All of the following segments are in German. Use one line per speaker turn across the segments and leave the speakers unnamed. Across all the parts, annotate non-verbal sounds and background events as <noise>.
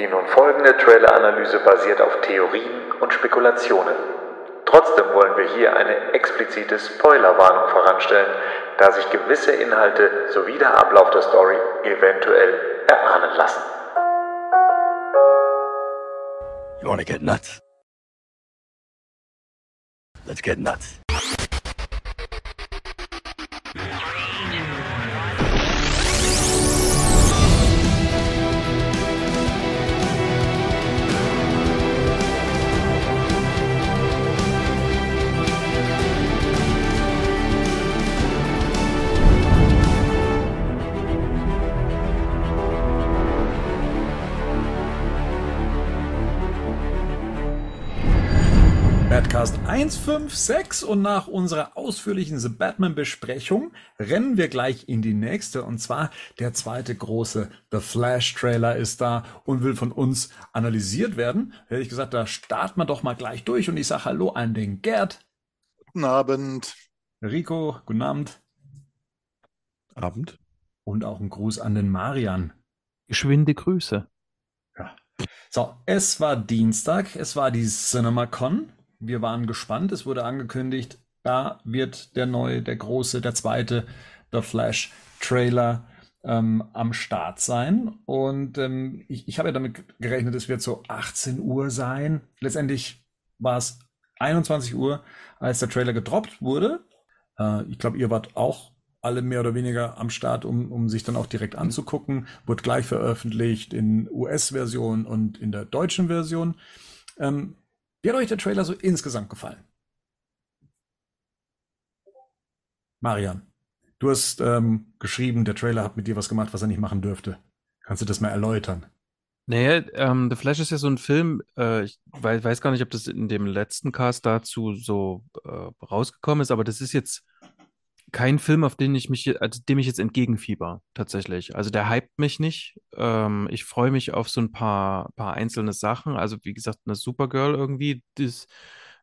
Die nun folgende Trailer-Analyse basiert auf Theorien und Spekulationen. Trotzdem wollen wir hier eine explizite Spoilerwarnung voranstellen, da sich gewisse Inhalte sowie der Ablauf der Story eventuell erahnen lassen.
You wanna get nuts? Let's get nuts.
156 und nach unserer ausführlichen The Batman Besprechung rennen wir gleich in die nächste und zwar der zweite große The Flash Trailer ist da und will von uns analysiert werden. Hätte ich gesagt, da starten wir doch mal gleich durch und ich sage Hallo an den Gerd.
Guten Abend.
Rico, guten Abend.
Abend.
Und auch ein Gruß an den Marian.
Geschwinde Grüße.
Ja. So, es war Dienstag, es war die CinemaCon wir waren gespannt. Es wurde angekündigt, da wird der neue, der große, der zweite The Flash Trailer ähm, am Start sein. Und ähm, ich, ich habe ja damit gerechnet, es wird so 18 Uhr sein. Letztendlich war es 21 Uhr, als der Trailer gedroppt wurde. Äh, ich glaube, ihr wart auch alle mehr oder weniger am Start, um, um sich dann auch direkt anzugucken. Wurde gleich veröffentlicht in US-Version und in der deutschen Version. Ähm, wie hat euch der Trailer so insgesamt gefallen? Marian, du hast ähm, geschrieben, der Trailer hat mit dir was gemacht, was er nicht machen dürfte. Kannst du das mal erläutern?
Naja, ähm, The Flash ist ja so ein Film, äh, ich weiß, weiß, gar nicht, ob das in dem letzten Cast dazu so äh, rausgekommen ist, aber das ist jetzt kein Film, auf den ich mich, also dem ich jetzt entgegenfieber, tatsächlich. Also der hypt mich nicht. Ähm, ich freue mich auf so ein paar, paar einzelne Sachen. Also wie gesagt, eine Supergirl irgendwie, das,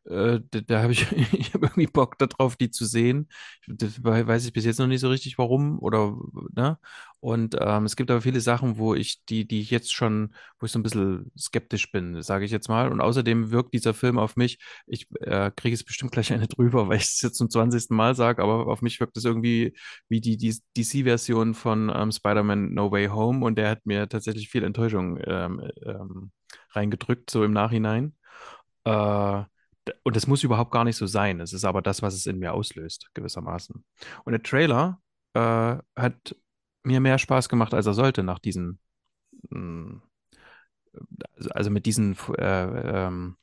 äh, da, da habe ich, <laughs> ich hab irgendwie Bock darauf, die zu sehen. Das weiß ich bis jetzt noch nicht so richtig, warum oder, ne? Und ähm, es gibt aber viele Sachen, wo ich, die, die ich jetzt schon, wo ich so ein bisschen skeptisch bin, sage ich jetzt mal. Und außerdem wirkt dieser Film auf mich, ich äh, kriege es bestimmt gleich eine drüber, <laughs> weil ich es jetzt zum 20. Mal sage, aber auf mich wirkt es irgendwie wie die, die DC-Version von ähm, Spider-Man No Way Home und der hat mir tatsächlich viel Enttäuschung ähm, ähm, reingedrückt, so im Nachhinein. Äh, und es muss überhaupt gar nicht so sein. Es ist aber das, was es in mir auslöst, gewissermaßen. Und der Trailer äh, hat mir mehr Spaß gemacht, als er sollte, nach diesen, hm, also mit diesen, äh, ähm,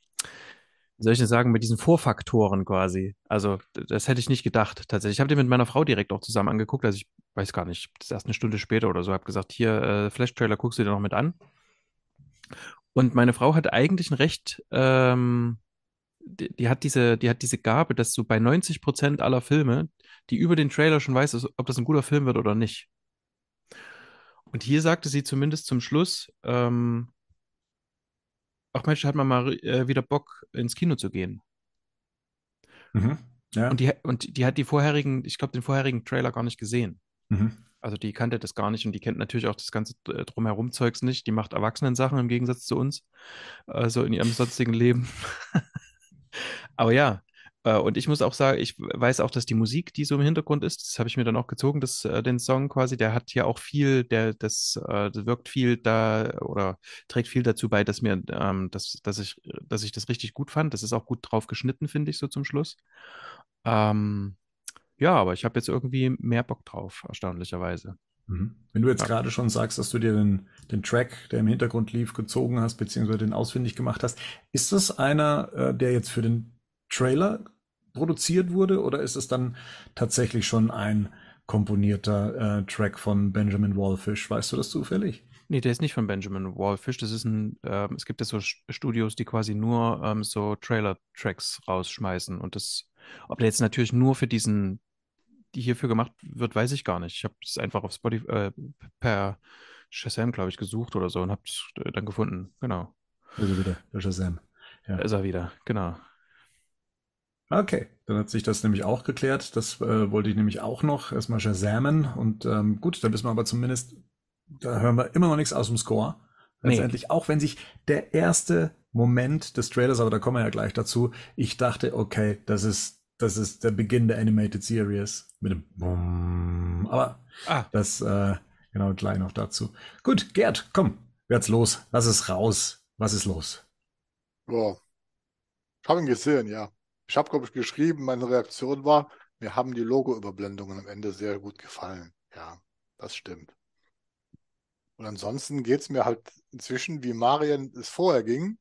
wie soll ich denn sagen, mit diesen Vorfaktoren quasi. Also, das hätte ich nicht gedacht, tatsächlich. Ich habe den mit meiner Frau direkt auch zusammen angeguckt, also ich weiß gar nicht, das ist erst eine Stunde später oder so, habe gesagt, hier, äh, Flash-Trailer, guckst du dir noch mit an? Und meine Frau hat eigentlich ein recht, ähm, die, die, hat diese, die hat diese Gabe, dass du bei 90 Prozent aller Filme, die über den Trailer schon weißt, ob das ein guter Film wird oder nicht. Und hier sagte sie zumindest zum Schluss, ähm, ach Mensch, hat man mal äh, wieder Bock, ins Kino zu gehen. Mhm. Ja. Und, die, und die hat die vorherigen, ich glaube, den vorherigen Trailer gar nicht gesehen. Mhm. Also die kannte das gar nicht und die kennt natürlich auch das ganze äh, drumherum Zeugs nicht. Die macht Erwachsenen-Sachen im Gegensatz zu uns, also in ihrem sonstigen Leben. <laughs> Aber ja, äh, und ich muss auch sagen, ich weiß auch, dass die Musik, die so im Hintergrund ist, das habe ich mir dann auch gezogen, das, äh, den Song quasi, der hat ja auch viel, der, das, äh, das wirkt viel da oder trägt viel dazu bei, dass mir, ähm, dass, dass ich, dass ich das richtig gut fand. Das ist auch gut drauf geschnitten, finde ich, so zum Schluss. Ähm, ja, aber ich habe jetzt irgendwie mehr Bock drauf, erstaunlicherweise.
Mhm. Wenn du jetzt ja. gerade schon sagst, dass du dir den, den Track, der im Hintergrund lief, gezogen hast, beziehungsweise den ausfindig gemacht hast, ist das einer, äh, der jetzt für den Trailer produziert wurde oder ist es dann tatsächlich schon ein komponierter äh, Track von Benjamin Wallfish? Weißt du das zufällig?
Nee, der ist nicht von Benjamin Wallfish. Das ist ein, äh, es gibt ja so Studios, die quasi nur ähm, so Trailer-Tracks rausschmeißen. Und das, ob der jetzt natürlich nur für diesen, die hierfür gemacht wird, weiß ich gar nicht. Ich habe es einfach auf Spotify äh, per Shazam, glaube ich, gesucht oder so und habe es dann gefunden. Genau.
Also wieder der Shazam.
Ja. ist er wieder, genau.
Okay, dann hat sich das nämlich auch geklärt. Das äh, wollte ich nämlich auch noch erstmal shazamen. Und ähm, gut, dann wissen wir aber zumindest, da hören wir immer noch nichts aus dem Score. letztendlich, auch wenn sich der erste Moment des Trailers, aber da kommen wir ja gleich dazu, ich dachte, okay, das ist, das ist der Beginn der Animated Series mit dem Bumm. Aber
Ah.
das, äh, genau, gleich noch dazu. Gut, Gerd, komm, werd's los, lass es raus. Was ist los?
Ja. Ich habe ihn gesehen, ja. Ich habe, glaube ich, geschrieben, meine Reaktion war, mir haben die Logo-Überblendungen am Ende sehr gut gefallen. Ja, das stimmt. Und ansonsten geht es mir halt inzwischen, wie Marian es vorher ging.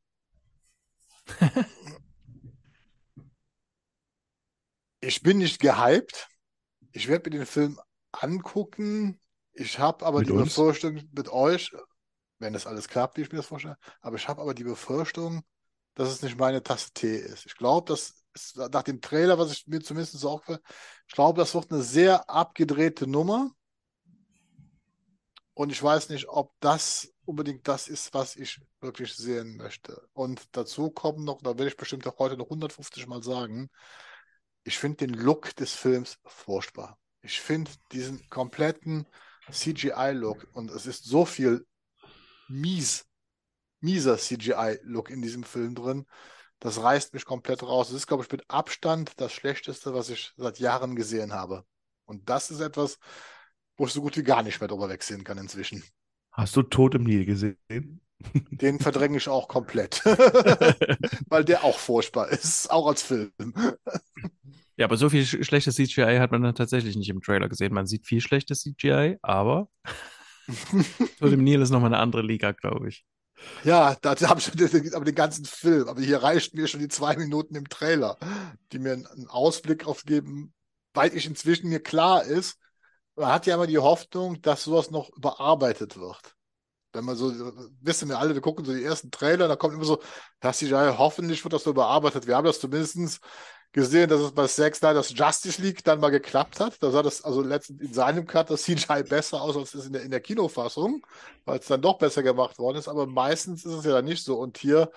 <laughs> Ich bin nicht gehypt. Ich werde mir den Film angucken. Ich habe aber
Mit
die
uns?
Befürchtung mit euch, wenn das alles klappt, wie ich mir das vorstelle, aber ich habe aber die Befürchtung, dass es nicht meine Tasse Tee ist. Ich glaube, das ist nach dem Trailer, was ich mir zumindest so auch, ich glaube, das wird eine sehr abgedrehte Nummer. Und ich weiß nicht, ob das unbedingt das ist, was ich wirklich sehen möchte. Und dazu kommen noch, da werde ich bestimmt auch heute noch 150 Mal sagen, ich finde den Look des Films furchtbar. Ich finde diesen kompletten CGI-Look und es ist so viel mies, mieser CGI-Look in diesem Film drin. Das reißt mich komplett raus. Es ist, glaube ich, mit Abstand das Schlechteste, was ich seit Jahren gesehen habe. Und das ist etwas, wo ich so gut wie gar nicht mehr drüber wegsehen kann inzwischen.
Hast du Tod im Nil gesehen?
Den verdränge ich auch komplett, <laughs> <laughs> weil der auch furchtbar ist, auch als Film.
Ja, aber so viel sch schlechtes CGI hat man dann tatsächlich nicht im Trailer gesehen. Man sieht viel schlechtes CGI, aber <laughs> Tod im Nil ist nochmal eine andere Liga, glaube ich.
Ja, da habe ich den, aber den ganzen Film. Aber hier reicht mir schon die zwei Minuten im Trailer, die mir einen, einen Ausblick aufgeben, weil ich inzwischen mir klar ist, man hat ja immer die Hoffnung, dass sowas noch überarbeitet wird. Wenn man so, wissen wir alle, wir gucken so die ersten Trailer, da kommt immer so, dass die hoffentlich wird das so überarbeitet. Wir haben das zumindest gesehen, dass es bei Zack Snyder's Justice League dann mal geklappt hat. Da sah das also letztens in seinem Cut das CGI besser aus als es in der, in der Kinofassung, weil es dann doch besser gemacht worden ist. Aber meistens ist es ja dann nicht so. Und hier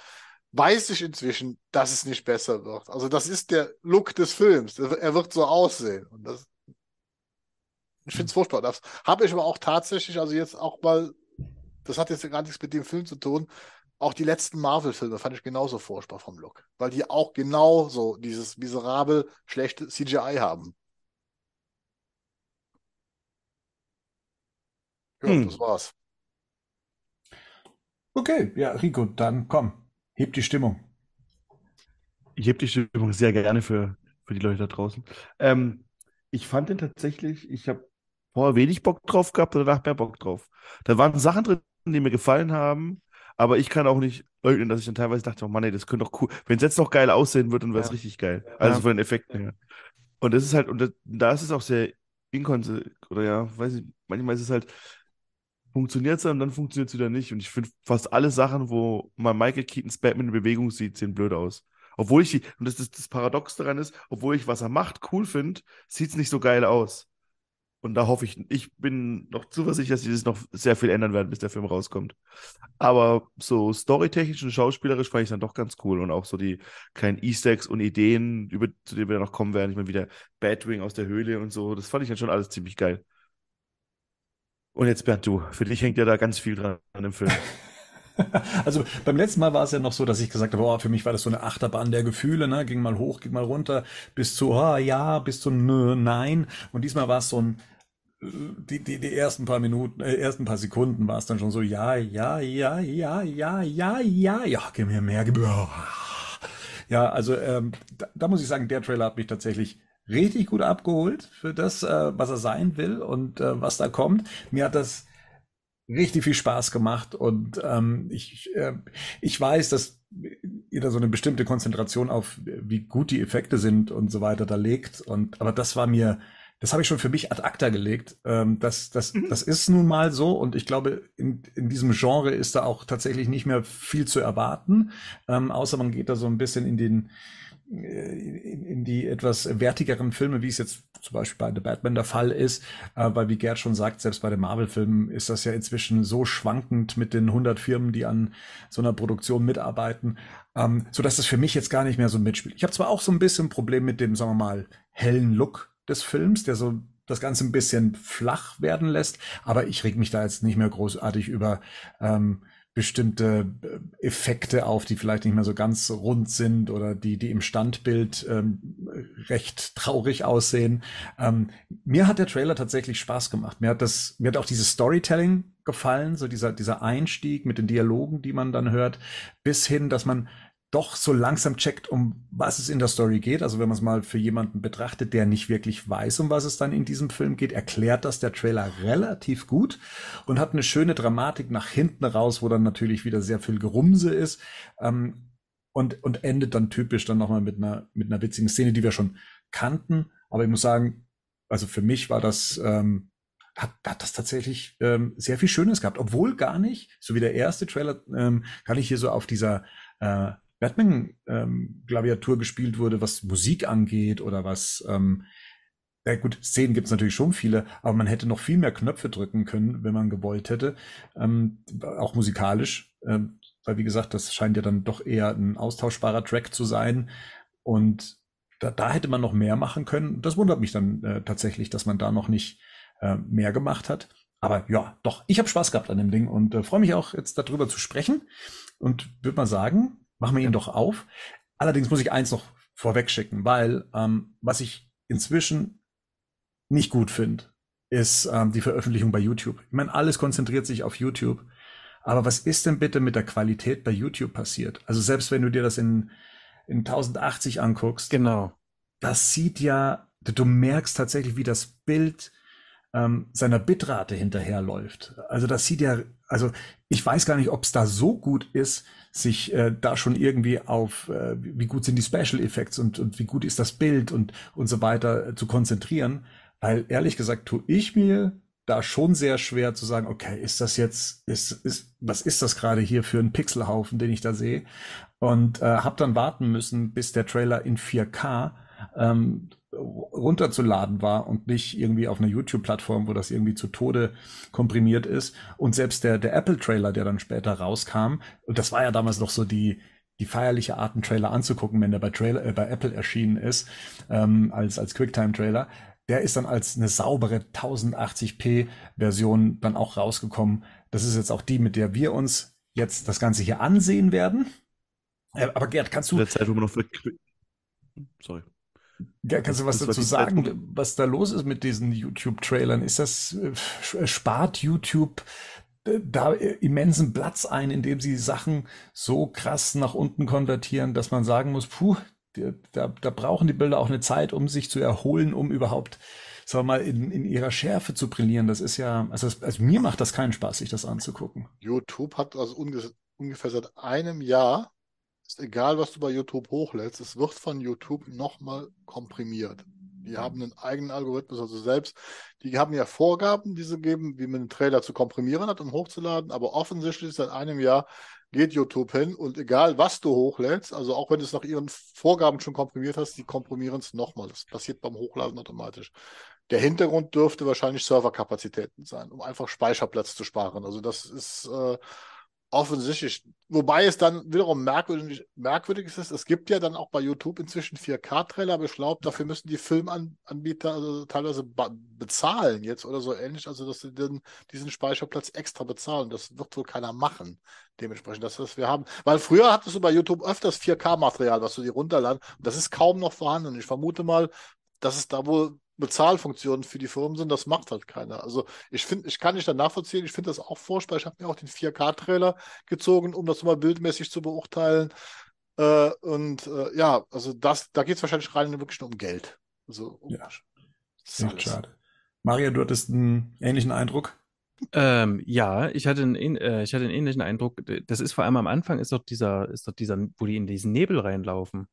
weiß ich inzwischen, dass es nicht besser wird. Also das ist der Look des Films. Er wird so aussehen. Und das, ich finde es furchtbar. Das habe ich aber auch tatsächlich, also jetzt auch mal, das hat jetzt gar nichts mit dem Film zu tun, auch die letzten Marvel-Filme fand ich genauso furchtbar vom Look, weil die auch genauso dieses miserabel schlechte CGI haben. Ja,
Hm.
das war's.
Okay, ja, Rico, dann komm, heb die Stimmung.
Ich heb die Stimmung sehr gerne für, für die Leute da draußen. Ähm, ich fand den tatsächlich, ich habe vorher wenig Bock drauf gehabt und danach mehr Bock drauf. Da waren Sachen drin, die mir gefallen haben, aber ich kann auch nicht leugnen, dass ich dann teilweise dachte, oh Mann, ey, das könnte doch cool. Wenn es jetzt noch geil aussehen würde, dann wäre es
Ja.
richtig geil. Also
Ja.
von den Effekten her. Und das ist halt, und das, da ist es auch sehr inkonsequent, oder ja, weiß ich, manchmal ist es halt, funktioniert es und dann funktioniert es wieder nicht. Und ich finde fast alle Sachen, wo man Michael Keatons Batman in Bewegung sieht, sehen blöd aus. Obwohl ich, und das, das, das Paradox daran ist, obwohl ich, was er macht, cool finde, sieht es nicht so geil aus. Und da hoffe ich, ich bin noch zuversichtlich, dass sie das noch sehr viel ändern werden, bis der Film rauskommt. Aber so storytechnisch und schauspielerisch fand ich dann doch ganz cool. Und auch so die kleinen Easter Eggs und Ideen, über, zu denen wir noch kommen werden. Ich meine, wieder Batwing aus der Höhle und so. Das fand ich dann schon alles ziemlich geil. Und jetzt, Bernd, du, für dich hängt ja da ganz viel dran an dem Film. <laughs>
Also beim letzten Mal war es ja noch so, dass ich gesagt habe, oh, für mich war das so eine Achterbahn der Gefühle, ne? ging mal hoch, ging mal runter, bis zu oh, ja, bis zu nö, nein. Und diesmal war es so ein, die, die, die ersten paar Minuten, äh, ersten paar Sekunden war es dann schon so, ja, ja, ja, ja, ja, ja, ja, ja, gib mir mehr, gib mir. Ja, also ähm, da, da muss ich sagen, der Trailer hat mich tatsächlich richtig gut abgeholt für das, äh, was er sein will und äh, was da kommt. Mir hat das richtig viel Spaß gemacht und ähm, ich, äh, ich weiß, dass ihr da so eine bestimmte Konzentration auf wie gut die Effekte sind und so weiter da legt und aber das war mir das habe ich schon für mich ad acta gelegt. Ähm, das, das, das ist nun mal so und ich glaube, in, in diesem Genre ist da auch tatsächlich nicht mehr viel zu erwarten, ähm, außer man geht da so ein bisschen in den in, in die etwas wertigeren Filme, wie es jetzt zum Beispiel bei The Batman der Fall ist, äh, weil wie Gerd schon sagt, selbst bei den Marvel-Filmen ist das ja inzwischen so schwankend mit den 100 Firmen, die an so einer Produktion mitarbeiten, ähm, so dass das für mich jetzt gar nicht mehr so mitspielt. Ich habe zwar auch so ein bisschen ein Problem mit dem, sagen wir mal, hellen Look des Films, der so das Ganze ein bisschen flach werden lässt, aber ich reg mich da jetzt nicht mehr großartig über ähm, bestimmte äh, Effekte auf, die vielleicht nicht mehr so ganz rund sind oder die, die im Standbild ähm, recht traurig aussehen. Ähm, mir hat der Trailer tatsächlich Spaß gemacht. Mir hat das, mir hat auch dieses Storytelling gefallen, so dieser, dieser Einstieg mit den Dialogen, die man dann hört, bis hin, dass man doch so langsam checkt, um was es in der Story geht. Also wenn man es mal für jemanden betrachtet, der nicht wirklich weiß, um was es dann in diesem Film geht, erklärt das der Trailer relativ gut und hat eine schöne Dramatik nach hinten raus, wo dann natürlich wieder sehr viel Gerumse ist. Ähm, und, und endet dann typisch dann nochmal mit einer, mit einer witzigen Szene, die wir schon kannten. Aber ich muss sagen, also für mich war das, ähm, hat, hat das tatsächlich ähm, sehr viel Schönes gehabt. Obwohl gar nicht, so wie der erste Trailer, ähm, kann ich hier so auf dieser äh, Batman-Klaviatur ähm, gespielt wurde, was Musik angeht oder was, ähm, ja gut, Szenen gibt es natürlich schon viele, aber man hätte noch viel mehr Knöpfe drücken können, wenn man gewollt hätte, ähm, auch musikalisch, ähm, weil wie gesagt, das scheint ja dann doch eher ein austauschbarer Track zu sein und da, da hätte man noch mehr machen können. Das wundert mich dann äh, tatsächlich, dass man da noch nicht äh, mehr gemacht hat. Aber ja, doch, ich habe Spaß gehabt an dem Ding und äh, freue mich auch jetzt darüber zu sprechen und würde mal sagen, machen wir ihn doch auf. Allerdings muss ich eins noch vorweg schicken, weil ähm, was ich inzwischen nicht gut finde, ist ähm, die Veröffentlichung bei YouTube. Ich meine, alles konzentriert sich auf YouTube. Aber was ist denn bitte mit der Qualität bei YouTube passiert? Also selbst wenn du dir das in, in 1080 anguckst.
Genau.
Das sieht ja, du merkst tatsächlich, wie das Bild ähm, seiner Bitrate hinterherläuft. Also das sieht ja, also ich weiß gar nicht, ob es da so gut ist, sich äh, da schon irgendwie auf, äh, wie gut sind die Special Effects und, und wie gut ist das Bild und, und so weiter äh, zu konzentrieren. Weil ehrlich gesagt tue ich mir da schon sehr schwer zu sagen, okay, ist das jetzt, ist, ist, was ist das gerade hier für ein Pixelhaufen, den ich da sehe? Und äh, habe dann warten müssen, bis der Trailer in 4K ähm, runterzuladen war und nicht irgendwie auf einer YouTube-Plattform, wo das irgendwie zu Tode komprimiert ist. Und selbst der, der Apple-Trailer, der dann später rauskam, und das war ja damals noch so die, die feierliche Art, einen Trailer anzugucken, wenn der bei, Trailer, äh, bei Apple erschienen ist, ähm, als, als Quicktime-Trailer. Der ist dann als eine saubere 1080p-Version dann auch rausgekommen. Das ist jetzt auch die, mit der wir uns jetzt das Ganze hier ansehen werden. Äh, aber Gerd, kannst du.
Der Zeit, wo man noch. Sorry.
Ja, kannst du was dazu sagen, was da los ist mit diesen YouTube-Trailern? Ist das, äh, spart YouTube äh, da immensen Platz ein, indem sie Sachen so krass nach unten konvertieren, dass man sagen muss, puh, da, da brauchen die Bilder auch eine Zeit, um sich zu erholen, um überhaupt, sagen wir mal, in, in ihrer Schärfe zu brillieren. Das ist ja, also, also mir macht das keinen Spaß, sich das anzugucken.
YouTube hat also ungefähr seit einem Jahr ist egal, was du bei YouTube hochlädst, es wird von YouTube nochmal komprimiert. Die haben einen eigenen Algorithmus, also selbst, die haben ja Vorgaben, die sie geben, wie man den Trailer zu komprimieren hat, um hochzuladen, aber offensichtlich seit einem Jahr geht YouTube hin und egal, was du hochlädst, also auch wenn du es nach ihren Vorgaben schon komprimiert hast, die komprimieren es nochmal. Das passiert beim Hochladen automatisch. Der Hintergrund dürfte wahrscheinlich Serverkapazitäten sein, um einfach Speicherplatz zu sparen. Also das ist äh, offensichtlich. Wobei es dann wiederum merkwürdig, merkwürdig ist, es gibt ja dann auch bei YouTube inzwischen 4K-Trailer, aber ich glaube, dafür müssen die Filmanbieter also teilweise bezahlen jetzt oder so ähnlich, also dass sie dann diesen Speicherplatz extra bezahlen. Das wird wohl keiner machen. Dementsprechend, das, was wir haben. Weil früher hattest du bei YouTube öfters 4K-Material, was du dir runterladen. Das ist kaum noch vorhanden. Ich vermute mal, dass es da wohl Bezahlfunktionen für die Firmen sind, das macht halt keiner. Also ich finde, ich kann nicht dann nachvollziehen, ich finde das auch furchtbar. Ich habe mir auch den 4K-Trailer gezogen, um das mal bildmäßig zu beurteilen. Äh, und äh, ja, also das, da geht es wahrscheinlich rein wirklich nur um Geld. Also um
ja. ja schade. Maria, du hattest einen ähnlichen Eindruck?
Ähm, ja, ich hatte, einen, äh, ich hatte einen ähnlichen Eindruck. Das ist vor allem am Anfang, ist doch dieser, ist doch dieser, wo die in diesen Nebel reinlaufen.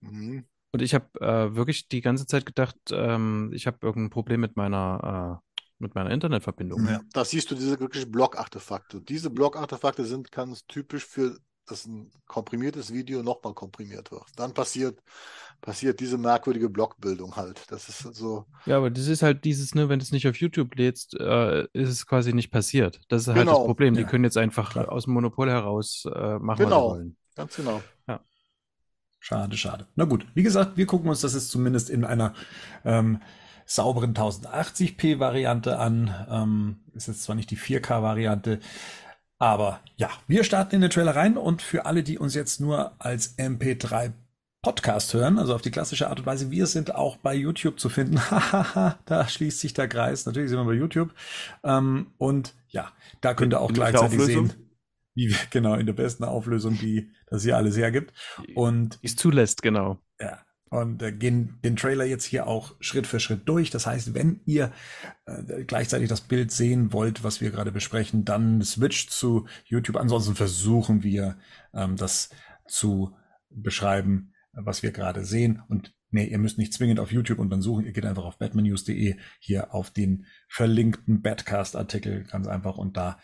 Mhm. Und ich habe äh, wirklich die ganze Zeit gedacht, ähm, ich habe irgendein Problem mit meiner, äh, mit meiner Internetverbindung.
Ja, da siehst du diese wirklich Block-Artefakte. Diese Block-Artefakte sind ganz typisch für, dass ein komprimiertes Video nochmal komprimiert wird. Dann passiert, passiert diese merkwürdige Blockbildung halt. Das ist so.
Ja, aber das ist halt dieses, ne, wenn du es nicht auf YouTube lädst, äh, ist es quasi nicht passiert. Das ist halt genau. das Problem. Die ja. können jetzt einfach aus dem Monopol heraus äh, machen,
genau.
was sie wollen.
Ganz genau.
Ja. Schade, schade. Na gut, wie gesagt, wir gucken uns das jetzt zumindest in einer ähm, sauberen 1080p-Variante an. Ähm, ist jetzt zwar nicht die 4K-Variante. Aber ja, wir starten in den Trailer rein und für alle, die uns jetzt nur als MP3 Podcast hören, also auf die klassische Art und Weise, wir sind auch bei YouTube zu finden. <laughs> Hahaha, da schließt sich der Kreis. Natürlich sind wir bei YouTube. Ähm, und ja, da könnt ihr auch gleichzeitig sehen, wie wir, <laughs> genau, in der besten Auflösung, die das hier alles hergibt. Und
es zulässt, genau.
ja, und äh, gehen den Trailer jetzt hier auch Schritt für Schritt durch. Das heißt, wenn ihr äh, gleichzeitig das Bild sehen wollt, was wir gerade besprechen, dann switcht zu YouTube. Ansonsten versuchen wir ähm, das zu beschreiben, was wir gerade sehen. Und nee, ihr müsst nicht zwingend auf YouTube und dann suchen. Ihr geht einfach auf batmannews.de hier auf den verlinkten Badcast-Artikel ganz einfach und da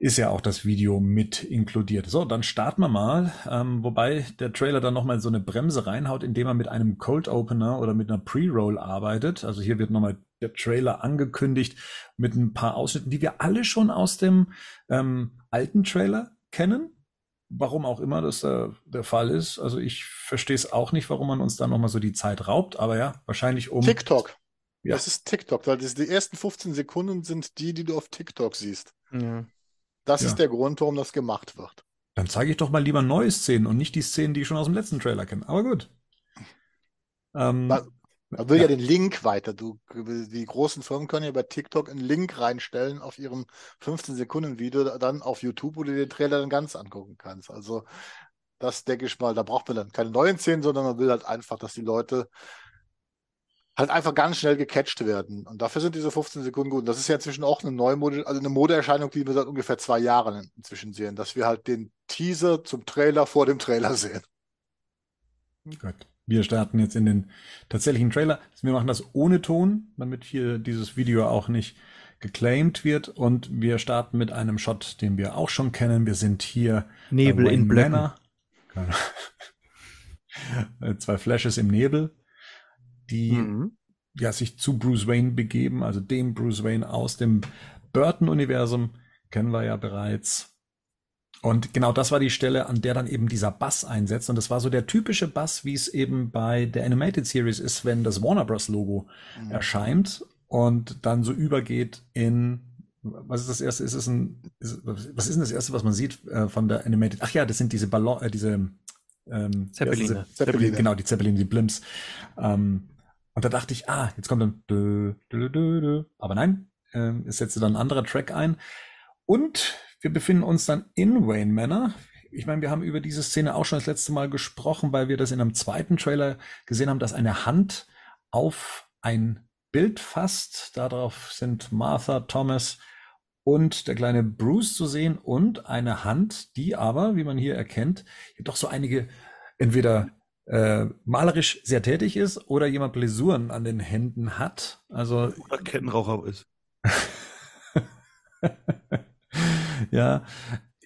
ist ja auch das Video mit inkludiert. So, dann starten wir mal, ähm, wobei der Trailer dann nochmal so eine Bremse reinhaut, indem er mit einem Cold Opener oder mit einer Pre-Roll arbeitet. Also hier wird nochmal der Trailer angekündigt mit ein paar Ausschnitten, die wir alle schon aus dem ähm, alten Trailer kennen. Warum auch immer das äh, der Fall ist. Also ich verstehe es auch nicht, warum man uns da nochmal so die Zeit raubt, aber ja, wahrscheinlich um.
TikTok.
Ja.
Das ist TikTok, weil das, die ersten 15 Sekunden sind die, die du auf TikTok siehst.
Ja.
Das
Ja.
ist der Grund, warum das gemacht wird.
Dann zeige ich doch mal lieber neue Szenen und nicht die Szenen, die ich schon aus dem letzten Trailer kenne. Aber gut. Ähm,
Was? Man will ja.
Ja.
den Link weiter. Du, die großen Firmen können ja bei TikTok einen Link reinstellen auf ihrem 15-Sekunden-Video, dann auf YouTube, wo du den Trailer dann ganz angucken kannst. Also, das denke ich mal, da braucht man dann keine neuen Szenen, sondern man will halt einfach, dass die Leute halt einfach ganz schnell gecatcht werden. Und dafür sind diese 15 Sekunden gut. Und das ist ja inzwischen auch eine Neumode, also eine Modeerscheinung, die wir seit ungefähr zwei Jahren inzwischen sehen, dass wir halt den Teaser zum Trailer vor dem Trailer sehen.
Gut. Wir starten jetzt in den tatsächlichen Trailer. Wir machen das ohne Ton, damit hier dieses Video auch nicht geclaimed wird. Und wir starten mit einem Shot, den wir auch schon kennen. Wir sind hier
Nebel in Blöcken.
Manor. Äh, <laughs> Zwei Flashes im Nebel, die
Mhm.
Ja, sich zu Bruce Wayne begeben, also dem Bruce Wayne aus dem Burton-Universum, kennen wir ja bereits. Und genau das war die Stelle, an der dann eben dieser Bass einsetzt. Und das war so der typische Bass, wie es eben bei der Animated Series ist, wenn das Warner Bros. Logo
Mhm.
erscheint und dann so übergeht in, was ist das erste? Ist es ein, ist, was ist denn das erste, was man sieht äh, von der Animated? Ach ja, das sind diese Ballon, äh, diese ähm,
Zeppeline.
Zeppeline.
Genau, die Zeppeline, die Blimps. Ähm, und da dachte ich, ah, jetzt kommt dann, dö, dö, dö, dö. aber nein, ähm, es setzte dann ein anderer Track ein. Und wir befinden uns dann in Wayne Manor. Ich meine, wir haben über diese Szene auch schon das letzte Mal gesprochen, weil wir das in einem zweiten Trailer gesehen haben, dass eine Hand auf ein Bild fasst. Darauf sind Martha, Thomas und der kleine Bruce zu sehen und eine Hand, die aber, wie man hier erkennt, doch so einige entweder äh, malerisch sehr tätig ist oder jemand Blessuren an den Händen hat. Also
Oder Kettenraucher ist. <laughs>
ja,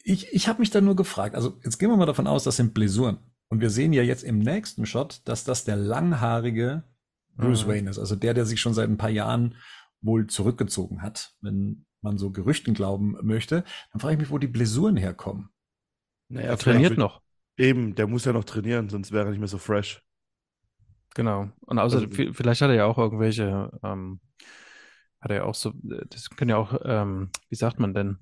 ich, ich habe mich da nur gefragt, also jetzt gehen wir mal davon aus, das sind Blessuren. Und wir sehen ja jetzt im nächsten Shot, dass das der langhaarige Bruce
Mhm.
Wayne ist, also der, der sich schon seit ein paar Jahren wohl zurückgezogen hat, wenn man so Gerüchten glauben möchte. Dann frage ich mich, wo die Blessuren herkommen.
Naja,
Er trainiert noch.
Eben, der muss ja noch trainieren, sonst wäre er nicht mehr so fresh.
Genau. Und außer,
Also-
vi- vielleicht hat er ja auch irgendwelche, ähm, hat er ja auch so, das können ja auch, ähm, wie sagt man denn,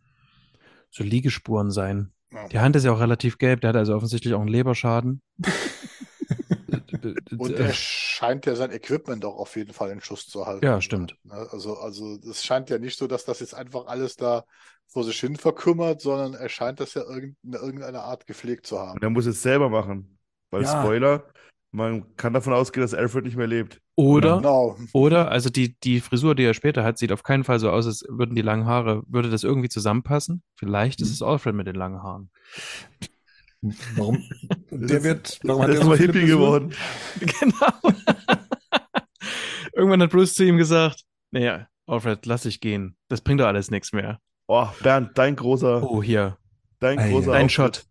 so Liegespuren sein.
Ja.
Die Hand ist ja auch relativ gelb, der hat also offensichtlich auch einen Leberschaden. <laughs>
Und er scheint ja sein Equipment auch auf jeden Fall in Schuss zu halten.
Ja, stimmt.
Ne, Also, also es scheint ja nicht so, dass das jetzt einfach alles da vor sich hin verkümmert, sondern er scheint das ja in irgendeiner Art gepflegt zu haben.
Und er muss es selber machen. Weil
Ja.
Spoiler, man kann davon ausgehen, dass Alfred nicht mehr lebt.
Oder,
Genau.
oder, also die, die Frisur, die er später hat, sieht auf keinen Fall so aus, als würden die langen Haare, würde das irgendwie zusammenpassen? Vielleicht ist es Alfred mit den langen Haaren.
Warum? Der
ist-
wird, warum hat
Der
so
Hippie geworden. <laughs>
Genau. Irgendwann hat Bruce zu ihm gesagt, naja, Alfred, lass dich gehen. Das bringt doch alles nichts mehr.
Oh, Bernd, dein großer,
Oh, hier,
dein
Ei,
großer
dein. Shot.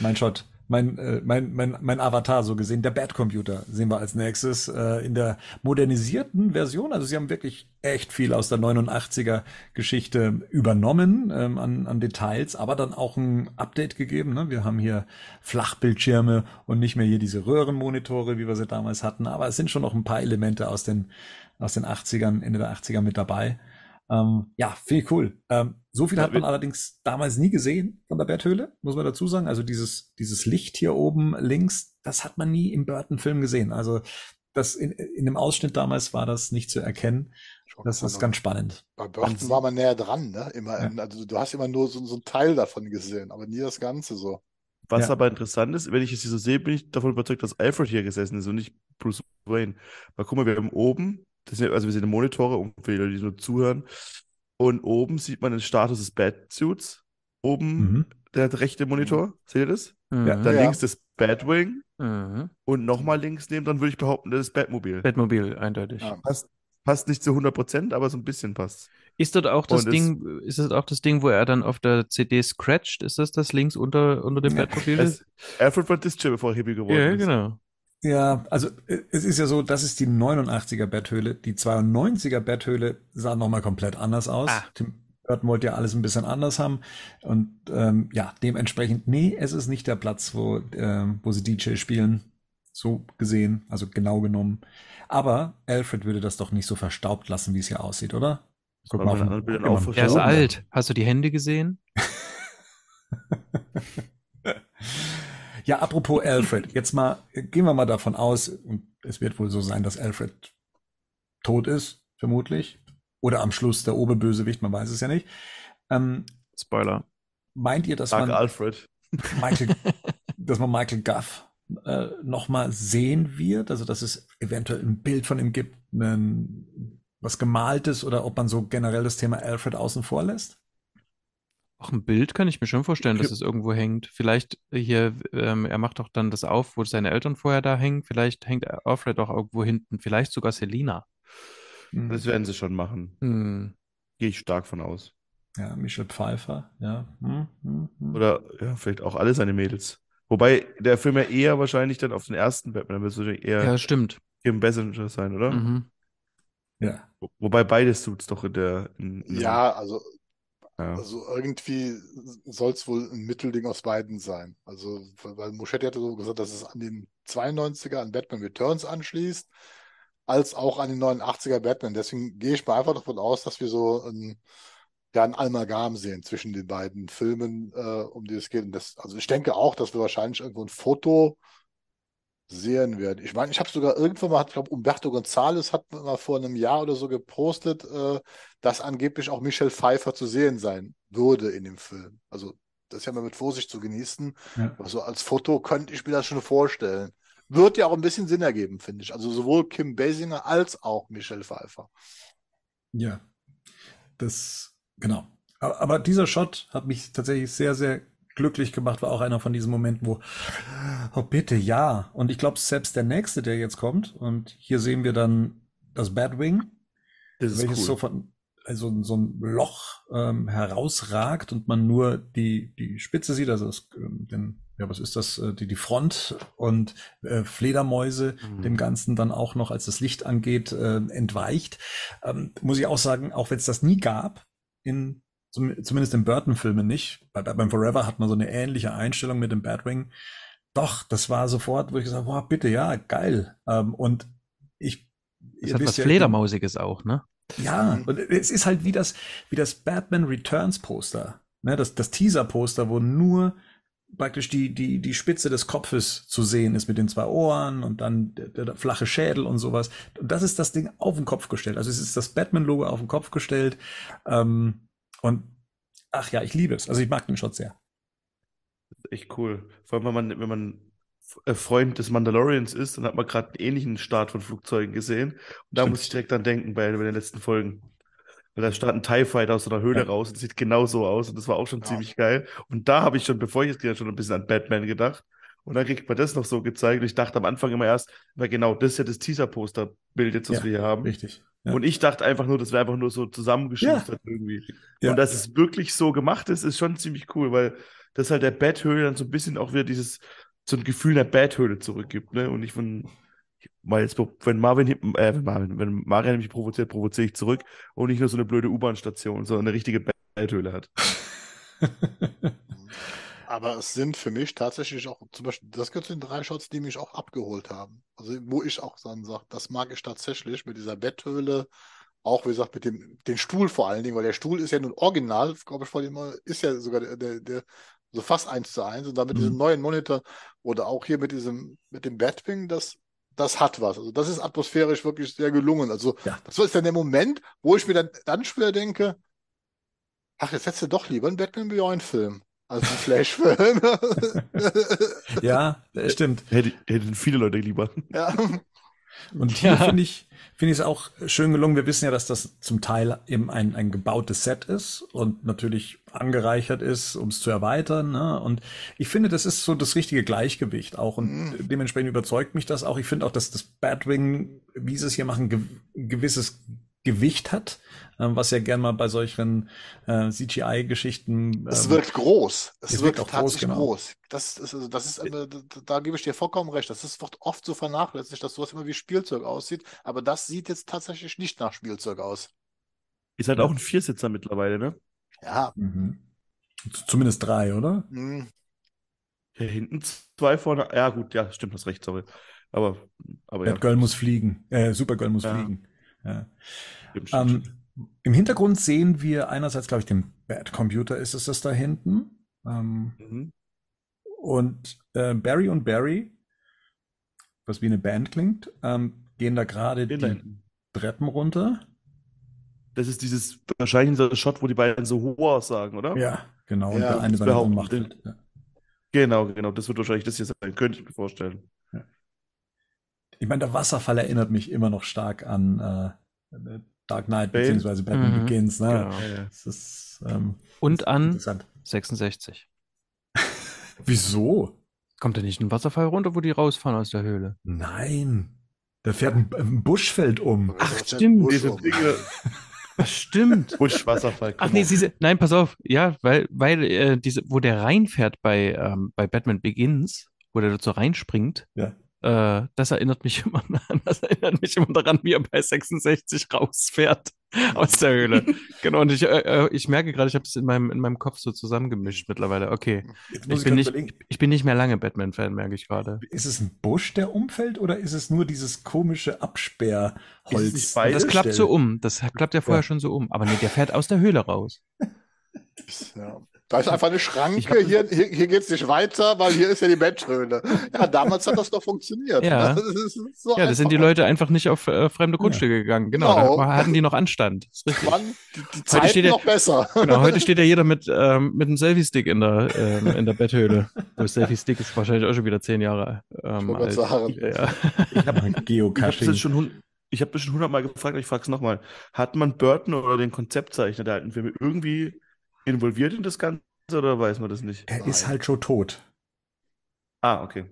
Mein Shot. Mein, äh, mein, mein, mein Avatar so gesehen, der Bad Computer sehen wir als nächstes äh, in der modernisierten Version. Also sie haben wirklich echt viel aus der 89er Geschichte übernommen ähm, an, an Details, aber dann auch ein Update gegeben. Ne? Wir haben hier Flachbildschirme und nicht mehr hier diese Röhrenmonitore, wie wir sie damals hatten. Aber es sind schon noch ein paar Elemente aus den, aus den 80ern, Ende der 80er mit dabei. Ähm, ja, viel cool. Ähm, So viel hat man allerdings damals nie gesehen von der Betthöhle, muss man dazu sagen. Also dieses, dieses Licht hier oben links, das hat man nie im Burton-Film gesehen. Also das in, in dem Ausschnitt damals war das nicht zu erkennen. Das ist ganz spannend.
Bei Burton war man näher dran, ne? Immer,
Ja.
in- also du hast immer nur so, so einen Teil davon gesehen, aber nie das Ganze so.
Was
Ja.
aber interessant ist, wenn ich es hier so sehe, bin ich davon überzeugt, dass Alfred hier gesessen ist und nicht Bruce Wayne. Weil guck mal, wir haben oben, das sind, also wir sehen Monitore, um für die Leute, die nur zuhören. Und oben sieht man den Status des Batsuits. Oben
Mhm.
der rechte Monitor, seht ihr das?
Mhm.
Ja,
Dann
Ja.
links das Batwing
Mhm.
und nochmal links neben, dann würde ich behaupten, das ist Batmobil.
Batmobil, eindeutig.
Ja.
Passt, passt nicht zu 100%, aber so ein bisschen passt.
Ist dort auch das
Und es-
Ding, ist das auch das Ding, wo er dann auf der CD scratcht? Ist das das links unter, unter dem
Ja.
Batmobil?
Es, Alfred war Disc bevor er Hippie geworden
ja,
ist.
genau.
Ja, also äh, es ist ja so, das ist die 89er Betthöhle. Die 92er Betthöhle sah nochmal komplett anders aus.
Ah.
Tim Burton wollte ja alles ein bisschen anders haben. Und ähm, ja, dementsprechend, nee, es ist nicht der Platz, wo, ähm, wo sie DJ spielen. So gesehen, also genau genommen. Aber Alfred würde das doch nicht so verstaubt lassen, wie es hier aussieht, oder?
Das war bei den
guck mal.
Er ist alt. Hast du die Hände gesehen? <laughs>
Ja, apropos Alfred, jetzt mal, gehen wir mal davon aus, und es wird wohl so sein, dass Alfred tot ist, vermutlich. Oder am Schluss der Oberbösewicht, man weiß es ja nicht. Ähm,
Spoiler.
meint ihr, dass
Dark
man
Alfred.
Michael, <laughs> dass man Michael Guff äh, nochmal sehen wird? Also, dass es eventuell ein Bild von ihm gibt, ein, was gemaltes oder ob man so generell das Thema Alfred außen vor lässt?
Auch ein Bild kann ich mir schon vorstellen, dass es irgendwo hängt. Vielleicht hier, ähm, er macht doch dann das auf, wo seine Eltern vorher da hängen. Vielleicht hängt Alfred auch irgendwo hinten. Vielleicht sogar Selina.
Das werden sie schon machen.
Hm.
Gehe ich stark von aus.
Ja, Michelle Pfeiffer, ja. Hm, hm, hm.
Oder ja, vielleicht auch alle seine Mädels. Wobei der Film ja eher wahrscheinlich dann auf den ersten Batman, dann wird es eher
Ja, stimmt.
Kim Basinger sein, oder?
Mhm.
ja.
Wo- Wobei beide Suits doch in der. In, in
Ja, also,
ja.
also irgendwie soll es wohl ein Mittelding aus beiden sein. Also, weil Muschetti hatte so gesagt, dass es an den 92er, an Batman Returns anschließt, als auch an den 89er Batman. Deswegen gehe ich mal einfach davon aus, dass wir so ein, ja, ein Amalgam sehen zwischen den beiden Filmen, äh, um die es geht. Das, also ich denke auch, dass wir wahrscheinlich irgendwo ein Foto sehen werden. Ich meine, ich habe sogar irgendwann mal, ich glaube, Umberto González hat mal vor einem Jahr oder so gepostet, äh, dass angeblich auch Michelle Pfeiffer zu sehen sein würde in dem Film. Also das ist ja mal mit Vorsicht zu genießen.
Ja.
Also als Foto könnte ich mir das schon vorstellen. Wird ja auch ein bisschen Sinn ergeben, finde ich. Also sowohl Kim Basinger als auch Michelle Pfeiffer.
Ja, das, genau. Aber, aber dieser Shot hat mich tatsächlich sehr, sehr glücklich gemacht, war auch einer von diesen Momenten, wo, oh bitte, ja. Und ich glaube, selbst der nächste, der jetzt kommt, und hier sehen wir dann das Batwing,
Das ist
welches
cool.
so von, also so ein Loch ähm, herausragt und man nur die, die Spitze sieht, also das, ähm, den, ja, was ist das, äh, die, die Front und äh, Fledermäuse
Mhm.
dem Ganzen dann auch noch, als das Licht angeht, äh, entweicht. Ähm, muss ich auch sagen, auch wenn es das nie gab, in, zum, zumindest in Burton-Filmen nicht, bei Batman Forever hat man so eine ähnliche Einstellung mit dem Batwing. Doch, das war sofort, wo ich gesagt habe, boah, bitte, ja, geil. Ähm, und ich,
Das
ihr
hat was
ja,
Fledermausiges auch, ne?
ja, und es ist halt wie das, wie das Batman Returns Poster. Ne, das, das Teaser-Poster, wo nur praktisch die, die, die Spitze des Kopfes zu sehen ist mit den zwei Ohren und dann der, der, der flache Schädel und sowas. Und das ist das Ding auf den Kopf gestellt. Also es ist das Batman-Logo auf den Kopf gestellt. Ähm, und ach ja, ich liebe es. Also ich mag den Shot sehr.
echt cool. Vor allem, wenn man, wenn man äh, Freund des Mandalorians ist, dann hat man gerade einen ähnlichen Start von Flugzeugen gesehen. Und da
Stimmt.
muss ich direkt dran denken bei, bei den letzten Folgen. Weil da startet ein TIE Fighter aus so einer Höhle
Ja.
raus und sieht genau so aus. Und das war auch schon
Ja.
ziemlich geil. Und da habe ich schon, bevor ich es gesehen habe, schon ein bisschen an Batman gedacht. Und dann kriegt man das noch so gezeigt. Und ich dachte am Anfang immer erst, weil genau, das ist ja das Teaser-Poster-Bild jetzt, was
Ja,
wir hier haben.
Richtig. Ja.
Und ich dachte einfach nur, das wäre einfach nur so zusammengeschustert irgendwie.
Ja.
Und dass es wirklich so gemacht ist, ist schon ziemlich cool, weil das halt der Betthöhle dann so ein bisschen auch wieder dieses, so ein Gefühl der Betthöhle zurückgibt, ne? Und nicht von, weil jetzt, wenn Marvin, äh, wenn Marvin, wenn Marian mich provoziert, provoziere ich zurück und nicht nur so eine blöde U-Bahn-Station, sondern eine richtige Betthöhle hat. <laughs>
Aber es sind für mich tatsächlich auch, zum Beispiel, das gehört zu den drei Shots, die mich auch abgeholt haben. Also, wo ich auch dann sage, das mag ich tatsächlich mit dieser Betthöhle Auch, wie gesagt, mit dem den Stuhl vor allen Dingen, weil der Stuhl ist ja nun original, glaube ich, vor dem ist ja sogar der, der, der so fast eins zu eins. Und dann mit
Mhm.
diesem neuen Monitor oder auch hier mit diesem, mit dem Batwing, das, das hat was. Also das ist atmosphärisch wirklich sehr gelungen. Also
Ja.
das ist dann der Moment, wo ich mir dann, dann schwer denke, ach, jetzt hättest du doch lieber einen Batman Beyond-Film als einen Flash-Film. <laughs>
Ja, das stimmt.
Hätte, hätten viele Leute lieber.
ja.
Und hier
Ja.
finde ich, finde ich es auch schön gelungen. Wir wissen ja, dass das zum Teil eben ein, ein gebautes Set ist und natürlich angereichert ist, um es zu erweitern. Ne? Und ich finde, das ist so das richtige Gleichgewicht auch. Und
Mhm.
dementsprechend überzeugt mich das auch. Ich finde auch, dass das Batwing, wie sie es hier machen, ge ein gewisses Gewicht hat, ähm, was ja gern mal bei solchen äh, CGI-Geschichten.
Es
ähm,
wirkt groß. Es,
es wirkt
wirkt
auch groß,
tatsächlich
genau.
groß. Das ist, also, das ist, äh, da, gebe ich dir vollkommen recht. Das ist, wird oft so vernachlässigt, dass sowas immer wie Spielzeug aussieht. Aber das sieht jetzt tatsächlich nicht nach Spielzeug aus.
Ist halt
Ja.
auch ein Viersitzer mittlerweile, ne?
Ja.
Mhm. Zumindest drei, oder?
hm.
Hier hinten zwei vorne. Ja, gut, ja, stimmt, hast recht, sorry. Aber, aber ja.
Batgirl muss fliegen. Äh, Supergirl muss
Ja.
fliegen. Ja.
Stimmt, stimmt,
Ähm,
stimmt.
Im Hintergrund sehen wir einerseits, glaube ich, den Batcomputer ist es das da hinten. Ähm,
Mhm.
und äh, Barry und Barry, was wie eine Band klingt, ähm, gehen da gerade die
hinten.
Treppen runter.
Das ist dieses, wahrscheinlich dieser Shot, wo die beiden so Hoa sagen, oder?
Ja, genau. Und
Ja,
der eine
behaupten
Ohnmacht
den-
fällt. Ja.
Genau, genau. Das wird wahrscheinlich das hier sein, könnte ich mir vorstellen.
Ich meine, der Wasserfall erinnert mich immer noch stark an äh, Dark Knight
Bane?
beziehungsweise Batman
Mhm.
Begins. Ne?
Genau.
Ja, ja.
Das ist ähm,
Und an
interessant.
66. <laughs>
Wieso?
Kommt da nicht ein Wasserfall runter, wo die rausfahren aus der Höhle?
Nein. Da fährt ein, ein Buschfeld um.
Ach,
ja
stimmt.
Busch
Diese
um.
Dinge, <laughs>
Das stimmt.
Buschwasserfall.
Ach nee, diese, nein, pass auf. Ja, weil, weil äh, diese, wo der reinfährt bei, ähm, bei Batman Begins, wo der so reinspringt,
Ja.
Äh, das erinnert mich <laughs> immer an, das erinnert mich immer daran, wie er bei 66 rausfährt <laughs> aus der Höhle. <laughs> genau, und ich, äh, äh, ich merke gerade, ich habe es in meinem, in meinem Kopf so zusammengemischt mittlerweile. Okay. Ich bin, nicht, ich bin nicht mehr lange Batman-Fan, merke ich gerade.
Ist es ein Busch, der umfällt, oder ist es nur dieses komische Absperrholz?
Das klappt so um. Das klappt ja vorher
Ja.
schon so um. Aber nee, der fährt aus der Höhle raus.
Ja. Da ist einfach eine
Ich
Schranke,
hab-
hier, hier, hier geht es nicht weiter, weil hier ist ja die Betthöhle. Ja, damals hat das doch funktioniert.
Ja.
Das ist so
Ja, da sind die. Leute einfach nicht auf äh, fremde Grundstücke gegangen. Genau,
Genau.
da hatten die noch Anstand.
Mann, die, die
Heute
Zeiten
steht
noch besser.
Genau, heute <laughs> steht ja jeder mit, ähm, mit einem Selfie-Stick in der, ähm, in der Betthöhle. Der <laughs> Selfie-Stick ist wahrscheinlich auch schon wieder zehn Jahre ähm, alt.
sagen.
Ja.
Ich habe ich hab
Geocaching.
ich hab das schon hundertmal gefragt, ich frage es nochmal. Hat man Burton oder den Konzeptzeichner der alten Filme irgendwie involviert in das Ganze oder weiß man das nicht?
Er ist halt schon tot.
Ah, okay.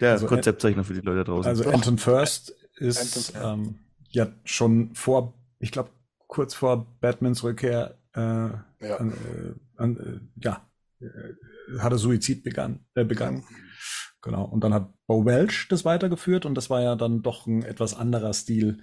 Der
Also,
Konzeptzeichner für die Leute da draußen.
Also
Doch.
Anton First ist
Anton,
ähm, ja schon vor, ich glaube, kurz vor Batmans Rückkehr, äh,
Ja.
an, äh, an, äh, ja, äh, hat er Suizid begann, äh, begangen. Genau. Und dann hat Bo Welch das weitergeführt und das war ja dann doch ein etwas anderer Stil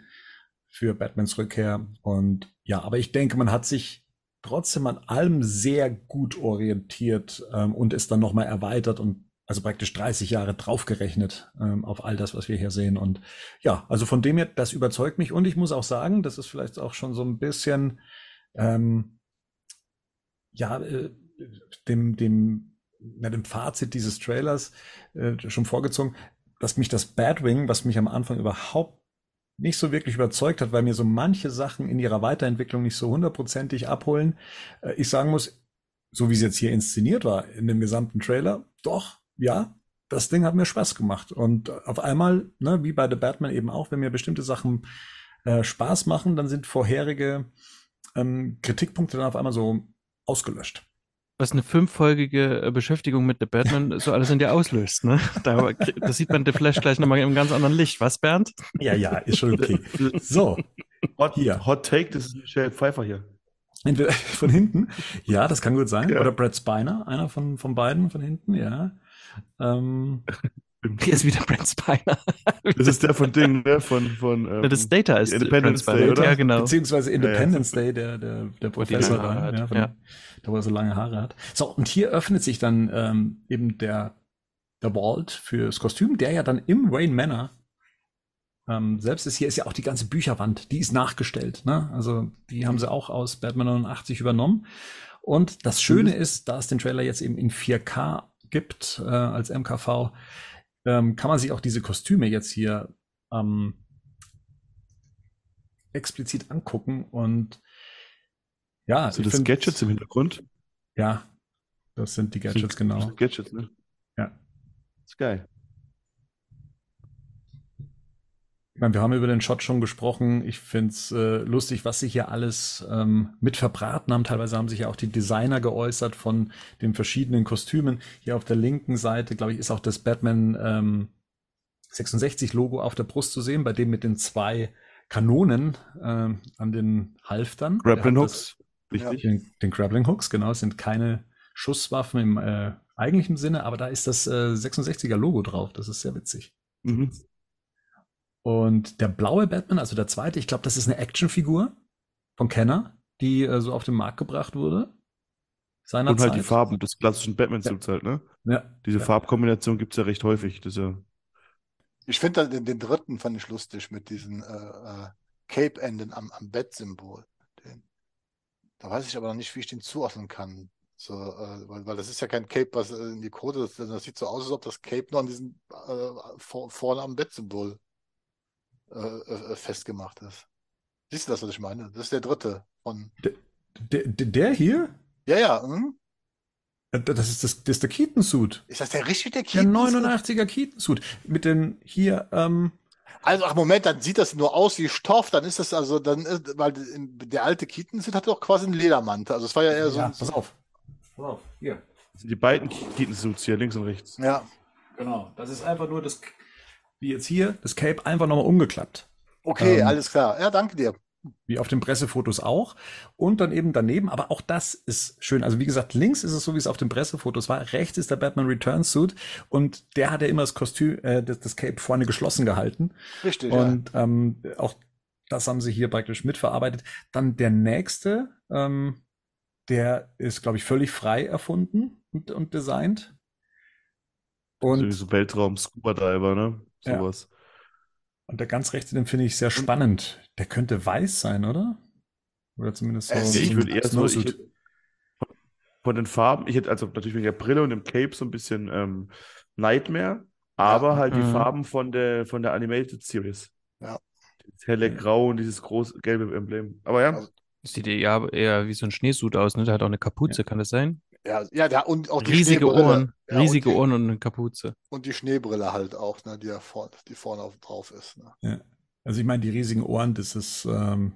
für Batmans Rückkehr. Und ja, aber ich denke, man hat sich trotzdem an allem sehr gut orientiert ähm, und ist dann nochmal erweitert und also praktisch 30 Jahre draufgerechnet ähm, auf all das, was wir hier sehen. Und ja, also von dem her, das überzeugt mich. Und ich muss auch sagen, das ist vielleicht auch schon so ein bisschen, ähm, ja, äh, dem, dem, na, dem Fazit dieses Trailers äh, schon vorgezogen, dass mich das Batwing, was mich am Anfang überhaupt nicht so wirklich überzeugt hat, weil mir so manche Sachen in ihrer Weiterentwicklung nicht so hundertprozentig abholen, äh, ich sagen muss, so wie es jetzt hier inszeniert war in dem gesamten Trailer, doch, ja, das Ding hat mir Spaß gemacht. Und auf einmal, ne, wie bei The Batman eben auch, wenn mir bestimmte Sachen äh, Spaß machen, dann sind vorherige ähm, Kritikpunkte dann auf einmal so ausgelöscht.
Was eine fünffolgige äh, Beschäftigung mit The Batman so alles in dir auslöst, ne? Da, <laughs> da sieht man The Flash gleich nochmal im ganz anderen Licht. Was, Bernd?
Ja, ja, ist schon okay. So,
Hot,
hier.
Hot Take, das ist Michelle Pfeiffer hier.
entweder <laughs> von hinten, ja, das kann gut sein,
Ja.
oder Brad Spiner, einer von, von beiden von hinten, ja. Ähm,
Hier ist wieder Brent Spiner.
Das ist der von Ding, ne? Von, von ähm,
das Data ist
Independence
Brent
Day, oder?
Ja, genau.
Beziehungsweise
ja.
Independence Day, der, der, der Professor da, ja, von,
ja.
da wo er so lange Haare hat. So, und hier öffnet sich dann ähm, eben der, der Vault fürs Kostüm, der ja dann im Wayne Manor ähm, selbst ist hier ist ja auch die ganze Bücherwand, die ist nachgestellt. Ne? Also die haben sie auch aus Batman 89 übernommen. Und das Schöne mhm. ist, da es den Trailer jetzt eben in 4K gibt äh, als MKV, ähm, kann man sich auch diese Kostüme jetzt hier ähm, explizit angucken und ja.
Sind das find, Gadgets im Hintergrund?
Ja, das sind die Gadgets, sind, genau.
Gadgets, ne?
Ja.
ist geil.
Ich meine, wir haben über den Shot schon gesprochen. Ich finde es äh, lustig, was sie hier alles ähm, mit verbraten haben. Teilweise haben sich ja auch die Designer geäußert von den verschiedenen Kostümen. Hier auf der linken Seite, glaube ich, ist auch das Batman ähm, 66 Logo auf der Brust zu sehen, bei dem mit den zwei Kanonen äh, an den Halftern.
Grappling Hooks,
richtig. Den, den Grappling Hooks, genau, es sind keine Schusswaffen im äh, eigentlichen Sinne, aber da ist das äh, 66er Logo drauf. Das ist sehr witzig.
Mhm.
Und der blaue Batman, also der zweite, ich glaube, das ist eine Actionfigur von Kenner, die äh, so auf den Markt gebracht wurde.
Seiner Und halt Zeit. die Farben des klassischen Batman-Suits ja. halt, ne?
Ja.
Diese
ja.
Farbkombination gibt es ja recht häufig. Das ja
ich finde den, den, dritten fand ich lustig mit diesen äh, äh, Cape-Enden am, am Bett-Symbol. Da weiß ich aber noch nicht, wie ich den zuordnen kann. So, äh, weil, weil das ist ja kein Cape, was äh, in die Quote, das, das sieht so aus, als ob das Cape noch an diesem äh, vor, vorne am Bettsymbol äh, äh, festgemacht ist. Siehst du das, was ich meine? Das ist der dritte von.
Der, der, der hier?
Ja, ja. Hm?
Das ist, das, das ist der Keaton-Suit.
Ist das der richtige der
Keaton? Der 89er Keaton-Suit. Mit den hier, ähm,
also, ach Moment, dann sieht das nur aus wie Stoff, dann ist das also, dann ist, weil der alte Keaton-Suit hatte doch quasi einen Ledermantel. Also es war ja eher so. Ja,
pass auf. Pass auf, hier.
Das sind die beiden Keaton-Suits hier, links und rechts.
Ja. Genau. Das ist einfach nur das, wie jetzt hier, das Cape einfach nochmal umgeklappt.
Okay, ähm, alles klar. Ja, danke dir.
Wie auf den Pressefotos auch. Und dann eben daneben, aber auch das ist schön. Also wie gesagt, links ist es so, wie es auf den Pressefotos war. Rechts ist der Batman Return Suit und der hat ja immer das Kostüm, äh, das, das Cape vorne geschlossen gehalten.
Richtig.
Und ja. ähm, auch das haben sie hier praktisch mitverarbeitet. Dann der nächste, ähm, der ist, glaube ich, völlig frei erfunden und, und designt.
Und so Weltraum-Scuba-Diver, ne? Sowas.
Ja. Und der ganz rechte, den finde ich sehr spannend. Der könnte weiß sein, oder? Oder zumindest so.
Äh, ich würde eher so, ich hätte, von den Farben, ich hätte also natürlich mit der Brille und dem Cape so ein bisschen ähm, Nightmare, aber ja. halt die mhm. Farben von der, von der Animated Series.
Ja.
Das helle Grau und dieses große gelbe Emblem. Aber ja. Also,
sieht eher, eher wie so ein Schneesud aus, ne? Der hat auch eine Kapuze, ja. kann das sein?
Ja, ja, der, und auch die
riesige Ohren, ja, riesige und die, Ohren und eine Kapuze.
Und die Schneebrille halt auch, ne, die, ja vor, die vorne auf, drauf ist. Ne?
Ja. Also ich meine, die riesigen Ohren, das ist ähm,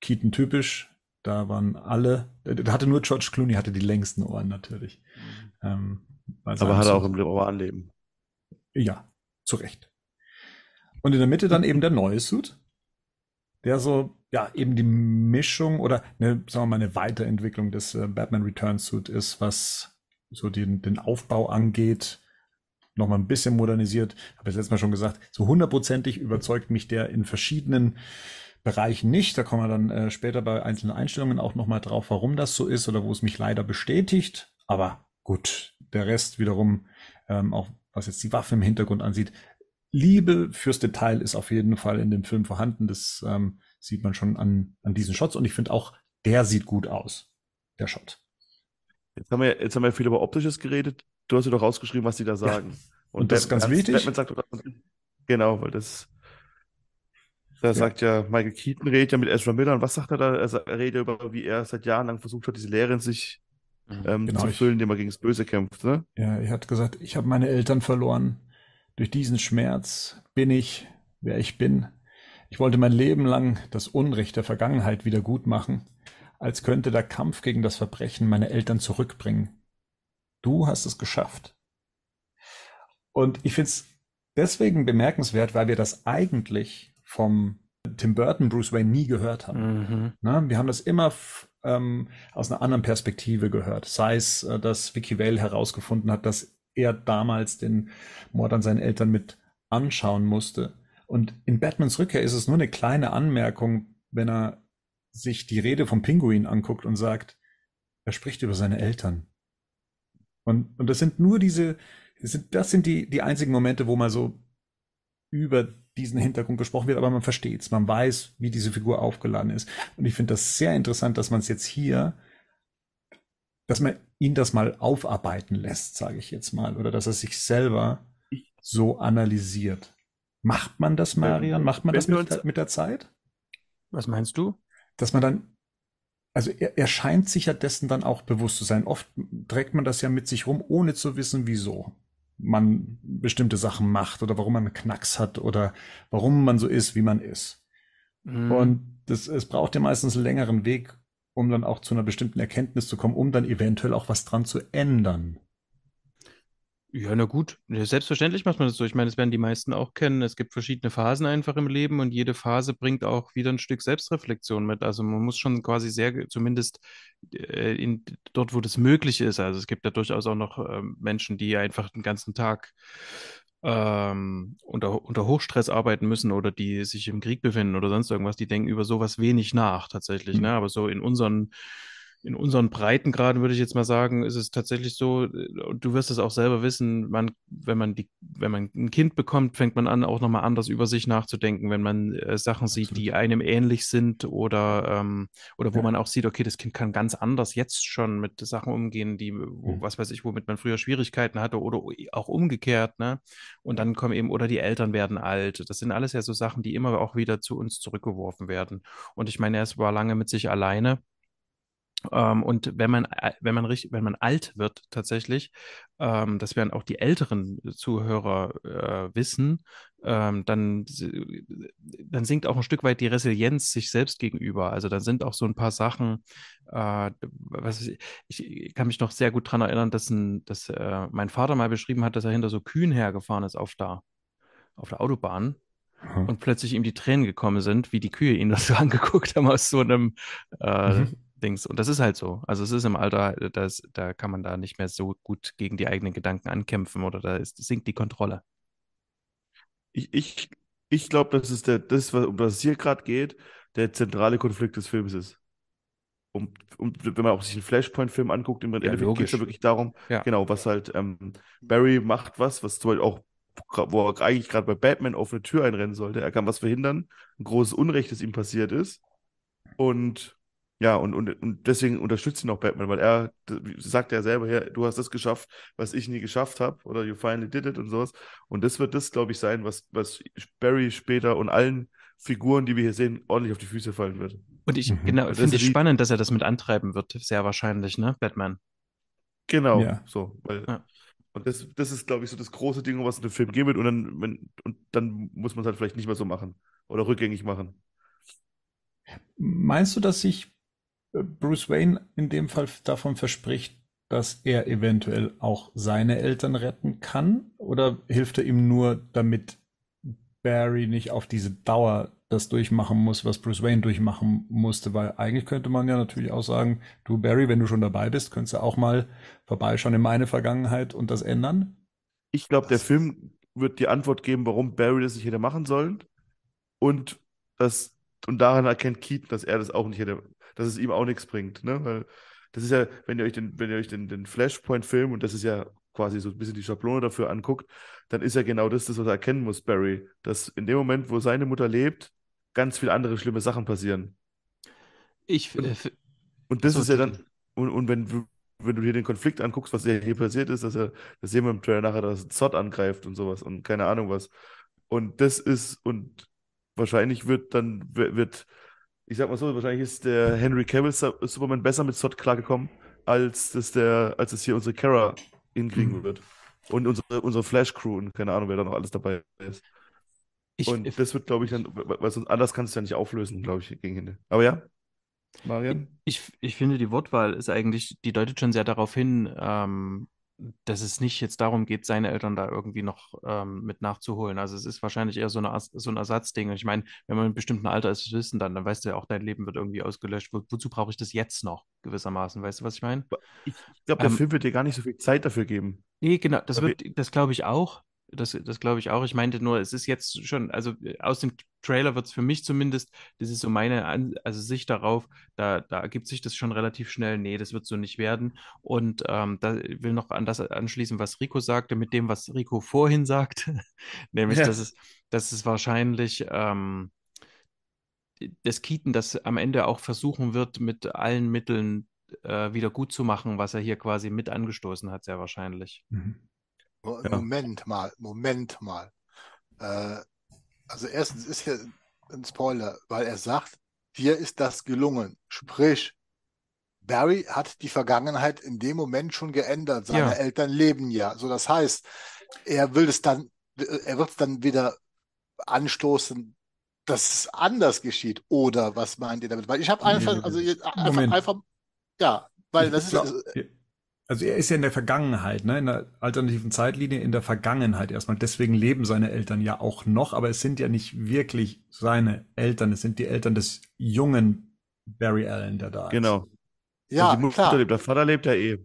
Keaton typisch. Da waren alle, da hatte nur George Clooney hatte die längsten Ohren natürlich. Mhm.
Ähm, Aber hat er auch im Romanleben.
Ja, zu Recht. Und in der Mitte dann eben der neue Suit, der so ja, eben die Mischung oder eine, sagen wir mal, eine Weiterentwicklung des äh, Batman Returns Suit ist, was so den, den Aufbau angeht, nochmal ein bisschen modernisiert. Habe ich letztes Mal schon gesagt, so hundertprozentig überzeugt mich der in verschiedenen Bereichen nicht. Da kommen wir dann äh, später bei einzelnen Einstellungen auch nochmal drauf, warum das so ist oder wo es mich leider bestätigt. Aber gut, der Rest wiederum, ähm, auch was jetzt die Waffe im Hintergrund ansieht, Liebe fürs Detail ist auf jeden Fall in dem Film vorhanden. Das ähm, sieht man schon an, an diesen Shots. Und ich finde auch, der sieht gut aus, der Shot.
Jetzt haben wir, jetzt haben wir viel über Optisches geredet. Du hast ja doch rausgeschrieben, was die da sagen. Ja.
Und, Und, das ist ganz wichtig.
Sagt genau, weil das, da ja. sagt ja, Michael Keaton redet ja mit Ezra Miller. Und was sagt er da? Er redet ja über, wie er seit Jahren lang versucht hat, diese Lehre in sich mhm. ähm, genau, zu füllen, indem er gegen das Böse kämpft. Ne?
Ja, er hat gesagt, ich habe meine Eltern verloren. Durch diesen Schmerz bin ich, wer ich bin. Ich wollte mein Leben lang das Unrecht der Vergangenheit wieder gut machen, als könnte der Kampf gegen das Verbrechen meine Eltern zurückbringen. Du hast es geschafft. Und ich finde es deswegen bemerkenswert, weil wir das eigentlich vom Tim Burton Bruce Wayne nie gehört haben. Mhm. Na, wir haben das immer ähm, aus einer anderen Perspektive gehört. Sei es, äh, dass Vicky Vale herausgefunden hat, dass er damals den Mord an seinen Eltern mit anschauen musste. Und in Batmans Rückkehr ist es nur eine kleine Anmerkung, wenn er sich die Rede vom Pinguin anguckt und sagt, er spricht über seine Eltern. Und, und das sind nur diese, das sind, das sind die, die einzigen Momente, wo mal so über diesen Hintergrund gesprochen wird, aber man versteht es, man weiß, wie diese Figur aufgeladen ist. Und ich finde das sehr interessant, dass man es jetzt hier, dass man ihn das mal aufarbeiten lässt, sage ich jetzt mal, oder dass er sich selber so analysiert. Macht man das, Marian? Macht man das mit, der, mit der Zeit?
Was meinst du?
Dass man dann, also er, er scheint sich ja dessen dann auch bewusst zu sein. Oft trägt man das ja mit sich rum, ohne zu wissen, wieso man bestimmte Sachen macht oder warum man einen Knacks hat oder warum man so ist, wie man ist. Mhm. Und das, es braucht ja meistens einen längeren Weg, um dann auch zu einer bestimmten Erkenntnis zu kommen, um dann eventuell auch was dran zu ändern.
Ja, na gut. Selbstverständlich macht man das so. Ich meine, das werden die meisten auch kennen. Es gibt verschiedene Phasen einfach im Leben und jede Phase bringt auch wieder ein Stück Selbstreflexion mit. Also man muss schon quasi sehr, zumindest äh, in, dort, wo das möglich ist. Also es gibt ja durchaus auch noch äh, Menschen, die einfach den ganzen Tag ähm, unter, unter Hochstress arbeiten müssen oder die sich im Krieg befinden oder sonst irgendwas. Die denken über sowas wenig nach tatsächlich. Mhm. Ne? Aber so in unseren in unseren Breitengraden würde ich jetzt mal sagen, ist es tatsächlich so, äh, du wirst es auch selber wissen, man, wenn man die, wenn man ein Kind bekommt, fängt man an, auch nochmal anders über sich nachzudenken, wenn man äh, Sachen Absolut. sieht, die einem ähnlich sind oder, ähm, oder wo ja. man auch sieht, okay, das Kind kann ganz anders jetzt schon mit Sachen umgehen, die, wo, mhm. was weiß ich, womit man früher Schwierigkeiten hatte oder auch umgekehrt, ne? Und dann kommen eben, oder die Eltern werden alt. Das sind alles ja so Sachen, die immer auch wieder zu uns zurückgeworfen werden. Und ich meine, er war lange mit sich alleine und wenn man, äh, wenn man richtig, wenn man alt wird tatsächlich, ähm, das werden auch die älteren Zuhörer äh, wissen, ähm, dann, dann sinkt auch ein Stück weit die Resilienz sich selbst gegenüber. Also da sind auch so ein paar Sachen, äh, was ich, ich, kann mich noch sehr gut daran erinnern, dass, ein, dass äh, mein Vater mal beschrieben hat, dass er hinter so Kühen hergefahren ist auf der, auf der Autobahn und plötzlich ihm die Tränen gekommen sind, wie die Kühe ihn das so <laughs> angeguckt haben aus so einem äh, mhm. Dings. Und das ist halt so. Also es ist im Alter, äh, das, da kann man da nicht mehr so gut gegen die eigenen Gedanken ankämpfen oder da ist, sinkt die Kontrolle.
Ich, ich, ich glaube, das ist der, das, um das es hier gerade geht, der zentrale Konflikt des Films ist. Und, und wenn man auch sich einen Flashpoint-Film anguckt, im ja, Endeffekt geht es ja wirklich darum, ja. genau, was halt ähm, Barry macht was, was zum Beispiel auch, wo er eigentlich gerade bei Batman auf eine Tür einrennen sollte. Er kann was verhindern, ein großes Unrecht, das ihm passiert ist. Und ja, und, und, und deswegen unterstützt ihn auch Batman, weil er sagt ja selber, ja, du hast das geschafft, was ich nie geschafft habe, oder you finally did it und sowas. Und das wird das, glaube ich, sein, was, was Barry später und allen Figuren, die wir hier sehen, ordentlich auf die Füße fallen wird.
Und ich, mhm. genau, finde ich spannend, dass er das mit antreiben wird, sehr wahrscheinlich, ne, Batman.
Genau, ja. so, weil. Ja. Und das, das ist, glaube ich, so das große Ding, was in dem Film geben wird. Und dann, wenn, und dann muss man es halt vielleicht nicht mehr so machen oder rückgängig machen.
Meinst du, dass sich Bruce Wayne in dem Fall davon verspricht, dass er eventuell auch seine Eltern retten kann? Oder hilft er ihm nur, damit Barry nicht auf diese Dauer das durchmachen muss, was Bruce Wayne durchmachen musste? Weil eigentlich könnte man ja natürlich auch sagen, du Barry, wenn du schon dabei bist, könntest du auch mal vorbeischauen in meine Vergangenheit und das ändern?
Ich glaube, der Film wird die Antwort geben, warum Barry das nicht hätte machen sollen. Und das, und daran erkennt Keaton, dass er das auch nicht hätte dass es ihm auch nichts bringt. Ne? Weil das ist ja, wenn ihr euch den, wenn ihr euch den, den Flashpoint-Film, und das ist ja quasi so ein bisschen die Schablone dafür anguckt, dann ist ja genau das, das was er erkennen muss, Barry, dass in dem Moment, wo seine Mutter lebt, ganz viele andere schlimme Sachen passieren.
Ich,
und, äh, und das so, ist ja dann, und, und wenn du wenn du dir den Konflikt anguckst, was hier passiert ist, dass er, das sehen wir im Trailer nachher, dass Zod angreift und sowas und keine Ahnung was. Und das ist, und wahrscheinlich wird dann, wird ich sag mal so, wahrscheinlich ist der Henry Cavill Superman besser mit Zod klargekommen, als das der, als es hier unsere Kara hinkriegen mhm. wird. Und unsere, unsere Flash-Crew und keine Ahnung, wer da noch alles dabei ist. Ich, und ich, das wird, glaube ich, dann, weil sonst anders kannst du ja nicht auflösen, glaube ich, gegen Ende. Aber ja,
Marian? Ich, ich finde, die Wortwahl ist eigentlich, die deutet schon sehr darauf hin, ähm, dass es nicht jetzt darum geht, seine Eltern da irgendwie noch ähm, mit nachzuholen. Also es ist wahrscheinlich eher so, eine, so ein Ersatzding. Und ich meine, wenn man in einem bestimmten Alter ist, wissen dann, dann weißt du ja auch, dein Leben wird irgendwie ausgelöscht. Wo, wozu brauche ich das jetzt noch, gewissermaßen? Weißt du, was ich meine?
Ich glaube, der ähm, Film wird dir gar nicht so viel Zeit dafür geben.
Nee, genau, das wird, das glaube ich auch. Das, das glaube ich auch. Ich meinte nur, es ist jetzt schon, also aus dem Trailer wird es für mich zumindest, das ist so meine An also Sicht darauf, da, da ergibt sich das schon relativ schnell, nee, das wird so nicht werden. Und ähm, da will noch an das anschließen, was Rico sagte, mit dem, was Rico vorhin <laughs> sagte, nämlich, ja. dass, es, dass es wahrscheinlich ähm, dass Keaton das am Ende auch versuchen wird, mit allen Mitteln äh, wieder gut zu machen, was er hier quasi mit angestoßen hat, sehr wahrscheinlich.
Mhm.
Ja.
Moment mal, Moment mal. Äh, also erstens ist hier ein Spoiler, weil er sagt, dir ist das gelungen. Sprich, Barry hat die Vergangenheit in dem Moment schon geändert. Seine
Ja.
Eltern leben ja. So, das heißt, er will es dann, er wird es dann wieder anstoßen, dass es anders geschieht. Oder was meint ihr damit? Weil ich habe einfach, also jetzt einfach, einfach, ja, weil das ist,
glaub,
also,
er ist ja in der Vergangenheit, ne, in der alternativen Zeitlinie in der Vergangenheit erstmal. Deswegen leben seine Eltern ja auch noch, aber es sind ja nicht wirklich seine Eltern, es sind die Eltern des jungen Barry Allen, der da ist.
Genau.
ja,
die Mutter
klar.
lebt, der Vater lebt ja eh.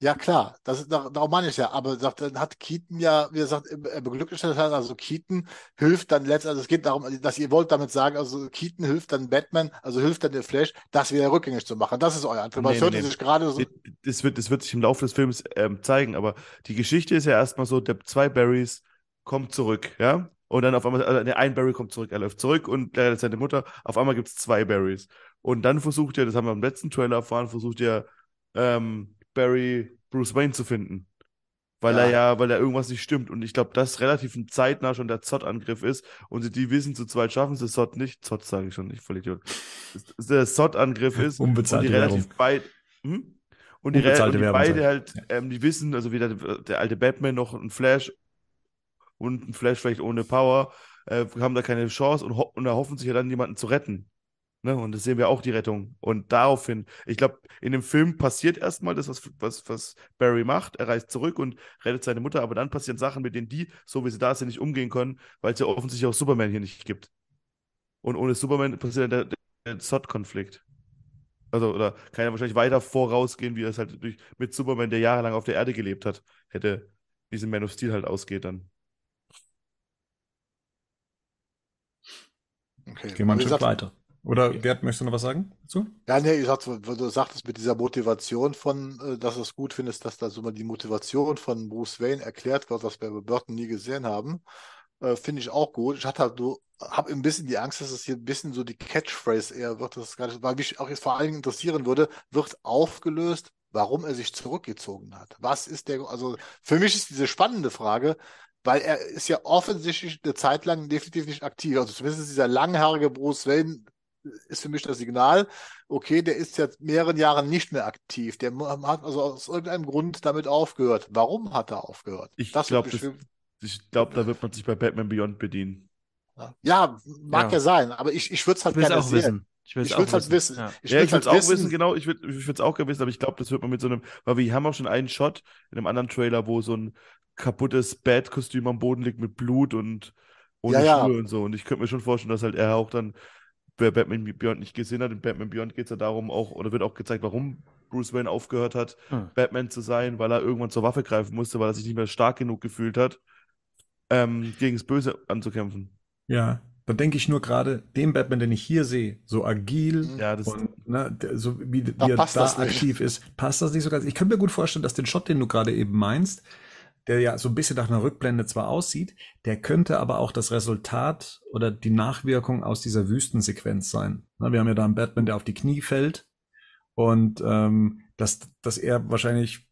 Ja, klar, das ist, dar- darum meine ich ja, aber sagt, dann hat Keaton ja, wie gesagt, er beglückt das halt, also Keaton hilft dann letztendlich, also es geht darum, dass ihr wollt damit sagen, also Keaton hilft dann Batman, also hilft dann der Flash, das wieder rückgängig zu machen. Das ist euer Antrieb.
Nee, nee, nee.
sich gerade so,
Das wird, das wird sich im Laufe des Films ähm, zeigen, aber die Geschichte ist ja erstmal so, der zwei Barrys kommt zurück, ja? Und dann auf einmal, also der ein Barry kommt zurück, er läuft zurück und leider seine Mutter, auf einmal gibt es zwei Barrys. Und dann versucht er, das haben wir im letzten Trailer erfahren, versucht er ähm, Barry Bruce Wayne zu finden. Weil er
Ja.
ja, weil er irgendwas nicht stimmt. Und ich glaube, dass relativ zeitnah schon der Zod-Angriff ist und sie die wissen, zu zweit schaffen sie Zod nicht. Zod sage ich schon, ich voll Idiot. Der Zod-Angriff ist und
Unbezahlte
die relativ beid, hm? Und die,
Unbezahlte
und die beide halt, ähm, die wissen, also weder der, alte Batman noch ein Flash und ein Flash vielleicht ohne Power, äh, haben da keine Chance und, und erhoffen sich ja dann jemanden zu retten. Ne? Und das sehen wir auch die Rettung. Und daraufhin, ich glaube, in dem Film passiert erstmal das, was, was, was Barry macht. Er reist zurück und rettet seine Mutter, aber dann passieren Sachen, mit denen die, so wie sie da sind, nicht umgehen können, weil es ja offensichtlich auch Superman hier nicht gibt. Und ohne Superman passiert dann der, der Zod-Konflikt. Also, oder kann ja wahrscheinlich weiter vorausgehen, wie es halt durch, mit Superman, der jahrelang auf der Erde gelebt hat, hätte diesen Man of Steel halt ausgeht dann.
okay.
Gehen wir einen Schritt weiter. Oder Gerd, möchtest du noch was sagen dazu?
Ja, nee, ich sagte, du sagtest mit dieser Motivation von, äh, dass du es gut findest, dass da so mal die Motivation von Bruce Wayne erklärt wird, was wir bei Burton nie gesehen haben, äh, finde ich auch gut. Ich hatte halt so, habe ein bisschen die Angst, dass es hier ein bisschen so die Catchphrase eher wird, das gar nicht, weil mich auch jetzt vor allen Dingen interessieren würde, wird aufgelöst, warum er sich zurückgezogen hat. Was ist der, also für mich ist diese spannende Frage, weil er ist ja offensichtlich eine Zeit lang definitiv nicht aktiv. Also zumindest dieser langhaarige Bruce Wayne ist für mich das Signal, okay, der ist jetzt mehreren Jahren nicht mehr aktiv. Der hat also aus irgendeinem Grund damit aufgehört. Warum hat er aufgehört?
Ich glaube,
würde
glaube, da wird man sich bei Batman Beyond bedienen.
ja, mag ja,
Ja.
sein, aber ich, ich würde es halt
es
gerne
auch
sehen.
wissen. Ich will es
halt wissen.
Ja.
Ich
ja,
will
ich würde
halt
es auch wissen, genau. Ich würde ich es auch gerne wissen, aber ich glaube, das wird man mit so einem, weil wir haben auch schon einen Shot in einem anderen Trailer, wo so ein kaputtes Bat-Kostüm am Boden liegt mit Blut und ohne
Ja, ja.
Schuhe und so. Und ich könnte mir schon vorstellen, dass halt er auch dann, wer Batman Beyond nicht gesehen hat, in Batman Beyond geht es ja darum auch, oder wird auch gezeigt, warum Bruce Wayne aufgehört hat,
Hm.
Batman zu sein, weil er irgendwann zur Waffe greifen musste, weil er sich nicht mehr stark genug gefühlt hat, ähm, gegen das Böse anzukämpfen.
Ja, da denke ich nur gerade, dem Batman, den ich hier sehe, so agil
Ja, das
und ne, so wie, wie er
passt
da
das nicht.
aktiv ist, passt das nicht so ganz. Ich könnte mir gut vorstellen, dass den Shot, den du gerade eben meinst, der ja so ein bisschen nach einer Rückblende zwar aussieht, der könnte aber auch das Resultat oder die Nachwirkung aus dieser Wüstensequenz sein. Wir haben ja da einen Batman, der auf die Knie fällt und ähm, dass, dass er wahrscheinlich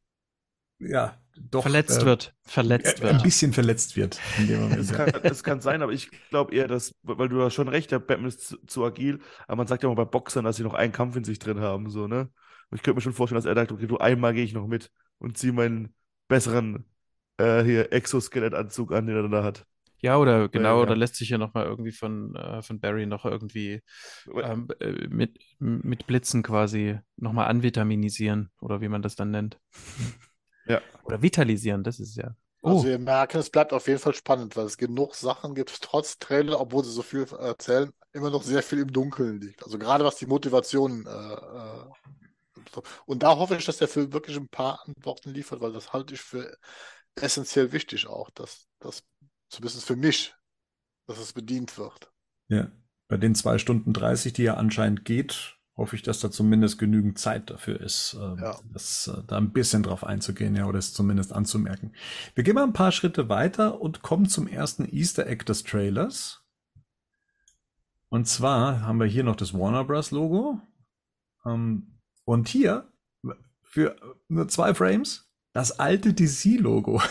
ja doch
Verletzt
äh,
wird. Verletzt
äh, ein
wird.
bisschen verletzt wird. In dem Moment.
Es kann, es kann sein, aber ich glaube eher, dass, weil du da schon recht hast, Batman ist zu, zu agil, aber man sagt ja immer bei Boxern, dass sie noch einen Kampf in sich drin haben, so, ne? Und ich könnte mir schon vorstellen, dass er dachte, okay, du einmal gehe ich noch mit und ziehe meinen besseren äh, hier Exoskelettanzug an, den er da hat.
Ja, oder genau,
ja.
oder lässt sich ja nochmal irgendwie von, äh, von Barry noch irgendwie ähm, äh, mit, mit Blitzen quasi nochmal anvitaminisieren oder wie man das dann nennt. <laughs>
Ja.
Oder vitalisieren, das ist ja. Oh,
Also wir merken, es bleibt auf jeden Fall spannend, weil es genug Sachen gibt, trotz Trailer, obwohl sie so viel erzählen, immer noch sehr viel im Dunkeln liegt. Also gerade was die Motivation äh, äh, und da hoffe ich, dass der Film wirklich ein paar Antworten liefert, weil das halte ich für essentiell wichtig auch, dass das zumindest für mich, dass es bedient wird.
Ja, bei den zwei Stunden 30, die ja anscheinend geht, hoffe ich, dass da zumindest genügend Zeit dafür ist, äh,
Ja.
das, äh, da ein bisschen drauf einzugehen, ja, oder es zumindest anzumerken. Wir gehen mal ein paar Schritte weiter und kommen zum ersten Easter Egg des Trailers. Und zwar haben wir hier noch das Warner Bros. Logo. Ähm, und hier für nur zwei Frames das alte DC-Logo.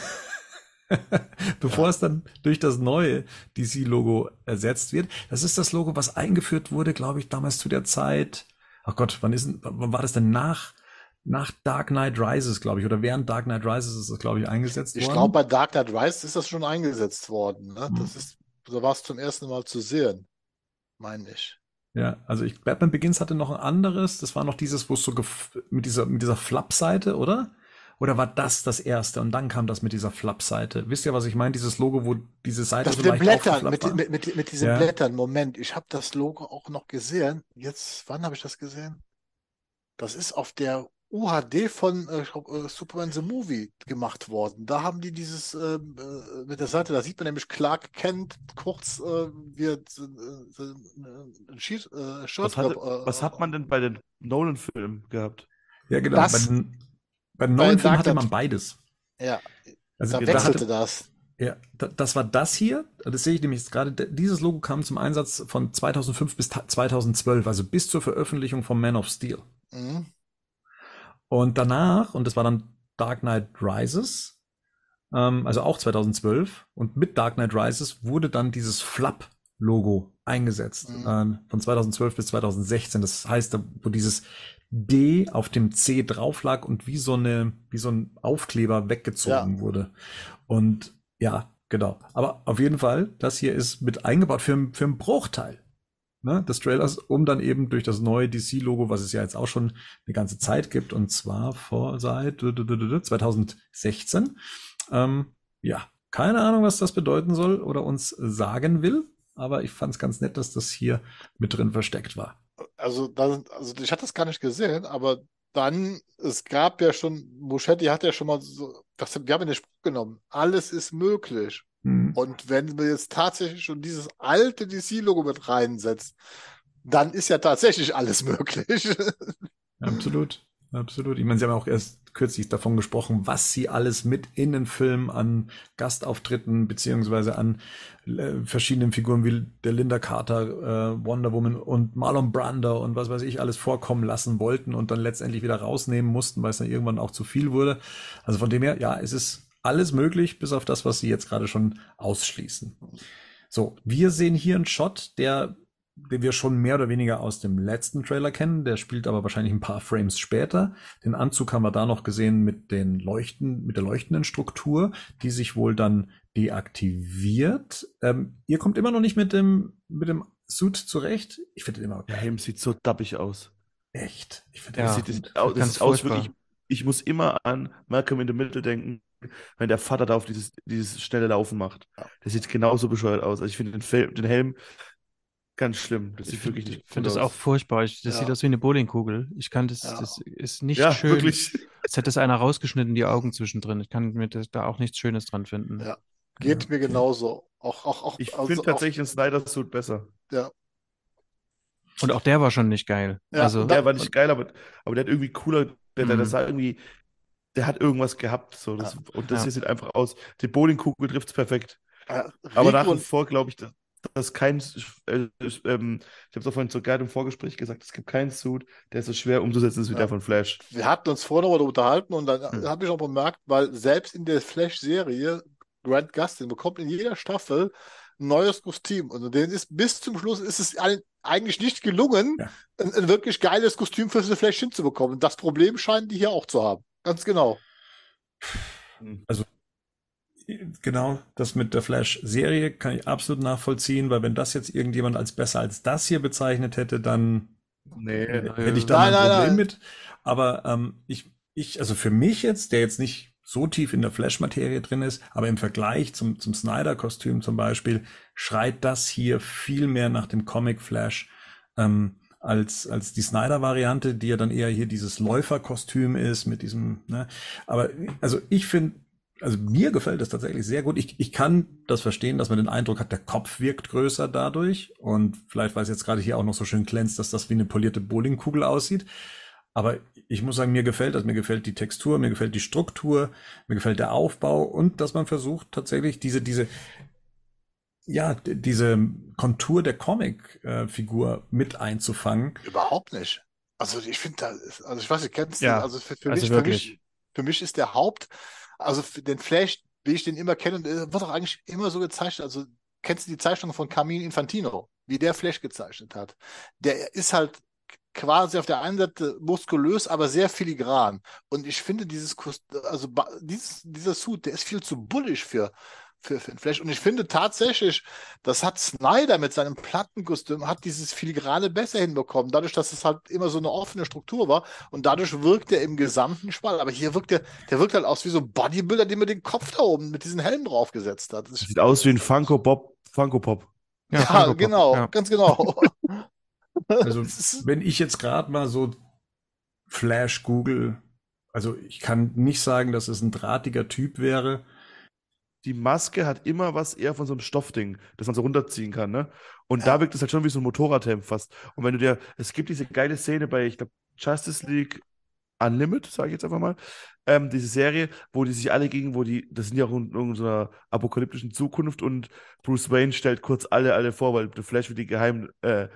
<laughs> Bevor es dann durch das neue DC-Logo ersetzt wird. Das ist das Logo, was eingeführt wurde, glaube ich, damals zu der Zeit. Ach Gott, wann ist wann war das denn nach, nach Dark Knight Rises, glaube ich, oder während Dark Knight Rises ist das, glaube ich, eingesetzt
Ich
worden?
glaube, bei Dark Knight Rises ist das schon eingesetzt worden. Ne?
Hm.
Das ist, da war es zum ersten Mal zu sehen, meine ich.
Ja, also ich, Batman Begins hatte noch ein anderes. Das war noch dieses, wo es so mit dieser, mit dieser Flap-Seite, oder? Oder war das das erste? Und dann kam das mit dieser Flap-Seite. Wisst ihr, was ich meine? Dieses Logo, wo diese Seite
Das
so
mit den
leicht
Blättern, mit, mit, mit, mit diesen
Ja.
Blättern. Moment, ich habe das Logo auch noch gesehen. Jetzt, wann habe ich das gesehen? Das ist auf der UHD von äh, ich glaub, äh, Superman the Movie gemacht worden. Da haben die dieses ähm, äh, mit der Seite, da sieht man nämlich Clark Kent kurz äh, wird äh, ein Shirt, äh, Shirt
Was, hatte,
äh,
was hat man denn bei den Nolan-Filmen gehabt?
Ja, genau.
Das-
bei den, bei den
bei
neuen Filmen
Dark
hatte man beides.
Ja,
Also
da
da
wechselte
hatte,
das.
ja, da, das war das hier. Das sehe ich nämlich jetzt gerade. Dieses Logo kam zum Einsatz von 2005 bis ta- 2012, also bis zur Veröffentlichung von Man of Steel.
Mhm.
Und danach, und das war dann Dark Knight Rises, ähm, also auch 2012, und mit Dark Knight Rises wurde dann dieses Flap-Logo eingesetzt,
Mhm.
ähm, von 2012 bis 2016. Das heißt, da- wo dieses D auf dem C drauf lag und wie so eine, wie so ein Aufkleber weggezogen wurde. Und ja, genau. Aber auf jeden Fall, das hier ist mit eingebaut für, für einen Bruchteil ne, des Trailers, um dann eben durch das neue DC-Logo, was es ja jetzt auch schon eine ganze Zeit gibt, und zwar vor seit 2016. Ähm, ja, keine Ahnung, was das bedeuten soll oder uns sagen will, aber ich fand es ganz nett, dass das hier mit drin versteckt war.
Also, da, also ich hatte das gar nicht gesehen, aber dann, es gab ja schon, Muschetti hat ja schon mal so, das, wir haben ja den Spruch genommen, alles ist möglich.
Hm.
Und wenn wir jetzt tatsächlich schon dieses alte DC-Logo mit reinsetzt, dann ist ja tatsächlich alles <laughs> möglich.
Absolut, absolut. Ich meine, Sie haben auch erst kürzlich davon gesprochen, was Sie alles mit in den Film an Gastauftritten beziehungsweise an äh, verschiedenen Figuren wie der Linda Carter, äh, Wonder Woman und Marlon Brando und was weiß ich alles vorkommen lassen wollten und dann letztendlich wieder rausnehmen mussten, weil es dann irgendwann auch zu viel wurde. Also von dem her, ja, es ist alles möglich, bis auf das, was Sie jetzt gerade schon ausschließen. So, wir sehen hier einen Shot, der den wir schon mehr oder weniger aus dem letzten Trailer kennen. Der spielt aber wahrscheinlich ein paar Frames später. Den Anzug haben wir da noch gesehen mit den Leuchten, mit der leuchtenden Struktur, die sich wohl dann deaktiviert. Ähm, ihr kommt immer noch nicht mit dem, mit dem Suit zurecht. Ich finde den immer
Der Helm sieht so dappig aus.
echt. Ich finde
Ja.
Sieht, das, aus- das
ganz
sieht aus wirklich. Ich muss immer an Malcolm in the Middle denken, wenn der Vater da auf dieses, dieses schnelle Laufen macht. Der sieht genauso bescheuert aus. Also ich finde den, den Helm ganz schlimm. Das
Ich
sieht wirklich
finde
nicht
find
gut
das
aus.
auch furchtbar. Ich, das
Ja.
sieht aus wie eine Bowlingkugel. Ich kann das,
Ja.
das ist nicht
Ja,
schön.
wirklich.
Als hätte es einer rausgeschnitten, die Augen zwischendrin. Ich kann mir das, da auch nichts Schönes dran finden.
Ja. Geht mir genauso. Auch, auch, auch,
Ich
also
finde
auch-
tatsächlich den Snyder-Suit besser.
Und auch der war schon nicht geil.
Ja,
also,
Der war nicht geil, aber, aber der hat irgendwie cooler. Der, der,
Mhm.
das sah irgendwie. Der hat irgendwas gehabt. So, das, Und das
Ja.
hier sieht einfach aus. Die Bowlingkugel trifft es perfekt. Aber nach wie vor glaube ich, dass, dass kein. Äh, ähm, ich habe es auch vorhin sogar im Vorgespräch gesagt, es gibt keinen Suit, der so schwer umzusetzen ist wie
Ja.
der von Flash.
wir hatten uns noch mal unterhalten und dann
Hm.
habe ich auch bemerkt, weil selbst in der Flash-Serie Grant Gustin bekommt in jeder Staffel ein neues Kostüm und denen ist bis zum Schluss ist es allen eigentlich nicht gelungen,
Ja.
ein, ein wirklich geiles Kostüm für The Flash hinzubekommen. Das Problem scheinen die hier auch zu haben. Ganz genau.
Genau, das mit der Flash-Serie kann ich absolut nachvollziehen, weil wenn das jetzt irgendjemand als besser als das hier bezeichnet hätte, dann
Nee,
hätte ich da
Nein,
ein Problem
nein.
mit. Aber ähm, ich, ich, also für mich jetzt, der jetzt nicht so tief in der Flash-Materie drin ist, aber im Vergleich zum, zum Snyder-Kostüm zum Beispiel, schreit das hier viel mehr nach dem Comic Flash ähm, als, als die Snyder-Variante, die ja dann eher hier dieses Läuferkostüm ist mit diesem, ne? Aber also ich finde also mir gefällt es tatsächlich sehr gut. Ich, ich kann das verstehen, dass man den Eindruck hat, der Kopf wirkt größer dadurch. Und vielleicht, weil es jetzt gerade hier auch noch so schön glänzt, dass das wie eine polierte Bowlingkugel aussieht. Aber ich muss sagen, mir gefällt das. Mir gefällt die Textur, mir gefällt die Struktur, mir gefällt der Aufbau und dass man versucht, tatsächlich diese, diese, ja, diese Kontur der Comic-Figur mit einzufangen.
Überhaupt nicht. Also ich finde da, also ich weiß nicht, kennst
Ja,
also für, für
also
mich, für mich, für mich ist der Haupt, also den Flash, wie ich den immer kenne, wird auch eigentlich immer so gezeichnet. Also kennst du die Zeichnung von Carmine Infantino, wie der Flash gezeichnet hat? Der ist halt quasi auf der einen Seite muskulös, aber sehr filigran. Und ich finde dieses, also dieses, dieser Suit, der ist viel zu bullig für, für, für den Flash. Und ich finde tatsächlich, das hat Snyder mit seinem Plattenkostüm, hat dieses Filigrane besser hinbekommen, dadurch, dass es halt immer so eine offene Struktur war. Und dadurch wirkt er im gesamten Spalt. Aber hier wirkt der, der wirkt halt aus wie so ein Bodybuilder, dem er den Kopf da oben mit diesem Helm draufgesetzt hat.
Sieht aus wie ein Funko Pop, Funko Pop.
ja,
Funko Pop,
genau,
ja.
ganz genau. <laughs>
Also, wenn ich jetzt gerade mal so Flash google, also ich kann nicht sagen, dass es ein drahtiger Typ wäre.
Die Maske hat immer was eher von so einem Stoffding, das man so runterziehen kann, ne? Und
Ja.
da wirkt es halt schon wie so ein Motorradhelm fast. Und wenn du dir, es gibt diese geile Szene bei, ich glaube, Justice League Unlimited, sage ich jetzt einfach mal, ähm, diese Serie, wo die sich alle gegen, wo die, das sind ja auch in irgendeiner apokalyptischen Zukunft und Bruce Wayne stellt kurz alle, alle vor, weil The Flash will die Geheim, äh,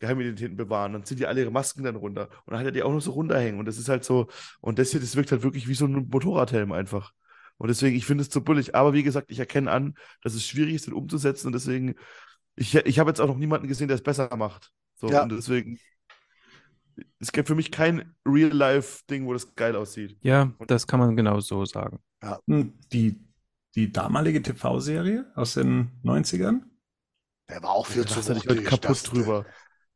Geheimidentitäten bewahren. Dann ziehen die alle ihre Masken dann runter. Und dann hat er die auch noch so runterhängen. Und das ist halt so, und das hier, das wirkt halt wirklich wie so ein Motorradhelm einfach. Und deswegen, ich finde es zu bullig. Aber wie gesagt, ich erkenne an, dass es schwierig ist, den umzusetzen. Und deswegen, ich, ich habe jetzt auch noch niemanden gesehen, der es besser macht. So,
Ja.
und deswegen, es gibt für mich kein Real-Life-Ding, wo das geil aussieht.
Ja, das kann man genau so sagen.
Hm, Die, die damalige TV-Serie aus den 90ern?
Der war auch viel
Da
zu
heute
wuchtig.
kaputt
Das-
drüber.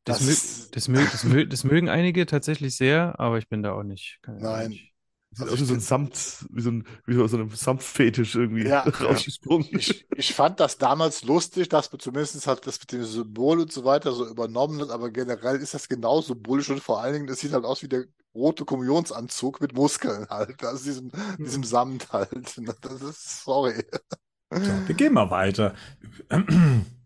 Das,
Das
mö das, mö das, mö das mögen einige tatsächlich sehr, aber ich bin da auch nicht. Ich
Nein.
nicht.
Sieht
Also
aus wie so ein
find-
Samt, wie so ein, wie so ein Samtfetisch irgendwie
Ja, <laughs>
rausgesprungen.
Ich, ich fand das damals lustig, dass man zumindest halt das mit dem Symbol und so weiter so übernommen hat, aber generell ist das genauso bullisch und vor allen Dingen, das sieht halt aus wie der rote Kommunionsanzug mit Muskeln halt, also diesem, diesem Samt halt. Das ist, sorry.
So, wir gehen mal weiter. <clears throat>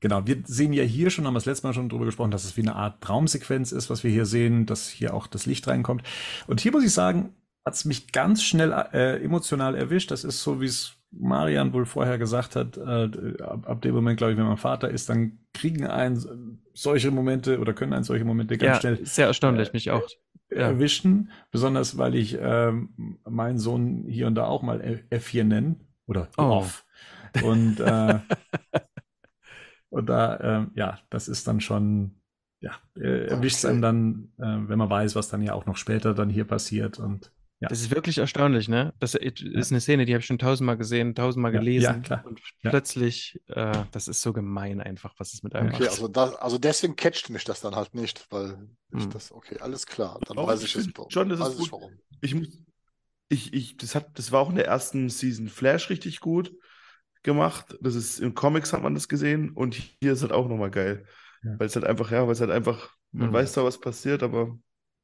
Genau, wir sehen ja hier schon, haben wir das letzte Mal schon drüber gesprochen, dass es wie eine Art Traumsequenz ist, was wir hier sehen, dass hier auch das Licht reinkommt. Und hier muss ich sagen, hat es mich ganz schnell äh, emotional erwischt. Das ist so, wie es Marian wohl vorher gesagt hat, äh, ab, ab dem Moment, glaube ich, wenn man Vater ist, dann kriegen einen solche Momente oder können einen solche Momente ganz
Ja,
schnell
sehr erstaunlich,
äh,
mich auch. Ja.
erwischen, besonders weil ich ähm, meinen Sohn hier und da auch mal F4 nenne oder
Oh.
off. Und, äh, und da, ähm, ja, das ist dann schon, ja, äh, erwischt es
Okay.
einem dann, äh, wenn man weiß, was dann ja auch noch später dann hier passiert und ja.
Das ist wirklich erstaunlich, ne? Das ist eine Szene, die habe ich schon tausendmal gesehen, tausendmal gelesen.
ja, klar.
Und
Ja.
plötzlich, äh, das ist so gemein einfach, was es mit einem
Okay,
macht.
also, das, also deswegen catcht mich das dann halt nicht, weil ich
Hm.
das, okay, alles klar, dann
Doch,
weiß
ich find
warum.
schon, das ist gut.
warum.
Ich muss, ich, ich, das hat, das war auch in der ersten Season Flash richtig gut gemacht. Das ist, in Comics hat man das gesehen und hier ist halt auch nochmal geil.
Ja.
Weil es halt einfach, ja, weil es halt einfach, man
Mhm.
weiß zwar, was passiert, aber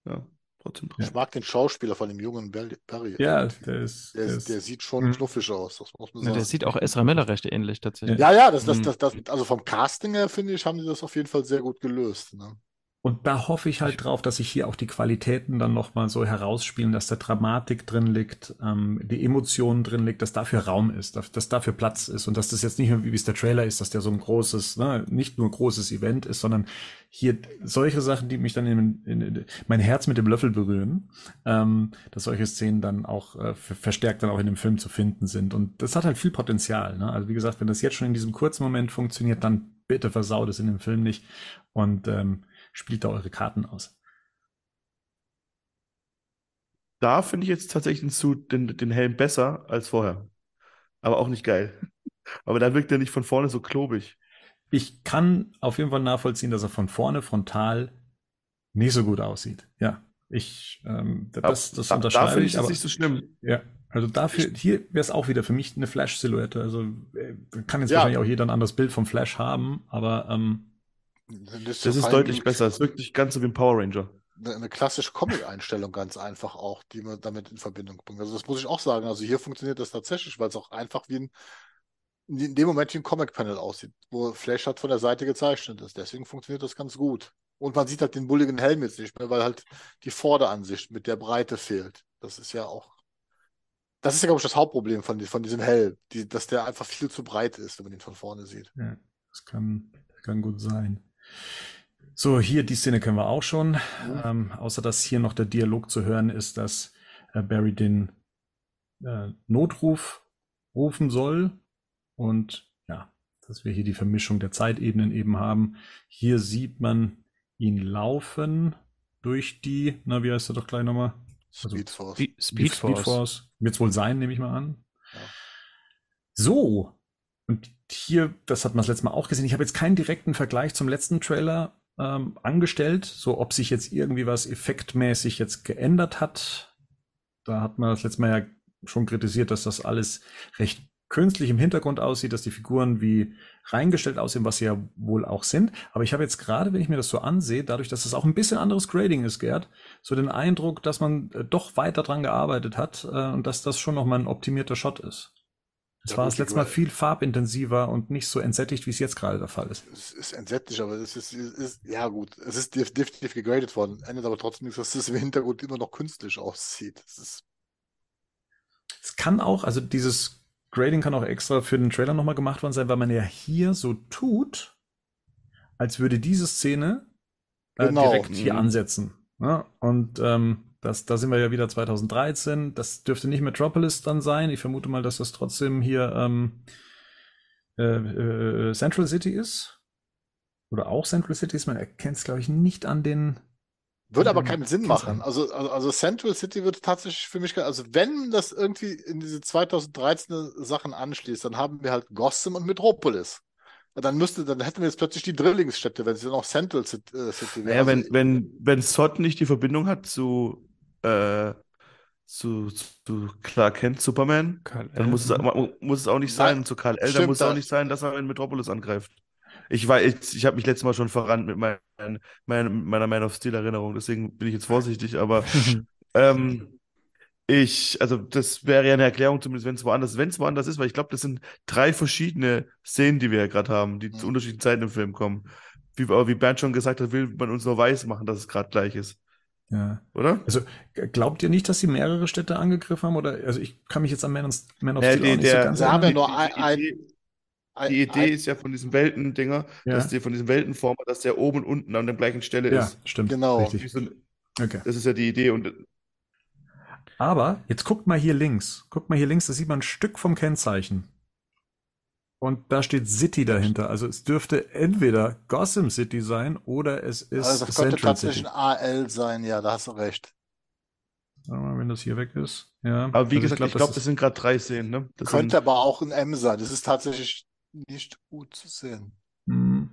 ja, trotzdem.
Ich mag den Schauspieler von dem jungen Barry.
Ja, der ist,
Der,
der
ist, der
ist
sieht schon
Mhm.
knuffig aus, das muss man sagen.
der sieht auch Ezra Miller recht ähnlich tatsächlich.
Ja, ja, das, das,
Mhm.
das, das, also vom Casting her, finde ich, haben die das auf jeden Fall sehr gut gelöst. Ne?
Und da hoffe ich halt drauf, dass sich hier auch die Qualitäten dann nochmal so herausspielen, dass da Dramatik drin liegt, ähm, die Emotionen drin liegt, dass dafür Raum ist, dass, dass dafür Platz ist und dass das jetzt nicht nur wie es der Trailer ist, dass der so ein großes, ne, nicht nur großes Event ist, sondern hier solche Sachen, die mich dann in, in, in mein Herz mit dem Löffel berühren, ähm, dass solche Szenen dann auch äh, ver- verstärkt dann auch in dem Film zu finden sind. Und das hat halt viel Potenzial. Ne? Also wie gesagt, wenn das jetzt schon in diesem kurzen Moment funktioniert, dann bitte versaut es in dem Film nicht. Und ähm, spielt da eure Karten aus.
Da finde ich jetzt tatsächlich den, Suit, den, den Helm besser als vorher. Aber auch nicht geil. <laughs> Aber da wirkt er nicht von vorne so klobig.
Ich kann auf jeden Fall nachvollziehen, dass er von vorne frontal nicht so gut aussieht. Ja, ich, ähm, das, das
da, da
unterschreibe
finde ich
ich,
das
aber
nicht so schlimm.
ja, also dafür, hier wäre es auch wieder für mich eine Flash-Silhouette. Also äh, kann jetzt
Ja.
wahrscheinlich auch jeder ein anderes Bild vom Flash haben, aber ähm,
Das ist deutlich besser. Es wirkt nicht ganz so wie ein Power Ranger.
eine, eine klassische Comic-Einstellung ganz einfach auch, die man damit in Verbindung bringt. Also das muss ich auch sagen. Also hier funktioniert das tatsächlich, weil es auch einfach wie ein, in dem Moment wie ein Comic-Panel aussieht, wo Flash halt von der Seite gezeichnet ist. Deswegen funktioniert das ganz gut. Und man sieht halt den bulligen Helm jetzt nicht mehr, weil halt die Vorderansicht mit der Breite fehlt. Das ist ja auch, das ist ja, glaube ich, das Hauptproblem von, von diesem Helm, die, dass der einfach viel zu breit ist, wenn man ihn von vorne sieht.
Ja, das kann, das kann gut sein. So, hier die Szene können wir auch schon.
Mhm.
Ähm, außer dass hier noch der Dialog zu hören ist, dass äh, Barry den äh, Notruf rufen soll. Und ja, dass wir hier die Vermischung der Zeitebenen eben haben. Hier sieht man ihn laufen durch die, na, wie heißt er doch gleich nochmal? Also,
Speed Force.
Speed, Speed Force.
Wird es wohl sein, nehme ich mal an.
Ja.
So. Und hier, das hat man das letzte Mal auch gesehen. Ich habe jetzt keinen direkten Vergleich zum letzten Trailer ähm, angestellt, so ob sich jetzt irgendwie was effektmäßig jetzt geändert hat. Da hat man das letzte Mal ja schon kritisiert, dass das alles recht künstlich im Hintergrund aussieht, dass die Figuren wie reingestellt aussehen, was sie ja wohl auch sind. Aber ich habe jetzt gerade, wenn ich mir das so ansehe, dadurch, dass es auch ein bisschen anderes Grading ist, Gerd, so den Eindruck, dass man äh, doch weiter dran gearbeitet hat äh, und dass das schon nochmal ein optimierter Shot ist. Es war das letzte Mal viel farbintensiver und nicht so entsättigt, wie es jetzt gerade der Fall ist.
Es ist entsetzlich, aber es ist, es ist, ja gut, es ist def- definitiv gegradet worden. Ändert aber trotzdem nichts, dass es im Hintergrund immer noch künstlich aussieht. Es
kann auch, also dieses Grading kann auch extra für den Trailer nochmal gemacht worden sein, weil man ja hier so tut, als würde diese Szene äh,
Genau.
direkt hier
Mhm.
ansetzen. Ja, und ähm, das, da sind wir ja wieder 2013. Das dürfte nicht Metropolis dann sein. Ich vermute mal, dass das trotzdem hier ähm, äh, äh, Central City ist. Oder auch Central City ist. Man erkennt es, glaube ich, nicht an den.
Würde aber keinen Sinn machen. Also, also, also Central City wird tatsächlich für mich, also wenn das irgendwie in diese 2013er Sachen anschließt, dann haben wir halt Gotham und Metropolis. Und Dann müsste, dann hätten wir jetzt plötzlich die Drillingsstädte, wenn es dann auch Central äh, City wäre.
Naja, wenn,
Also,
wenn, wenn Sod nicht die Verbindung hat zu, äh, zu, zu Clark Kent, Superman,
Karl
dann muss es,
L.
muss es auch nicht
Nein,
sein. Und zu Kal-El, dann
stimmt,
muss es auch nicht sein, dass er in Metropolis angreift. Ich war, ich, ich habe mich letztes Mal schon verrannt mit mein, mein, meiner Man of Steel Erinnerung, deswegen bin ich jetzt vorsichtig, aber <laughs> ähm, ich, also das wäre ja eine Erklärung, zumindest wenn es woanders, wenn es woanders ist, weil ich glaube, das sind drei verschiedene Szenen, die wir ja gerade haben, die zu
Mhm.
unterschiedlichen Zeiten im Film kommen. Wie, aber wie Bernd schon gesagt hat, will man uns nur weiß machen, dass es gerade gleich ist,
Ja.
oder?
Also glaubt ihr nicht, dass sie mehrere Städte angegriffen haben? Oder also ich kann mich jetzt an Man, of- of
Ja,
Steel
die-
auch nicht so
der-
ganz
haben ja
erinnern.
nur ein, ein,
Die Idee,
ein,
die Idee
ein,
ist ja von diesem Weltendinger,
Ja.
dass die von diesem Weltenformer, dass der oben und unten an der gleichen Stelle
Ja,
ist.
stimmt.
Genau.
Richtig.
So
Okay.
Das ist ja die Idee und
Aber jetzt guckt mal hier links. Guckt mal hier links, da sieht man ein Stück vom Kennzeichen. Und da steht City dahinter. Also es dürfte entweder Gotham City sein oder es ist
also das könnte
Central
tatsächlich
City.
ein AL sein, ja, da hast du recht.
Sagen wir mal, wenn das hier weg ist. Ja.
aber wie
Also
gesagt,
glaub,
ich glaube,
das
das sind gerade drei Szenen, ne? Das
Könnte
sind,
aber auch ein M sein. Das ist tatsächlich nicht gut zu sehen.
Hm.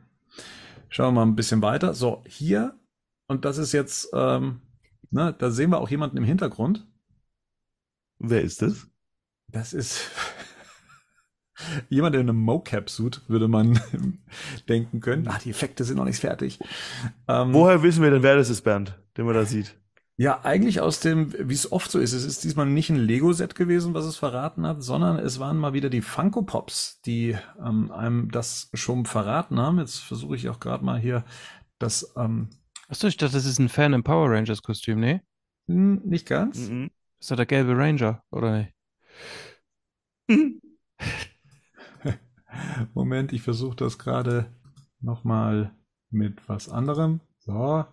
Schauen wir mal ein bisschen weiter. So, hier, und das ist jetzt, ähm, ne, da sehen wir auch jemanden im Hintergrund.
wer ist das?
Das ist <laughs> jemand in einem Mocap-Suit, würde man <laughs> denken können. Ah, die Effekte sind noch nicht fertig. Ähm,
Woher wissen wir denn, wer das ist, Bernd, den man da sieht?
Ja, eigentlich aus dem, wie es oft so ist. Es ist diesmal nicht ein Lego-Set gewesen, was es verraten hat, sondern es waren mal wieder die Funko Pops, die ähm, einem das schon verraten haben. Jetzt versuche ich auch gerade mal hier das ähm,
Achso, ich dachte, das ist ein Fan im Power Rangers Kostüm, ne?
hm, nicht ganz.
Mhm.
Ist das der gelbe Ranger, oder nicht? <laughs> <laughs>
Moment, ich versuche das gerade nochmal mit was anderem. So.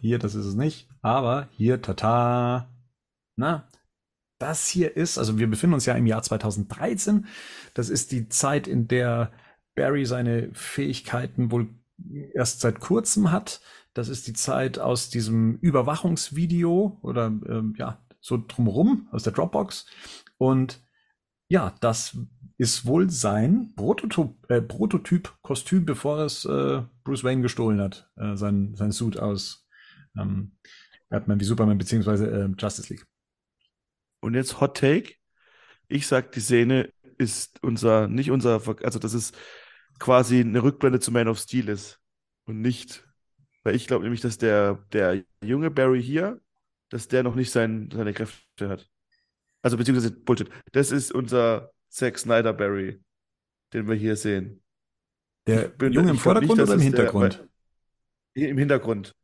Hier, das ist es nicht. Aber hier, tata. Na, das hier ist, also wir befinden uns ja im Jahr 2013. Das ist die Zeit, in der Barry seine Fähigkeiten wohl erst seit kurzem hat. Das ist die Zeit aus diesem Überwachungsvideo oder ähm, ja, so drumherum aus der Dropbox. Und ja, das ist wohl sein Prototyp, äh, Prototyp-Kostüm, bevor es äh, Bruce Wayne gestohlen hat. Äh, sein, sein Suit aus ähm, Batman wie Superman beziehungsweise äh, Justice League.
Und jetzt Hot Take. Ich sag, die Szene ist unser, nicht unser, also das ist quasi eine Rückblende zu Man of Steel ist und nicht Weil ich glaube nämlich, dass der, der junge Barry hier, dass der noch nicht sein, seine Kräfte hat. Also beziehungsweise Bullshit. Das ist unser Zack Snyder Barry, den wir hier sehen.
Der
bin-
Junge im
nicht,
Vordergrund
dass
oder im
der-
Hintergrund?
Hier Im Hintergrund.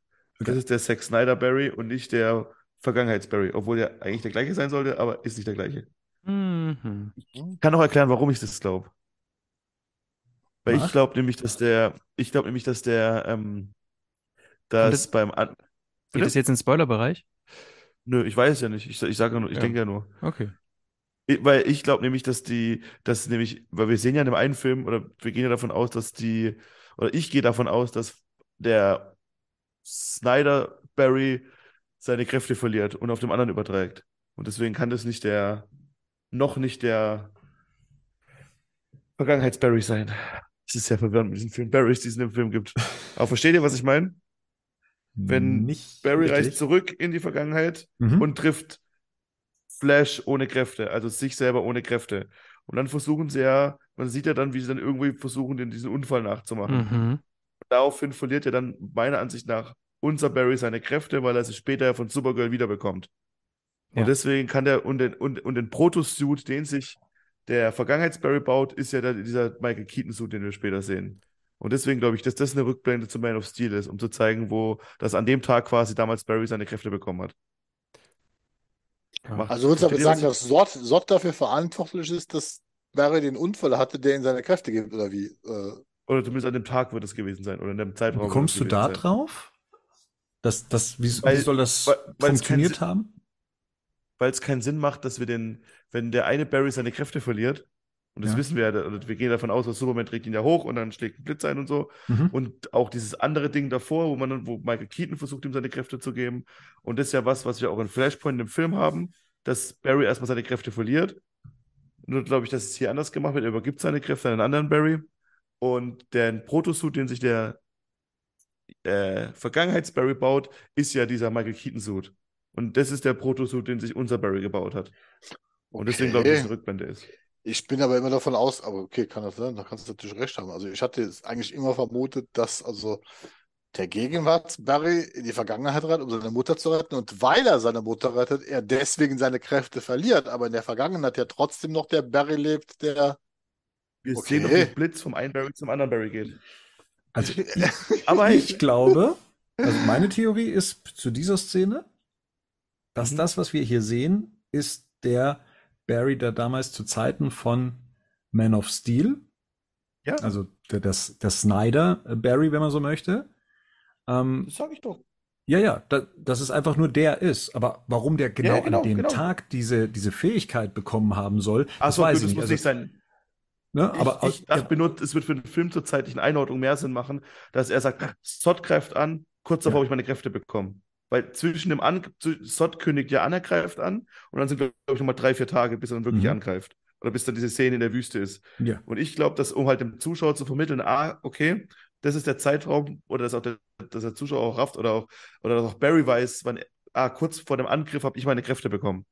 Okay.
Das ist der Zack Snyder Barry und nicht der Vergangenheits-Barry, obwohl er eigentlich der gleiche sein sollte, aber ist nicht der gleiche.
Mhm.
Ich kann auch erklären, warum ich das glaube. Weil
Mach.
ich glaube nämlich, dass der, ich glaube nämlich, dass der, ähm, dass
das-
beim, An
Geht das jetzt in den Spoilerbereich?
nö, ich weiß ja nicht, ich, ich sage nur, ich
Ja.
denke ja nur.
Okay.
Weil ich glaube nämlich, dass die, dass nämlich, weil wir sehen ja in dem einen Film, oder wir gehen ja davon aus, dass die, oder ich gehe davon aus, dass der Snyder Barry seine Kräfte verliert und auf dem anderen überträgt. Und deswegen kann das nicht der, noch nicht der Vergangenheits-Barry sein. Es ist sehr verwirrend mit diesen vielen Barrys, die es in dem Film gibt. Aber versteht ihr, was ich meine? Wenn
Nicht
Barry
wirklich.
reist zurück in die Vergangenheit
Mhm.
und trifft Flash ohne Kräfte, also sich selber ohne Kräfte. Und dann versuchen sie ja, man sieht ja dann, wie sie dann irgendwie versuchen, den, diesen Unfall nachzumachen.
Mhm.
Daraufhin verliert ja dann meiner Ansicht nach unser Barry seine Kräfte, weil er sie später ja von Supergirl wiederbekommt. Und
Ja.
deswegen kann der, und den, und, und den Proto-Suit, den sich der Vergangenheits-Barry baut, ist ja der, dieser Michael Keaton-Suit, den wir später sehen. Und deswegen glaube ich, dass das eine Rückblende zu Man of Steel ist, um zu zeigen, wo, dass an dem Tag quasi damals Barry seine Kräfte bekommen hat.
Ja.
Also würdest du
ihr,
sagen, dass Sort, Sort dafür verantwortlich ist, dass Barry den Unfall hatte, der ihm seine Kräfte gibt, oder wie? Äh,
Oder zumindest an dem Tag wird es gewesen sein, oder in dem Zeitraum.
Kommst du da
sein.
drauf? Das, das, wie,
Weil-
wie soll das
weil-
funktioniert haben?
weil es keinen Sinn macht, dass wir den, wenn der eine Barry seine Kräfte verliert, und das
Ja.
wissen wir ja, wir gehen davon aus, dass Superman trägt ihn ja hoch und dann schlägt ein Blitz ein und so.
Mhm.
Und auch dieses andere Ding davor, wo man wo Michael Keaton versucht, ihm seine Kräfte zu geben. Und das ist ja was, was wir auch in Flashpoint im Film haben, dass Barry erstmal seine Kräfte verliert. Nur glaube ich, dass es hier anders gemacht wird. Er übergibt seine Kräfte an einen anderen Barry. Und der Protosuit, den sich der äh, Vergangenheits-Barry baut, ist ja dieser Michael Keaton-Suit. Und das ist der Protosuit, den sich unser Barry gebaut hat. Und deswegen glaube ich, dass es eine Rückblende ist.
Ich bin aber immer davon aus, aber okay, kann das sein, da kannst du natürlich recht haben. Also ich hatte jetzt eigentlich immer vermutet, dass also der Gegenwart Barry in die Vergangenheit rennt, um seine Mutter zu retten. Und weil er seine Mutter rettet, er deswegen seine Kräfte verliert. Aber in der Vergangenheit ja trotzdem noch der Barry lebt, der.
Wir
Okay.
sehen, wie ein Blitz vom einen Barry zum anderen Barry geht.
Also <laughs>
Aber
ich glaube, <laughs> also meine Theorie ist zu dieser Szene, dass
Mhm.
das, was wir hier sehen, ist der Barry, der damals zu Zeiten von Man of Steel,
ja,
also der, das, der Snyder äh, Barry, wenn man so möchte. Ähm,
das sage ich doch.
ja, ja, da, dass es einfach nur der ist. Aber warum der genau,
ja, genau,
an dem
genau.
Tag diese, diese Fähigkeit bekommen haben soll, das
Achso,
weiß
gut,
ich
das
nicht.
muss
Also,
nicht sein.
ne,
Ich,
aber
ich dachte, benutzt, es wird für den Film zur zeitlichen Einordnung mehr Sinn machen, dass er sagt, Sod greift an, kurz davor
Ja.
habe ich meine Kräfte bekommen. Weil zwischen dem an Sod kündigt ja an, er greift an und dann sind, glaube ich, nochmal drei, vier Tage, bis er dann wirklich
Mhm.
angreift. Oder bis dann diese Szene in der Wüste ist.
ja.
Und ich glaube, dass, um halt dem Zuschauer zu vermitteln, ah, okay, das ist der Zeitraum, oder dass auch der, dass der Zuschauer auch rafft, oder auch, oder dass auch Barry weiß, wann, ah, kurz vor dem Angriff habe ich meine Kräfte bekommen.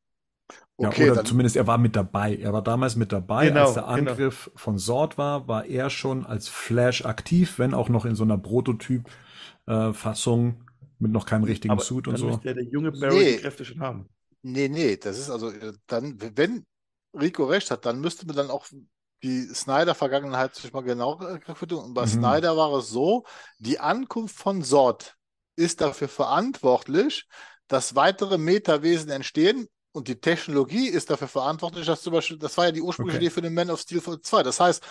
Ja,
Okay,
oder
dann,
zumindest er war mit dabei. Er war damals mit dabei,
Genau,
als der
genau.
Angriff von Sord war, war er schon als Flash aktiv, wenn auch noch in so einer Prototyp-Fassung mit noch keinem richtigen
Aber
Suit und so.
müsste ja der junge Barry
Nee.
die Kräfte schon haben.
nee, nee, das ist also äh, dann, wenn Rico recht hat, dann müsste man dann auch die Snyder-Vergangenheit sich mal genau tun. Und bei
Mhm.
Snyder war es so, die Ankunft von Sod ist dafür verantwortlich, dass weitere Metawesen entstehen und die Technologie ist dafür verantwortlich, dass zum Beispiel, das war ja die ursprüngliche
Okay.
Idee für den Man of Steel 2. Das heißt,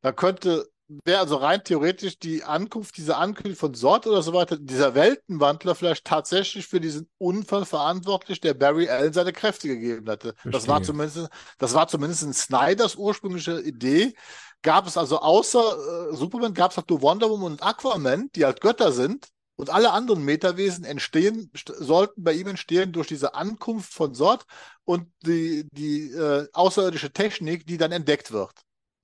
da könnte, wäre also rein theoretisch die Ankunft, diese Ankündigung von Sort oder so weiter, dieser Weltenwandler vielleicht tatsächlich für diesen Unfall verantwortlich, der Barry Allen seine Kräfte gegeben hatte. Das war
Verstehe.
zumindest, das war zumindest in Snyders ursprüngliche Idee. Gab es also außer äh, Superman, gab es halt nur Wonder Woman und Aquaman, die halt Götter sind. Und alle anderen Metawesen entstehen, st sollten bei ihm entstehen durch diese Ankunft von Sort und die, die äh, außerirdische Technik, die dann entdeckt wird.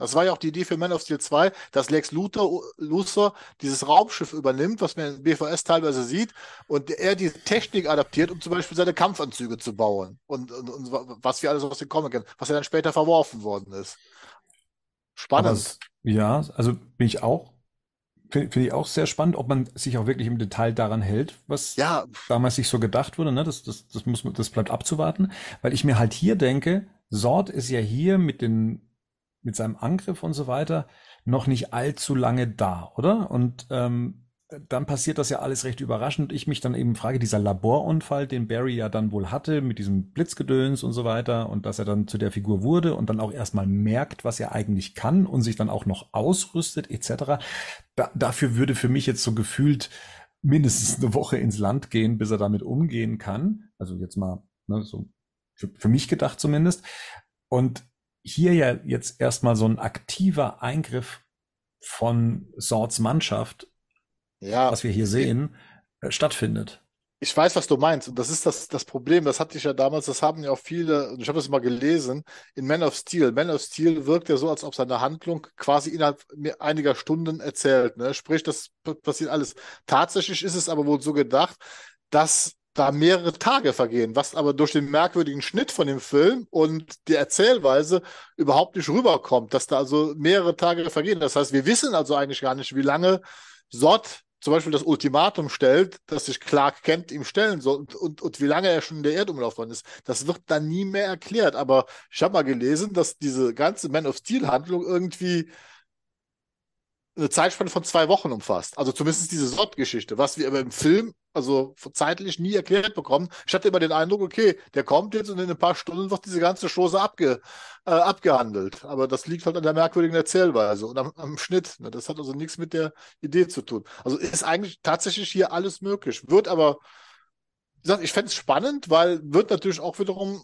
Das war ja auch die Idee für Man of Steel 2, dass Lex Luthor, Luthor dieses Raumschiff übernimmt, was man in BVS teilweise sieht, und er die Technik adaptiert, um zum Beispiel seine Kampfanzüge zu bauen. Und, und, und was wir alles aus den Comic kennen, was ja dann später verworfen worden ist. Spannend.
es, ja, also bin ich auch Finde find ich auch sehr spannend, ob man sich auch wirklich im Detail daran hält, was
Ja,
damals sich so gedacht wurde. Ne? Das, das, das, muss, das bleibt abzuwarten. Weil ich mir halt hier denke, Sord ist ja hier mit, den, mit seinem Angriff und so weiter noch nicht allzu lange da, oder? Und ähm, dann passiert das ja alles recht überraschend. Ich mich dann eben frage, dieser Laborunfall, den Barry ja dann wohl hatte, mit diesem Blitzgedöns und so weiter, und dass er dann zu der Figur wurde und dann auch erstmal merkt, was er eigentlich kann und sich dann auch noch ausrüstet, etc. Da, dafür würde für mich jetzt so gefühlt mindestens eine Woche ins Land gehen, bis er damit umgehen kann. Also jetzt mal, ne, so für, für mich gedacht zumindest. Und hier ja jetzt erstmal so ein aktiver Eingriff von Swords Mannschaft
ja.
was wir hier sehen, äh, stattfindet.
Ich weiß, was du meinst. Und das ist das, das Problem. Das hatte ich ja damals, das haben ja auch viele, ich habe das mal gelesen, in Man of Steel. Man of Steel wirkt ja so, als ob seine Handlung quasi innerhalb einiger Stunden erzählt. Ne? Sprich, das passiert alles. Tatsächlich ist es aber wohl so gedacht, dass da mehrere Tage vergehen, was aber durch den merkwürdigen Schnitt von dem Film und die Erzählweise überhaupt nicht rüberkommt, dass da also mehrere Tage vergehen. Das heißt, wir wissen also eigentlich gar nicht, wie lange Sod zum Beispiel das Ultimatum stellt, dass sich Clark Kent ihm stellen soll und, und, und wie lange er schon in der Erdumlaufbahn ist. Das wird dann nie mehr erklärt. Aber ich habe mal gelesen, dass diese ganze Man of Steel-Handlung irgendwie eine Zeitspanne von zwei Wochen umfasst. Also zumindest diese Sod-Geschichte, was wir aber im Film, also zeitlich nie erklärt bekommen. Ich hatte immer den Eindruck, okay, der kommt jetzt und in ein paar Stunden wird diese ganze Chose abge, äh, abgehandelt. Aber das liegt halt an der merkwürdigen Erzählweise und am, am Schnitt. Ne? Das hat also nichts mit der Idee zu tun. Also ist eigentlich tatsächlich hier alles möglich. Wird aber, wie gesagt, ich fände es spannend, weil wird natürlich auch wiederum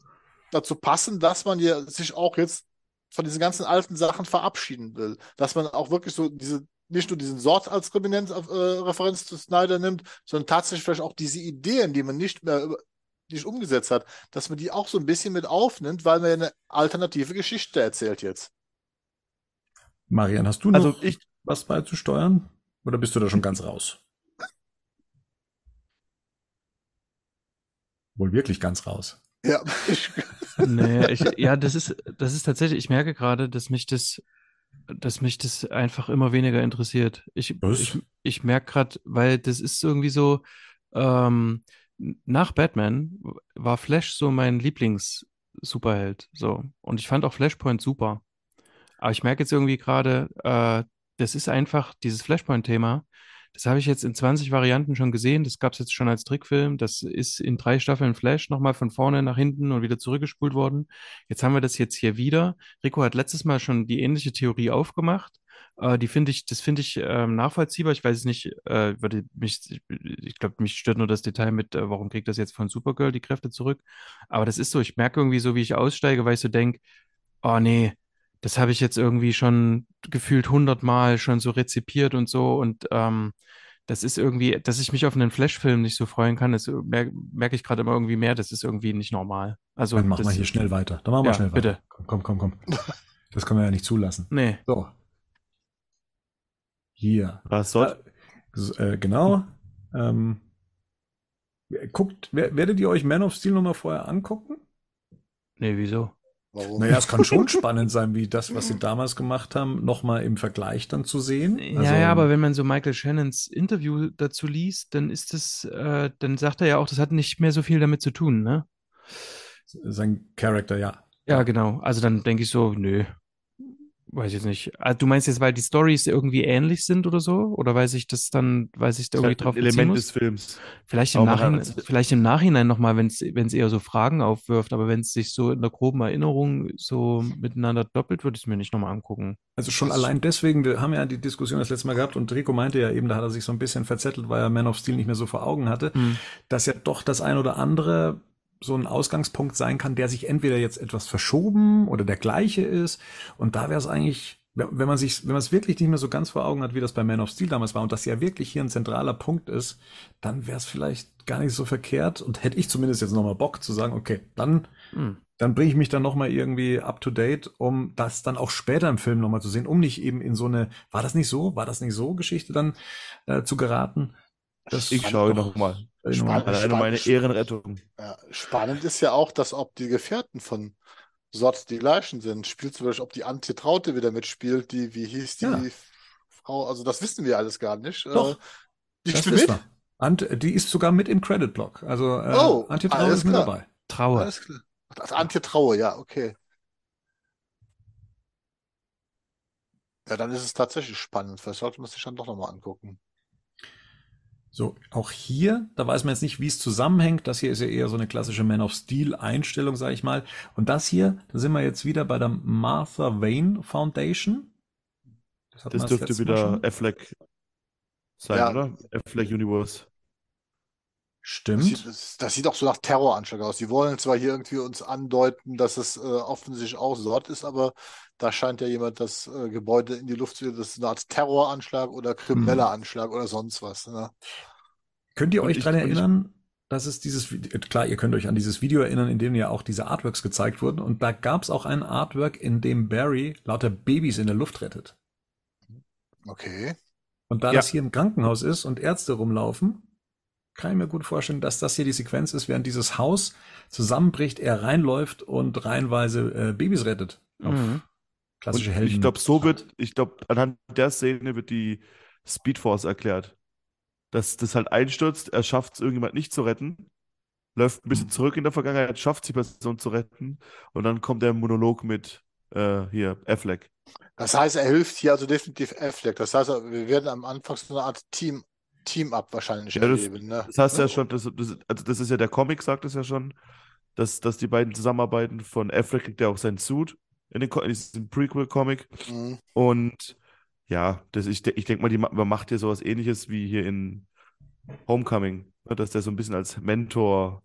dazu passen, dass man ja sich auch jetzt von diesen ganzen alten Sachen verabschieden will. Dass man auch wirklich so diese, nicht nur diesen Sort als Referenz, äh, Referenz zu Snyder nimmt, sondern tatsächlich vielleicht auch diese Ideen, die man nicht mehr nicht umgesetzt hat, dass man die auch so ein bisschen mit aufnimmt, weil man ja eine alternative Geschichte erzählt jetzt.
Marian, hast du
Also
noch
ich,
was beizusteuern? Oder bist du da schon ganz raus? Wohl wirklich ganz raus.
Ja,
Nee, ich, ja, das ist, das ist tatsächlich, ich merke gerade, dass mich das, dass mich das einfach immer weniger interessiert. Ich,
Was?
ich, ich merke gerade, weil das ist irgendwie so, ähm, nach Batman war Flash so mein Lieblings-Superheld. So. Und ich fand auch Flashpoint super. Aber ich merke jetzt irgendwie gerade, äh, das ist einfach dieses Flashpoint-Thema. Das habe ich jetzt in 20 Varianten schon gesehen. Das gab es jetzt schon als Trickfilm. Das ist in drei Staffeln Flash nochmal von vorne nach hinten und wieder zurückgespult worden. Jetzt haben wir das jetzt hier wieder. Rico hat letztes Mal schon die ähnliche Theorie aufgemacht. Äh, die finde ich, das finde ich ähm, nachvollziehbar. Ich weiß es nicht, äh, mich, ich glaube, mich stört nur das Detail mit, äh, warum kriegt das jetzt von Supergirl die Kräfte zurück. Aber das ist so, ich merke irgendwie so, wie ich aussteige, weil ich so denke, oh nee, das habe ich jetzt irgendwie schon gefühlt hundertmal schon so rezipiert und so und ähm, das ist irgendwie, dass ich mich auf einen Flash-Film nicht so freuen kann, das merke merk ich gerade immer irgendwie mehr, das ist irgendwie nicht normal. Also
Dann machen wir hier schnell weiter. Dann machen wir
Ja,
schnell
bitte.
weiter. Komm, komm, komm, komm. <laughs> Das können wir ja nicht zulassen.
Nee,
So. Hier.
was soll?
So, äh, genau. Ähm, guckt, wer- werdet ihr euch Man of Steel nochmal vorher angucken?
nee, wieso?
Warum?
Naja, es kann schon <laughs> spannend sein, wie das, was sie damals gemacht haben, nochmal im Vergleich dann zu sehen.
Ja,
Also,
ja, aber wenn man so Michael Shannons Interview dazu liest, dann ist es, äh, dann sagt er ja auch, das hat nicht mehr so viel damit zu tun, ne?
Sein Charakter, ja.
Ja, genau. Also dann denke ich so, nö, weiß ich jetzt nicht. Also du meinst jetzt, weil die Stories irgendwie ähnlich sind oder so? Oder weil sich das dann, weil sich da irgendwie drauf
ein Element
muss?
des Films.
Vielleicht im Nachhinein, vielleicht im Nachhinein nochmal, wenn es, wenn es eher so Fragen aufwirft, aber wenn es sich so in der groben Erinnerung so miteinander doppelt, würde ich es mir nicht nochmal angucken.
Also schon
Das-
allein deswegen, wir haben ja die Diskussion das letzte Mal gehabt und Rico meinte ja eben, da hat er sich so ein bisschen verzettelt, weil er Man of Steel nicht mehr so vor Augen hatte,
Hm.
dass ja doch das ein oder andere so ein Ausgangspunkt sein kann, der sich entweder jetzt etwas verschoben oder der gleiche ist. Und da wäre es eigentlich, wenn man sich, wenn man es wirklich nicht mehr so ganz vor Augen hat, wie das bei Man of Steel damals war und das ja wirklich hier ein zentraler Punkt ist, dann wäre es vielleicht gar nicht so verkehrt und hätte ich zumindest jetzt nochmal Bock zu sagen, okay, dann
Hm.
dann bringe ich mich dann nochmal irgendwie up to date, um das dann auch später im Film nochmal zu sehen, um nicht eben in so eine, war das nicht so, war das nicht so Geschichte dann äh, zu geraten. Das
Ich schaue nochmal.
Spannend.
Alleine meine Ehrenrettung.
Ja, spannend ist ja auch, dass ob die Gefährten von Sot die gleichen sind. Spielt zum Beispiel, ob die Antje Traute wieder mitspielt, die, wie hieß die
Ja.
Frau, also das wissen wir alles gar nicht.
Doch,
Äh, die
Das
spielt mit?
Ant, die ist sogar mit im Credit-Block. Also äh,
Oh,
Antje Traue ist mit
klar.
dabei.
Trauer.
Alles klar. Ach, Antje Traue, ja, okay. Ja, dann ist es tatsächlich spannend. Vielleicht sollte man sich dann doch nochmal angucken.
So, auch hier, da weiß man jetzt nicht, wie es zusammenhängt. Das hier ist ja eher so eine klassische Man of Steel-Einstellung, sage ich mal. Und das hier, da sind wir jetzt wieder bei der Martha Wayne Foundation.
Das
wir
dürfte wieder. Affleck sein,
Ja.
oder? Affleck Universe.
Das
Stimmt.
sieht, das, das sieht auch so nach Terroranschlag aus. Die wollen zwar hier irgendwie uns andeuten, dass es äh, offensichtlich auch Sort ist, aber da scheint ja jemand das äh, Gebäude in die Luft zu. Das ist eine Art Terroranschlag oder krimineller Anschlag oder sonst was. Ne?
Könnt ihr
Und
euch dran
und ich-
erinnern, dass es dieses Video, klar, ihr könnt euch an dieses Video erinnern, in dem ja auch diese Artworks gezeigt wurden. Und da gab es auch ein Artwork, in dem Barry lauter Babys in der Luft rettet.
Okay.
Und da
Ja.
das hier im Krankenhaus ist und Ärzte rumlaufen, kann ich mir gut vorstellen, dass das hier die Sequenz ist, während dieses Haus zusammenbricht, er reinläuft und reihenweise äh, Babys rettet.
Mhm.
klassische
Und
Helden.
ich glaube, so wird, ich glaube, anhand der Szene wird die Speedforce erklärt. Dass das halt einstürzt, er schafft es, irgendjemand nicht zu retten, läuft ein bisschen zurück in der Vergangenheit, schafft es, die Person zu retten und dann kommt der Monolog mit äh, hier, Affleck.
Das heißt, er hilft hier also definitiv Affleck. Das heißt, wir werden am Anfang so eine Art Team, Team-Up wahrscheinlich
Ja, das-
erleben. Ne?
Das heißt ja schon, das, das, also das ist ja der Comic, sagt es ja schon, dass, dass die beiden zusammenarbeiten. Von Affleck kriegt er auch seinen Suit in, den, in diesem Prequel-Comic.
Mhm.
Und ja, das, ich, ich denke mal, die, ma- man macht hier sowas ähnliches wie hier in Homecoming, ne, dass der so ein bisschen als Mentor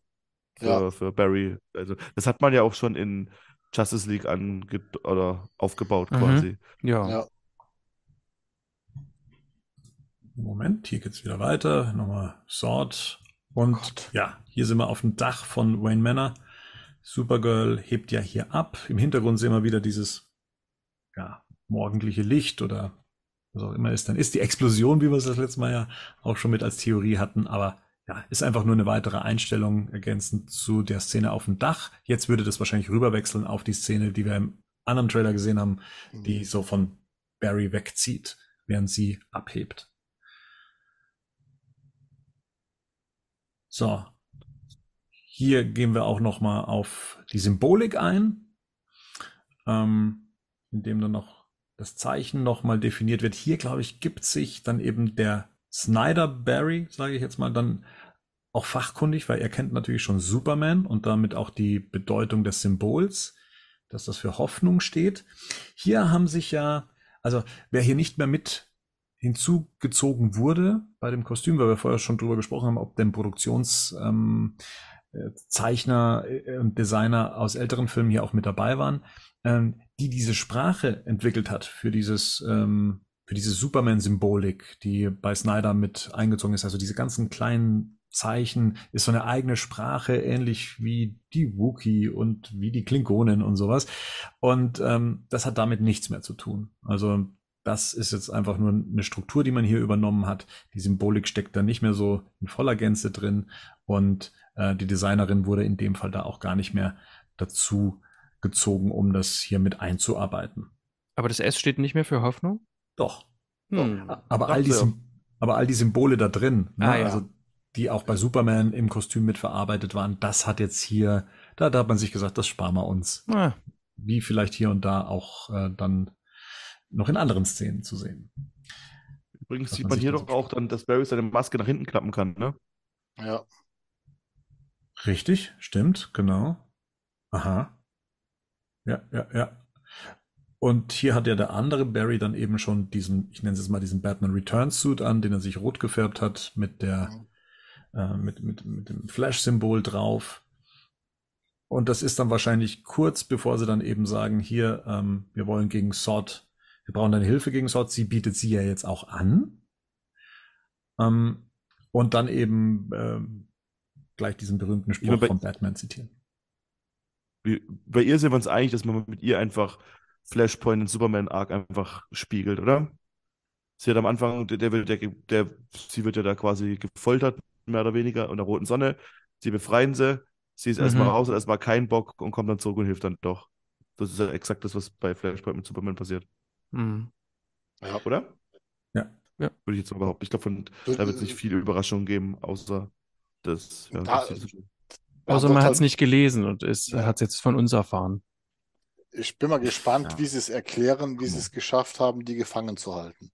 für,
Ja.
für Barry, also das hat man ja auch schon in Justice League ange oder aufgebaut
Mhm.
quasi.
Ja.
Ja.
Moment, hier geht's wieder weiter. Nochmal Sword. Und
Gott.
ja, hier sind wir auf dem Dach von Wayne Manor. Supergirl hebt ja hier ab. Im Hintergrund sehen wir wieder dieses ja, morgendliche Licht oder was auch immer ist. Dann ist die Explosion, wie wir es das letzte Mal ja auch schon mit als Theorie hatten. Aber ja, ist einfach nur eine weitere Einstellung ergänzend zu der Szene auf dem Dach. Jetzt würde das wahrscheinlich rüberwechseln auf die Szene, die wir im anderen Trailer gesehen haben, die so von Barry wegzieht, während sie abhebt. So. Hier gehen wir auch noch mal auf die Symbolik ein, ähm, indem dann noch das Zeichen noch mal definiert wird. Hier, glaube ich, gibt sich dann eben der Snyder Barry, sage ich jetzt mal, dann auch fachkundig, weil er kennt natürlich schon Superman und damit auch die Bedeutung des Symbols, dass das für Hoffnung steht. Hier haben sich ja, also wer hier nicht mehr mit hinzugezogen wurde bei dem Kostüm, weil wir vorher schon drüber gesprochen haben, ob denn Produktionszeichner ähm, äh, äh, und Designer aus älteren Filmen hier auch mit dabei waren, ähm, die diese Sprache entwickelt hat für dieses ähm, für diese Superman-Symbolik, die bei Snyder mit eingezogen ist. Also diese ganzen kleinen Zeichen ist so eine eigene Sprache, ähnlich wie die Wookie und wie die Klingonen und sowas. Und ähm, das hat damit nichts mehr zu tun. Also das ist jetzt einfach nur eine Struktur, die man hier übernommen hat. Die Symbolik steckt da nicht mehr so in voller Gänze drin und äh, die Designerin wurde in dem Fall da auch gar nicht mehr dazu gezogen, um das hier mit einzuarbeiten.
Aber das S steht nicht mehr für Hoffnung?
Doch.
Hm.
Aber all, die, aber all die Symbole da drin, ne?
Ah, ja.
also die auch bei Superman im Kostüm mitverarbeitet waren, das hat jetzt hier, da, da hat man sich gesagt, das sparen wir uns.
Ah,
Wie vielleicht hier und da auch äh, dann noch in anderen Szenen zu sehen.
Übrigens sieht
man
man hier doch auch dann, dass Barry seine Maske nach hinten klappen kann, ne?
Ja.
Richtig, stimmt, genau. Aha. Ja, ja, ja. Und hier hat ja der andere Barry dann eben schon diesen, ich nenne es jetzt mal diesen Batman Returns Suit an, den er sich rot gefärbt hat mit der, äh, mit, mit, mit dem Flash-Symbol drauf. Und das ist dann wahrscheinlich kurz bevor sie dann eben sagen, hier, ähm, wir wollen gegen Sod, wir brauchen deine Hilfe gegen Sod, sie bietet sie ja jetzt auch an. Ähm, und dann eben ähm, gleich diesen berühmten Spruch
bei-
von Batman zitieren.
Bei ihr sehen wir uns eigentlich, dass man mit ihr einfach Flashpoint und Superman Arc einfach spiegelt, oder? Sie hat am Anfang, der, der, der, der, sie wird ja da quasi gefoltert, mehr oder weniger, unter der roten Sonne. Sie befreien sie. Sie ist
Mhm.
erstmal raus, hat erstmal keinen Bock und kommt dann zurück und hilft dann doch. Das ist ja exakt das, was bei Flashpoint mit Superman passiert,
hm.
Ja.
oder?
Ja,
Würde ich jetzt mal behaupten. Ich glaube, da wird es nicht viele Überraschungen geben, außer das. Ja,
Da-
das
Außer man hat es nicht gelesen und ist,
Ja.
hat es jetzt von uns erfahren.
Ich bin mal gespannt,
Ja.
wie sie es erklären, wie sie
Genau.
es geschafft haben, die gefangen zu halten.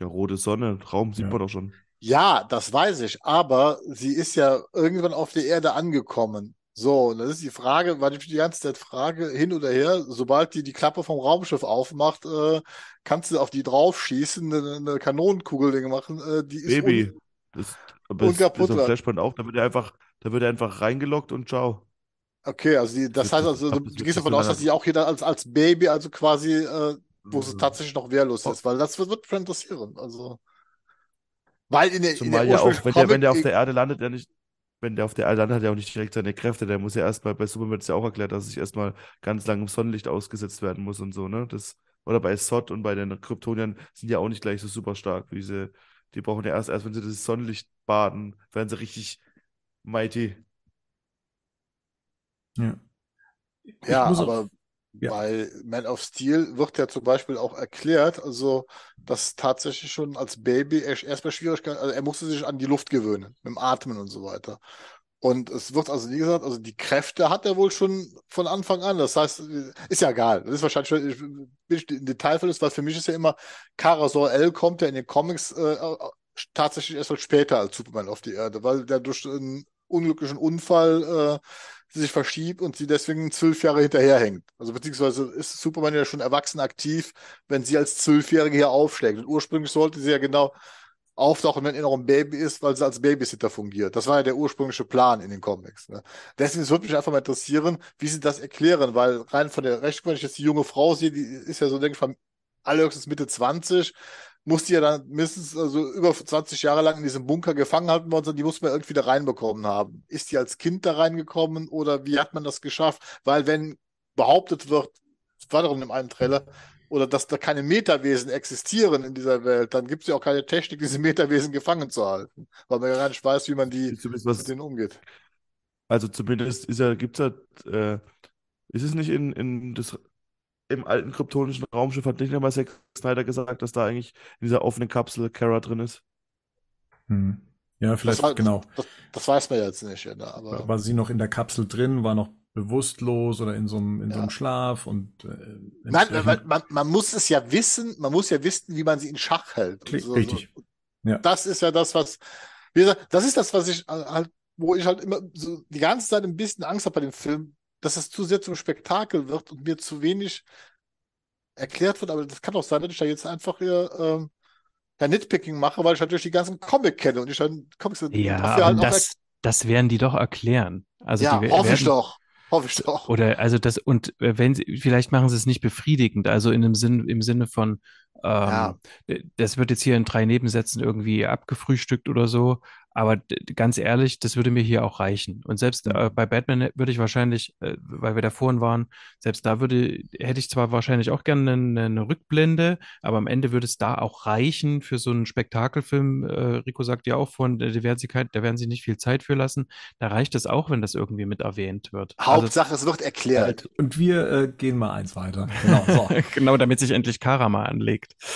ja, rote Sonne, Raum sieht
Ja.
man doch schon.
Ja, das weiß ich, aber sie ist ja irgendwann auf der Erde angekommen. So, und das ist die Frage, weil ich die ganze Zeit frage, hin oder her, sobald die die Klappe vom Raumschiff aufmacht, äh, kannst du auf die draufschießen, eine, eine Kanonenkugel machen, äh, die ist
Baby. Das, aber ist
Unkaputtbar.
am Flashpoint auch. Da wird er einfach, da wird er einfach reingeloggt und ciao.
Okay, also die, das
Das-
heißt also, du
das-
gehst davon aus, dass sie auch jeder als, als Baby, also quasi, äh, wo
Mhm.
sie tatsächlich noch wehrlos
Oh.
ist, weil das wird, wird interessieren. Also, weil in der, in
Zumal
der
ja auch, wenn der, wenn
Comic-
der auf der Erde landet, der nicht, wenn der auf der Erde hat er auch nicht direkt seine Kräfte. Der muss ja erstmal, bei Superman wird es ja auch erklärt, dass er sich erstmal ganz lang im Sonnenlicht ausgesetzt werden muss und so, ne? Das, oder bei Sod und bei den Kryptoniern sind ja auch nicht gleich so super stark, wie sie, die brauchen ja erst, erst wenn sie das Sonnenlicht baden, werden sie richtig mighty.
Ja. Ich
Ja,
muss auch-
aber
Ja.
bei Man of Steel wird ja zum Beispiel auch erklärt, also dass tatsächlich schon als Baby er erstmal Schwierigkeiten, also er musste sich an die Luft gewöhnen, mit dem Atmen und so weiter. Und es wird also, wie gesagt, also die Kräfte hat er wohl schon von Anfang an. Das heißt, ist ja egal. Das ist wahrscheinlich schon, ich ich in Detailverlust, weil für mich ist ja immer, Kara Zor-El kommt ja in den Comics äh, tatsächlich erst mal später als Superman auf die Erde, weil der durch einen unglücklichen Unfall äh, sich verschiebt und sie deswegen zwölf Jahre hinterherhängt. Also beziehungsweise ist Superman ja schon erwachsen aktiv, wenn sie als Zwölfjährige hier aufschlägt. Und ursprünglich sollte sie ja genau auftauchen, wenn er noch ein Baby ist, weil sie als Babysitter fungiert. Das war ja der ursprüngliche Plan in den Comics. Ne? Deswegen würde mich einfach mal interessieren, wie sie das erklären, weil rein von der Rechnung, wenn ich jetzt die junge Frau sehe, die ist ja so, denke ich, von allerhöchstens Mitte 20, muss die ja dann mindestens also über 20 Jahre lang in diesem Bunker gefangen halten worden sein, die muss man irgendwie da reinbekommen haben. Ist die als Kind da reingekommen oder wie hat man das geschafft? Weil wenn behauptet wird, war doch in dem einen Trailer, oder dass da keine Metawesen existieren in dieser Welt, dann gibt es ja auch keine Technik, diese Metawesen gefangen zu halten, weil man ja gar nicht weiß, wie man die
was,
mit denen umgeht.
Also zumindest ist ja, gibt's ja, äh, ist es nicht in, in das, im alten kryptonischen Raumschiff, hat nicht einmal Zack Snyder gesagt, dass da eigentlich in dieser offenen Kapsel Kara drin ist?
Hm. Ja, vielleicht,
Das war-
genau.
Das, das weiß man jetzt nicht, ja, aber
War sie noch in der Kapsel drin, war noch bewusstlos oder in so einem, in so
Ja.
einem Schlaf und äh,
Nein, man, man, man muss es ja wissen, man muss ja wissen, wie man sie in Schach hält. So-
richtig.
so-
Ja.
Das ist ja das, was, wie gesagt, das ist das, was ich halt, wo ich halt immer so die ganze Zeit ein bisschen Angst habe bei dem Film, dass es zu sehr zum Spektakel wird und mir zu wenig erklärt wird. Aber das kann auch sein, dass ich da jetzt einfach hier, ähm, ja, Nitpicking mache, weil ich natürlich die ganzen Comic kenne und ich dann Comics
Ja,
dafür halt
das, das werden die doch erklären. Also
ja,
die
hoffe ich
werden,
doch. Hoffe ich doch.
Oder also das, und äh, wenn sie, vielleicht machen sie es nicht befriedigend, also in dem Sinn, im Sinne von,
Ja.
d- das wird jetzt hier in drei Nebensätzen irgendwie abgefrühstückt oder so, aber ganz ehrlich, das würde mir hier auch reichen. Und selbst äh, bei Batman würde ich wahrscheinlich, äh, weil wir da vorhin waren, selbst da würde, hätte ich zwar wahrscheinlich auch gerne eine, eine Rückblende, aber am Ende würde es da auch reichen für so einen Spektakelfilm. Äh, Rico sagt ja auch vorhin, da werden sie kein, da werden sie nicht viel Zeit für lassen. Da reicht es auch, wenn das irgendwie mit erwähnt wird. Also
Hauptsache, es wird erklärt.
Und wir äh, gehen mal eins weiter. Genau, so. <laughs>
genau, damit sich endlich Kara mal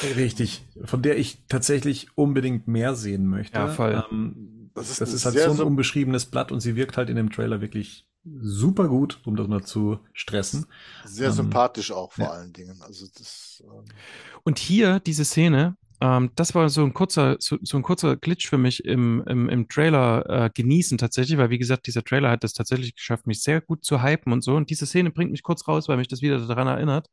anlegt.
Richtig. Von der ich tatsächlich unbedingt mehr sehen möchte.
Ja, voll.
Ähm,
Das
das
ist
ist,
ein
halt so ein unbeschriebenes Blatt und sie wirkt halt in dem Trailer wirklich super gut, um das mal zu stressen.
Sehr
Ähm,
sympathisch auch vor
ja.
allen Dingen. Also das, ähm,
Und hier diese Szene, ähm, das war so ein kurzer, so, so ein kurzer Glitch für mich im, im, im Trailer äh, genießen tatsächlich, weil wie gesagt, dieser Trailer hat es tatsächlich geschafft, mich sehr gut zu hypen und so. Und diese Szene bringt mich kurz raus, weil mich das wieder daran erinnert,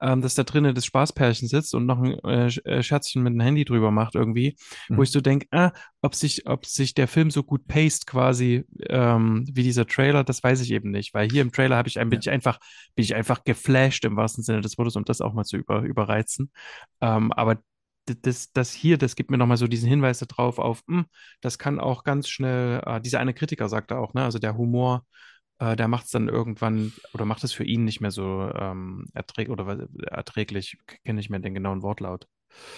ähm, dass da drinnen das Spaßpärchen sitzt und noch ein äh, äh, Scherzchen mit dem Handy drüber macht irgendwie, wo
Mhm.
ich so denke, ah, ob sich, ob sich der Film so gut paced quasi ähm, wie dieser Trailer, das weiß ich eben nicht, weil hier im Trailer habe ich ein, bin ich einfach, bin ich einfach geflasht im wahrsten Sinne des Wortes, um das auch mal zu über, überreizen. Ähm, aber das, das hier, das gibt mir nochmal so diesen Hinweis darauf auf, hm, das kann auch ganz schnell, äh, dieser eine Kritiker sagte auch, ne, also der Humor, äh, der macht es dann irgendwann oder macht es für ihn nicht mehr so ähm, erträglich oder erträglich, kenne ich mehr den genauen Wortlaut.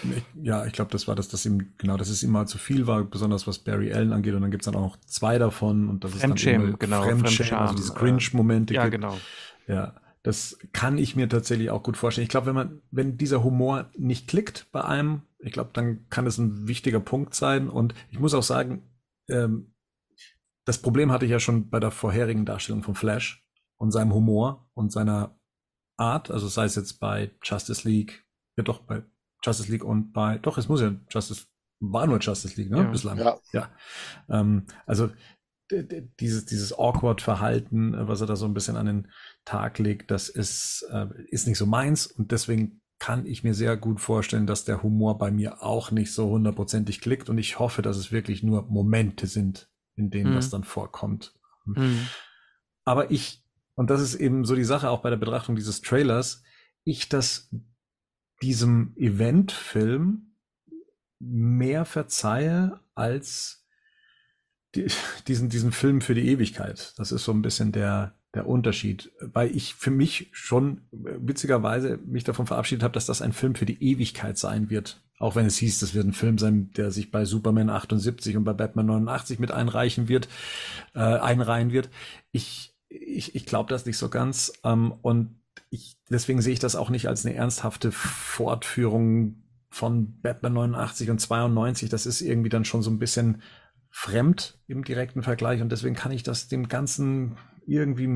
Ich, ja, ich glaube, das war das, dass ihm, genau, dass es ihm mal zu viel war, besonders was Barry Allen angeht. Und dann gibt's dann auch noch zwei davon und das ist dann immer
genau,
Fremdschämen,
Fremdscham,
also diese
äh,
Cringe-Momente
Ja,
gibt.
genau.
Ja, das kann ich mir tatsächlich auch gut vorstellen. Ich glaube, wenn man, wenn dieser Humor nicht klickt bei einem, Ich glaube, dann kann es ein wichtiger Punkt sein. Und ich muss auch sagen, ähm, das Problem hatte ich ja schon bei der vorherigen Darstellung von Flash und seinem Humor und seiner Art, also sei es jetzt bei Justice League, ja doch, bei Justice League und bei, doch, es muss ja Justice, war nur Justice League, ne,
Ja.
bislang.
Ja.
Ja. Ähm, also dieses, dieses awkward Verhalten, äh, was er da so ein bisschen an den Tag legt, das ist, äh, ist nicht so meins und deswegen kann ich mir sehr gut vorstellen, dass der Humor bei mir auch nicht so hundertprozentig klickt und ich hoffe, dass es wirklich nur Momente sind, in denen
Mhm.
das dann vorkommt.
Mhm.
Aber ich, und das ist eben so die Sache auch bei der Betrachtung dieses Trailers, ich das diesem Eventfilm mehr verzeihe als die, <laughs> diesen, diesen Film für die Ewigkeit. Das ist so ein bisschen der, der Unterschied. Weil ich für mich schon äh, witzigerweise mich davon verabschiedet habe, dass das ein Film für die Ewigkeit sein wird. Auch wenn es hieß, das wird ein Film sein, der sich bei Superman 78 und bei Batman 89 mit einreichen wird, äh, einreihen wird. Ich, ich, ich glaube das nicht so ganz. Ähm, und ich, deswegen sehe ich das auch nicht als eine ernsthafte Fortführung von Batman 89 und 92. Das ist irgendwie dann schon so ein bisschen fremd im direkten Vergleich und deswegen kann ich das dem Ganzen irgendwie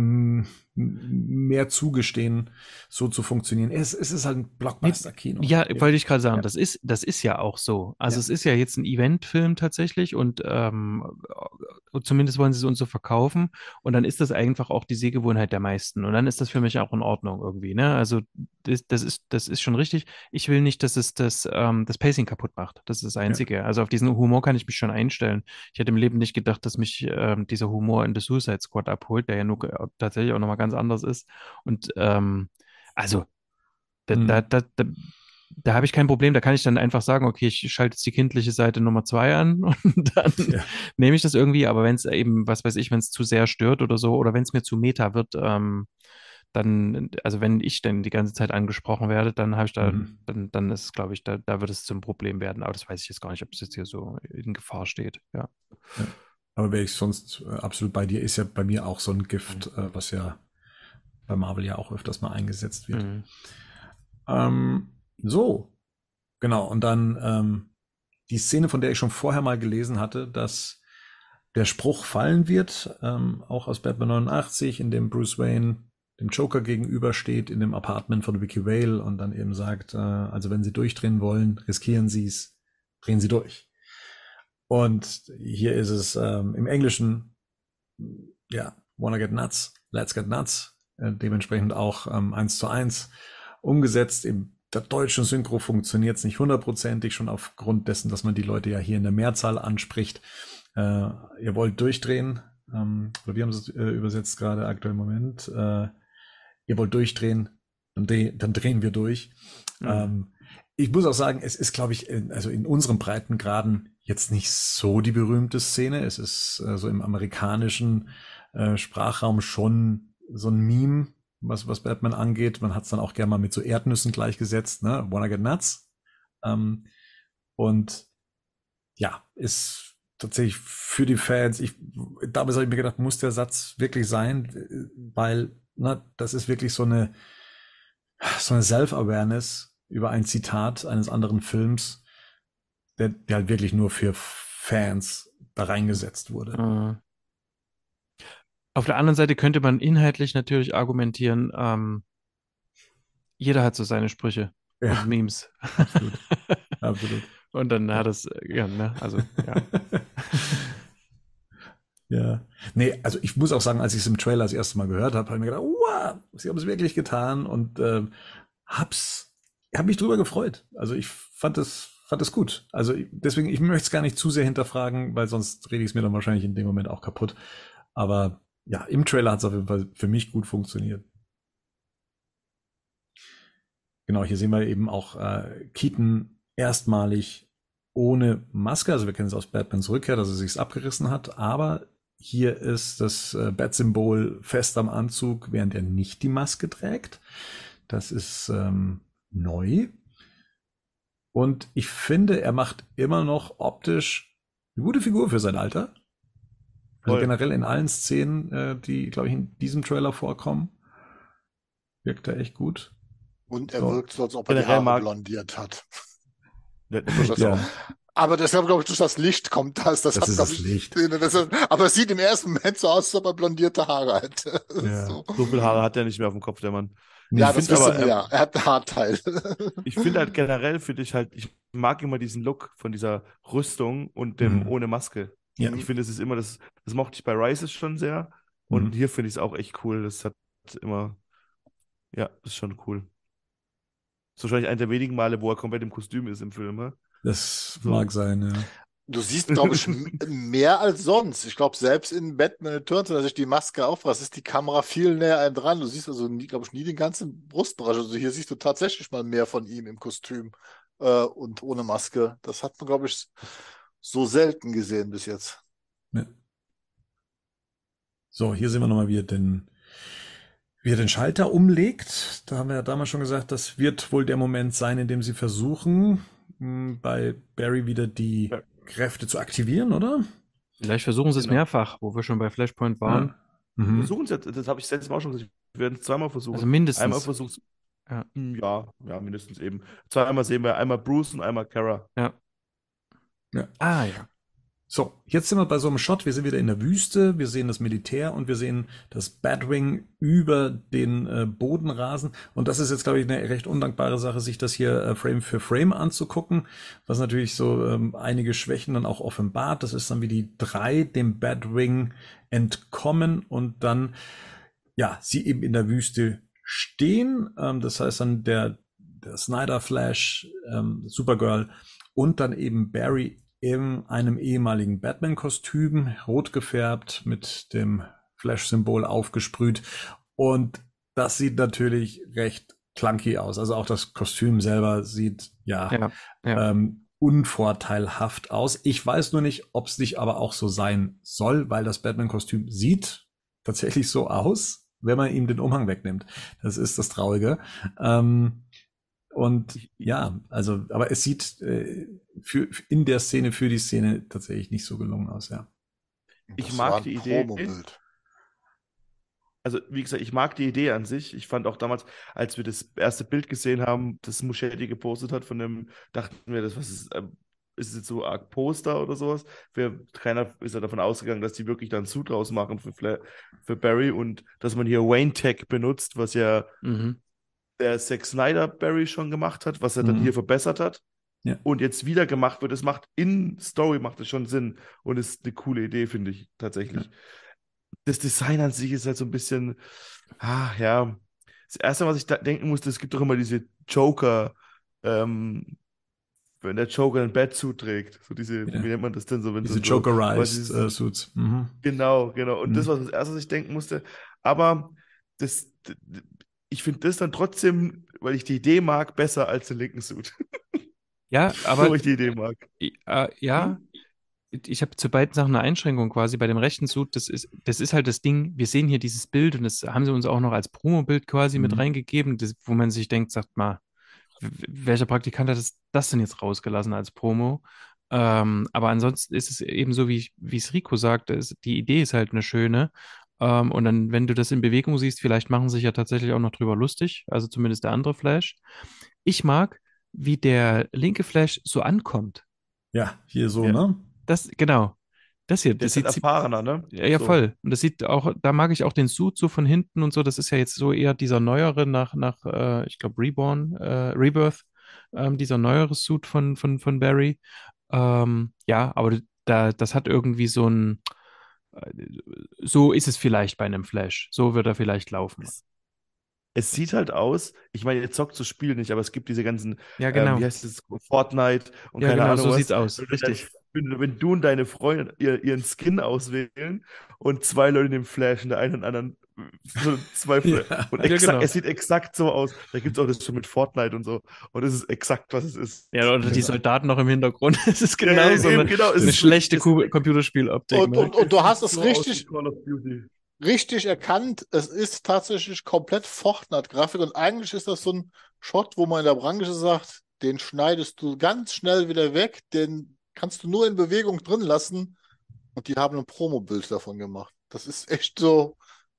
mehr zugestehen, so zu funktionieren. Es, es ist halt ein Blockbuster-Kino.
Ja, wollte ich gerade sagen,
Ja.
das ist, das ist ja auch so. Also
Ja.
es ist ja jetzt ein Eventfilm tatsächlich und ähm, zumindest wollen sie es uns so verkaufen und dann ist das einfach auch die Sehgewohnheit der meisten und dann ist das für mich auch in Ordnung irgendwie. Ne? Also das, das ist, das ist schon richtig. Ich will nicht, dass es das, ähm, das Pacing kaputt macht. Das ist das Einzige. Also auf diesen Humor kann ich mich schon einstellen. Ich hätte im Leben nicht gedacht, dass mich ähm, dieser Humor in The Suicide Squad abholt, der ja nur tatsächlich auch nochmal ganz anders ist. Und ähm, also da,
Hm.
da, da, da, da habe ich kein Problem. Da kann ich dann einfach sagen, okay, ich schalte jetzt die kindliche Seite Nummer zwei an <laughs> und dann
Ja.
nehme ich das irgendwie. Aber wenn es eben, was weiß ich, wenn es zu sehr stört oder so, oder wenn es mir zu meta wird, ähm, dann, also wenn ich dann die ganze Zeit angesprochen werde, dann habe ich da,
Mhm.
dann, dann ist es, glaube ich, da, da wird es zum Problem werden. Aber das weiß ich jetzt gar nicht, ob es jetzt hier so in Gefahr steht. Ja.
Aber wäre ich sonst äh, absolut bei dir, ist ja bei mir auch so ein Gift, äh, was ja bei Marvel ja auch öfters mal eingesetzt wird.
Mhm.
Ähm, so, genau. Und dann ähm, die Szene, von der ich schon vorher mal gelesen hatte, dass der Spruch fallen wird, ähm, auch aus Batman 89, in dem Bruce Wayne dem Joker gegenübersteht in dem Apartment von Vicky Vale und dann eben sagt, äh, also wenn Sie durchdrehen wollen, riskieren Sie es, drehen Sie durch. Und hier ist es ähm, im Englischen, ja, wanna get nuts, let's get nuts, dementsprechend auch ähm, eins zu eins umgesetzt. Im der deutschen Synchro funktioniert es nicht hundertprozentig, schon aufgrund dessen, dass man die Leute ja hier in der Mehrzahl anspricht. Äh, ihr wollt durchdrehen, ähm, oder wir haben es äh, übersetzt gerade aktuell im Moment. Äh, ihr wollt durchdrehen, dann, dreh, dann drehen wir durch.
Mhm.
Ähm, ich muss auch sagen, es ist, glaube ich, in, also in unseren Breitengraden jetzt nicht so die berühmte Szene. Es ist äh, so im amerikanischen äh, Sprachraum schon so ein Meme, was, was Batman angeht. Man hat es dann auch gerne mal mit so Erdnüssen gleichgesetzt, ne? Wanna get nuts? Ähm, und ja, ist tatsächlich für die Fans, ich, damals habe ich mir gedacht, muss der Satz wirklich sein, weil na, das ist wirklich so eine, so eine Self-Awareness über ein Zitat eines anderen Films, der, der halt wirklich nur für Fans da reingesetzt wurde.
Mhm. Auf der anderen Seite könnte man inhaltlich natürlich argumentieren, ähm, jeder hat so seine Sprüche
Ja,
und Memes.
absolut. <laughs> absolut.
Und dann hat es, ja, ne, also, ja. <laughs>
ja. Nee, also ich muss auch sagen, als ich es im Trailer das erste Mal gehört habe, habe ich mir gedacht, wow, sie haben es wirklich getan und ähm, hab's, hab mich drüber gefreut. Also ich fand es, fand es gut. Also deswegen, ich möchte es gar nicht zu sehr hinterfragen, weil sonst rede ich es mir dann wahrscheinlich in dem Moment auch kaputt. Aber ja, im Trailer hat es auf jeden Fall für mich gut funktioniert. Genau, hier sehen wir eben auch äh, Keaton erstmalig ohne Maske. Also wir kennen es aus Batmans Rückkehr, dass er sich abgerissen hat. Aber hier ist das äh, Bat-Symbol fest am Anzug, während er nicht die Maske trägt. Das ist ähm, neu. Und ich finde, er macht immer noch optisch eine gute Figur für sein Alter. Also
Voll.
generell in allen Szenen, äh, die, glaube ich, in diesem Trailer vorkommen, wirkt er echt gut.
Und er
So.
wirkt so, als ob er die Haare
mag-
blondiert hat.
Ja.
Aber deshalb, glaube ich, durch das Licht kommt das. Das,
Das
hat,
ist das
ich,
Licht. <laughs>
Das ist, aber es sieht im ersten Moment so aus, als ob er blondierte Haare hat. <laughs>
Ja.
So.
So viel Haare hat er nicht mehr auf dem Kopf, der Mann.
Ja,
Ich
das wissen
aber,
wir
ähm,
ja. Er hat ein Haarteil. <laughs>
Ich finde halt generell, finde ich halt, ich mag immer diesen Look von dieser Rüstung und dem
Mhm.
ohne Maske.
Ja.
Ich finde, es ist immer, das, das mochte ich bei Rises schon sehr. Und
Mhm.
hier finde ich es auch echt cool. Das hat immer, ja, das ist schon cool. Das ist wahrscheinlich einer der wenigen Male, wo er komplett im Kostüm ist im Film. Ne?
Das
So.
mag sein, ja.
Du siehst, glaube ich, <laughs> mehr als sonst. Ich glaube, selbst in Batman Returns, er sich die Maske aufrasst, ist die Kamera viel näher einem dran. Du siehst also, glaube ich, nie den ganzen Brustbereich. Also hier siehst du tatsächlich mal mehr von ihm im Kostüm äh, und ohne Maske. Das hat man, glaube ich, so selten gesehen bis jetzt.
Ja. So, hier sehen wir nochmal, wie er den, wie er den Schalter umlegt. Da haben wir ja damals schon gesagt, das wird wohl der Moment sein, in dem sie versuchen, mh, bei Barry wieder die
Ja.
Kräfte zu aktivieren, oder?
Vielleicht versuchen sie es
Genau.
mehrfach, wo wir schon bei Flashpoint waren.
Ja. Mhm.
Versuchen es jetzt, das habe ich letztes Mal auch schon gesagt. Wir werden es zweimal versuchen.
Also mindestens.
Einmal versucht
Ja.
ja, ja, mindestens eben. Zweimal sehen wir einmal Bruce und einmal Kara.
Ah ja.
So, jetzt sind wir bei so einem Shot. Wir sind wieder in der Wüste. Wir sehen das Militär und wir sehen das Batwing über den äh, Boden rasen. Und das ist jetzt, glaube ich, eine recht undankbare Sache, sich das hier äh, Frame für Frame anzugucken, was natürlich so ähm, einige Schwächen dann auch offenbart. Das ist dann wie die drei dem Batwing entkommen und dann, ja, sie eben in der Wüste stehen. Ähm, das heißt dann der, der Snyder Flash, ähm, Supergirl und dann eben Barry in einem ehemaligen Batman-Kostüm, rot gefärbt, mit dem Flash-Symbol aufgesprüht. Und das sieht natürlich recht clunky aus. Also auch das Kostüm selber sieht ja,
Ja, ja.
Ähm, unvorteilhaft aus. Ich weiß nur nicht, ob es nicht aber auch so sein soll, weil das Batman-Kostüm sieht tatsächlich so aus, wenn man ihm den Umhang wegnimmt. Das ist das Traurige. Ähm, und ja, also, aber es sieht äh, für, in der Szene, für die Szene tatsächlich nicht so gelungen aus, ja.
Ich
Das
mag
war ein
die Idee. Also, wie gesagt, ich mag die Idee an sich. Ich fand auch damals, als wir das erste Bild gesehen haben, das Muschetti gepostet hat, von dem, dachten wir, das was ist, ähm, ist es jetzt so arg Poster oder sowas? Wir, keiner ist ja davon ausgegangen, dass die wirklich dann Suit draus machen für, Fla für Barry und dass man hier Wayne Tech benutzt, was ja
Mhm.
Der Zack Snyder Barry schon gemacht hat, was er dann
Mhm.
hier verbessert hat.
Ja.
Und jetzt wieder gemacht wird. Es macht in Story macht es schon Sinn und ist eine coole Idee, finde ich tatsächlich. Das Design an sich ist halt so ein bisschen, ah ja. Das Erste, was ich da denken musste, es gibt doch immer diese Joker, ähm, wenn der Joker ein Batsuit trägt. So diese,
Ja.
wie nennt man das denn so? Wenn
Diese
so,
Jokerized äh, Suits. Mhm.
Genau, genau. Und das
Mhm.
war das Erste, was ich denken musste. Aber das, ich finde das dann trotzdem, weil ich die Idee mag, besser als den linken Suit.
Ja, <laughs> aber
weil ich die Idee mag.
äh, ja, ich habe zu beiden Sachen eine Einschränkung quasi. Bei dem rechten Suit, das ist, das ist halt das Ding, wir sehen hier dieses Bild und das haben sie uns auch noch als Promo-Bild quasi mit
Mhm.
reingegeben, das, wo man sich denkt, sagt mal, welcher Praktikant hat das, das denn jetzt rausgelassen als Promo? Ähm, aber ansonsten ist es eben so, wie, es Rico sagte, die Idee ist halt eine schöne. Ähm, und dann, wenn du das in Bewegung siehst, vielleicht machen sie sich ja tatsächlich auch noch drüber lustig, also zumindest der andere Flash. Ich mag, wie der linke Flash so ankommt.
Ja, hier so,
Ja.
ne?
Das, genau. Das hier,
Der
das
ist halt
sieht,
erfahrener, ne?
ja, ja,
So.
voll. Und das sieht auch, da mag ich auch den Suit so von hinten und so. Das ist ja jetzt so eher dieser neuere nach, nach äh, ich glaube, Reborn, äh, Rebirth, ähm, dieser neuere Suit von, von, von Barry. Ähm, ja, aber da, das hat irgendwie so ein, äh, so ist es vielleicht bei einem Flash. So wird er vielleicht laufen.
Es sieht halt aus, ich meine, ihr zockt das Spiel nicht, aber es gibt diese ganzen,
Ja,
ähm,
genau.
wie heißt es, Fortnite und
Ja,
keine
genau,
Ahnung
so
was.
sieht's aus. Richtig.
Wenn, du- wenn du und deine Freundin ihr, ihren Skin auswählen und zwei Leute den Flash und der eine und anderen so zwei <laughs>
Ja.
Und
Ja,
exakt,
genau.
es sieht exakt so aus. Da gibt es auch das schon mit Fortnite und so. Und es ist exakt, was es ist.
Ja, oder die Soldaten noch im Hintergrund. <laughs> Es ist
Ja,
genau
ja,
so eine,
genau, es
eine
ist-
schlechte Computerspieloptik.
Und,
ne?
und, und du hast es
So
richtig, richtig erkannt. Es ist tatsächlich komplett Fortnite-Grafik und eigentlich ist das so ein Shot, wo man in der Branche sagt, den schneidest du ganz schnell wieder weg, den kannst du nur in Bewegung drin lassen und die haben ein Promo-Bild davon gemacht. Das ist echt so,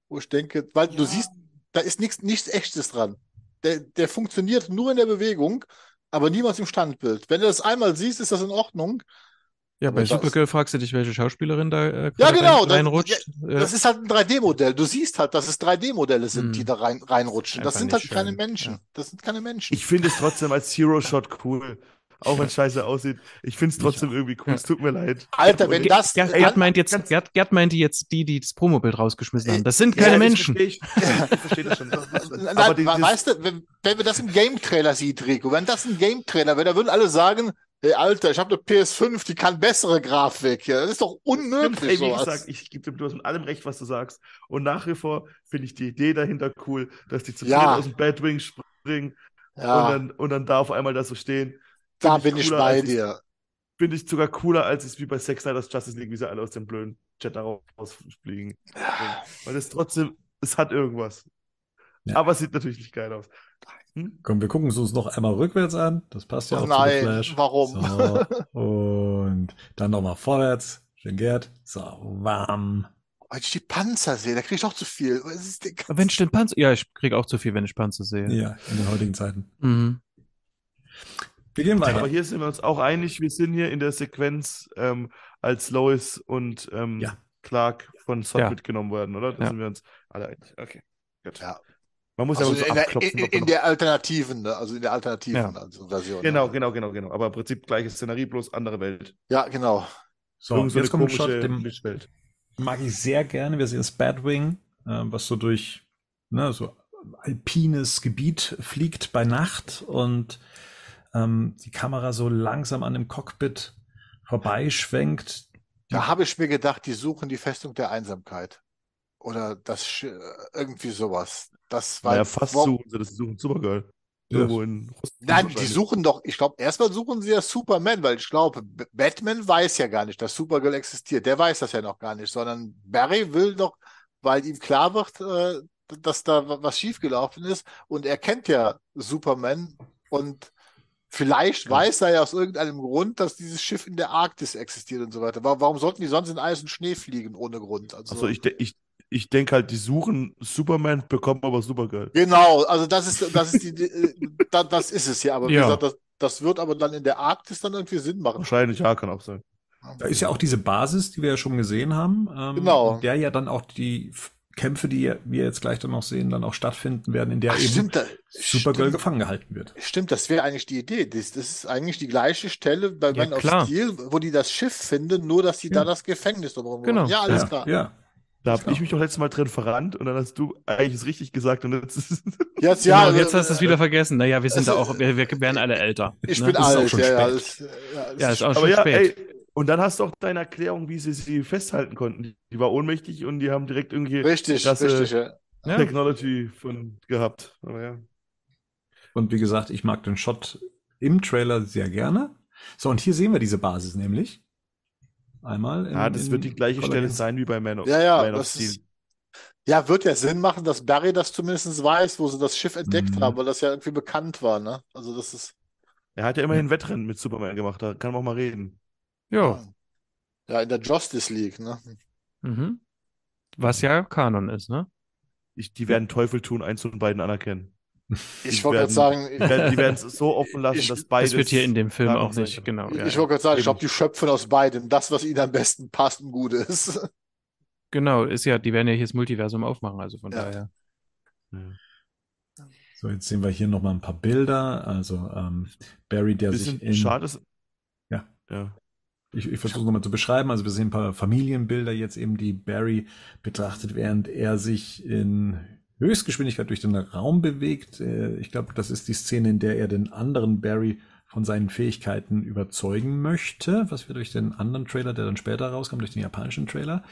wo ich denke, weil du siehst, da ist nichts, nichts Echtes dran. Der, der funktioniert nur in der Bewegung. aber niemals im Standbild. Wenn du das einmal siehst, ist das in Ordnung.
Ja, bei
das-
Supergirl fragst du dich, welche Schauspielerin da äh,
Ja, genau.
rein,
Das,
reinrutscht. Ja.
das ist halt ein 3D-Modell. Du siehst halt, dass es 3D-Modelle sind,
Hm.
die da rein, reinrutschen. Das
Einfach
sind halt
nicht
keine
schön.
Menschen.
Ja.
Das sind keine Menschen.
Ich finde es trotzdem als Hero-Shot cool. Auch wenn es scheiße aussieht. Ich finde es trotzdem irgendwie cool.
Ja.
Es tut mir leid.
Alter, wenn das.
Gerd, Gerd meint jetzt, Gerd, Gerd meinte jetzt die, die das Promobild rausgeschmissen
Äh,
haben. Das sind
Ja,
keine
das
Menschen.
verstehe Ich, <laughs> ich verstehe das schon.
Nein,
Aber dieses,
weißt du, wenn, wenn wir das im Game-Trailer sieht, Rico, wenn das ein Game-Trailer wäre, da würden alle sagen, hey Alter, ich habe eine PS5, die kann bessere Grafik. Ja, das ist doch unmöglich,
Ey, wie gesagt, ich gebe dir bloß in allem recht, was du sagst. Und nach wie vor finde ich die Idee dahinter cool, dass die zu
Ja.
aus dem Batwing springen
ja,
und, dann, und dann da auf einmal da so stehen.
Da
ich
bin ich bei dir.
Finde ich sogar cooler, als es wie bei Sex Snyders Justice League, wie sie alle aus dem blöden Chat da rausfliegen. Weil es trotzdem, es hat irgendwas.
Ja.
Aber es sieht natürlich nicht geil aus. Hm?
Komm, wir gucken es uns noch einmal rückwärts an. Das passt ja
Ach
auch
nein,
zu The Flash.
warum?
So, und dann nochmal vorwärts. Schön Gerd. So, warm.
Wenn ich die Panzer sehe, da kriege ich doch zu viel.
Wenn ich den Panzer. Ja, ich kriege auch zu viel, wenn ich Panzer sehe.
Ja, in den heutigen Zeiten.
Mhm.
Wir gehen weiter.
Aber hier sind wir uns auch einig, wir sind hier in der Sequenz, ähm, als Lois und ähm,
Ja.
Clark von Sod
Ja.
mitgenommen werden, oder? Da
Ja.
sind wir uns alle einig. Okay. Gut.
Ja.
Man muss
Also
ja so
in, der,
abklopfen.
in, in der Alternativen, ne? also in der alternativen
Ja.
also Version.
Genau,
ja.
genau, genau, genau. Aber im Prinzip gleiche Szenerie, bloß andere Welt.
Ja, genau.
So,
Irgend so
jetzt kommt ein Shot, den
Mischwelt.
mag ich sehr gerne. Wir sehen das Batwing, äh, was so durch ne, so alpines Gebiet fliegt bei Nacht und ähm, die Kamera so langsam an dem Cockpit vorbeischwenkt.
Da habe ich mir gedacht, die suchen die Festung der Einsamkeit. Oder das Sch- irgendwie sowas. Das war
Naja, fast suchen sie, das suchen Supergirl.
Ja.
Irgendwo in Russland.
Nein, die suchen doch, ich glaube, erstmal suchen sie ja Superman, weil ich glaube, Batman weiß ja gar nicht, dass Supergirl existiert. Der weiß das ja noch gar nicht, sondern Barry will doch, weil ihm klar wird, äh, dass da wa- was schiefgelaufen ist und er kennt ja Superman und vielleicht weiß er ja aus irgendeinem Grund, dass dieses Schiff in der Arktis existiert und so weiter. Wa- Warum sollten die sonst in Eis und Schnee fliegen ohne Grund? Also,
Also ich, ich, ich denke halt, die suchen Superman, bekommen aber Supergirl.
Genau, also das ist, das ist die, die äh, da, das ist es ja, aber wie
Ja.
gesagt, das, das wird aber dann in der Arktis dann irgendwie Sinn machen.
Wahrscheinlich, ja, kann auch sein.
Da ist ja auch diese Basis, die wir ja schon gesehen haben, ähm,
Genau.
der ja dann auch die Kämpfe, die wir jetzt gleich dann noch sehen, dann auch stattfinden werden, in der
Ach,
eben
stimmt, da,
Supergirl
stimmt,
gefangen gehalten wird.
stimmt, das wäre eigentlich die Idee. Das, das ist eigentlich die gleiche Stelle bei
Ja,
Man of. Steel, wo die das Schiff finden, nur dass die da
Ja.
das Gefängnis drumherum
Genau.
haben. Ja, alles
ja,
klar.
Ja.
Da habe ich
genau.
mich doch letztes Mal drin verrannt und dann hast du eigentlich es richtig gesagt und jetzt ist <laughs>
Jetzt,
Genau,
ja,
und jetzt
äh,
hast du es wieder vergessen. Naja, wir sind da
also,
auch, wir, wir werden alle älter.
Ich
ne?
bin alt, ja, ja,
spät.
das, ja, das
Ja, ist auch
Aber
schon
ja,
spät.
ey, und dann hast du auch deine Erklärung, wie sie sie festhalten konnten. Die war ohnmächtig und die haben direkt irgendwie
richtig,
krasse
richtig, ja.
Ja.
Technology von gehabt. Aber ja.
Und wie gesagt, ich mag den Shot im Trailer sehr gerne. So, und hier sehen wir diese Basis nämlich. Einmal.
Ja,
in-
das
in
wird die gleiche
Color
Stelle sein wie bei Man of,
Ja, ja,
Man of
das
Steel.
ist, ja, wird ja Sinn machen, dass Barry das zumindest weiß, wo sie das Schiff entdeckt
Mhm.
haben, weil das ja irgendwie bekannt war, ne? Also das ist,
Er hat ja immerhin Wettrennen mit Superman gemacht, da kann man auch mal reden.
Ja.
ja, in der Justice League, ne?
Mhm. Was ja Kanon ist, ne?
Ich, die werden Teufel tun, eins und beiden anerkennen.
Ich wollte gerade sagen,
Die werden es <laughs> so offen lassen,
Ich-
dass beides.
Das wird hier in dem Film auch
sein
nicht,
kann.
genau. Ja,
ich
ja.
wollte gerade sagen, ich glaube, die schöpfen aus beidem das, was ihnen am besten passt und gut ist.
Genau, ist ja, die werden ja hier das Multiversum aufmachen, also von
Ja.
daher.
So, jetzt sehen wir hier nochmal ein paar Bilder. Also ähm, Barry, der
Bisschen
sich in.
schade ist.
Ja.
Ja.
Ich, ich versuche nochmal zu beschreiben. Also wir sehen ein paar Familienbilder jetzt eben, die Barry betrachtet, während er sich in Höchstgeschwindigkeit durch den Raum bewegt. Äh, Ich glaube, das ist die Szene, in der er den anderen Barry von seinen Fähigkeiten überzeugen möchte, was wir durch den anderen Trailer, der dann später rauskam, durch den japanischen Trailer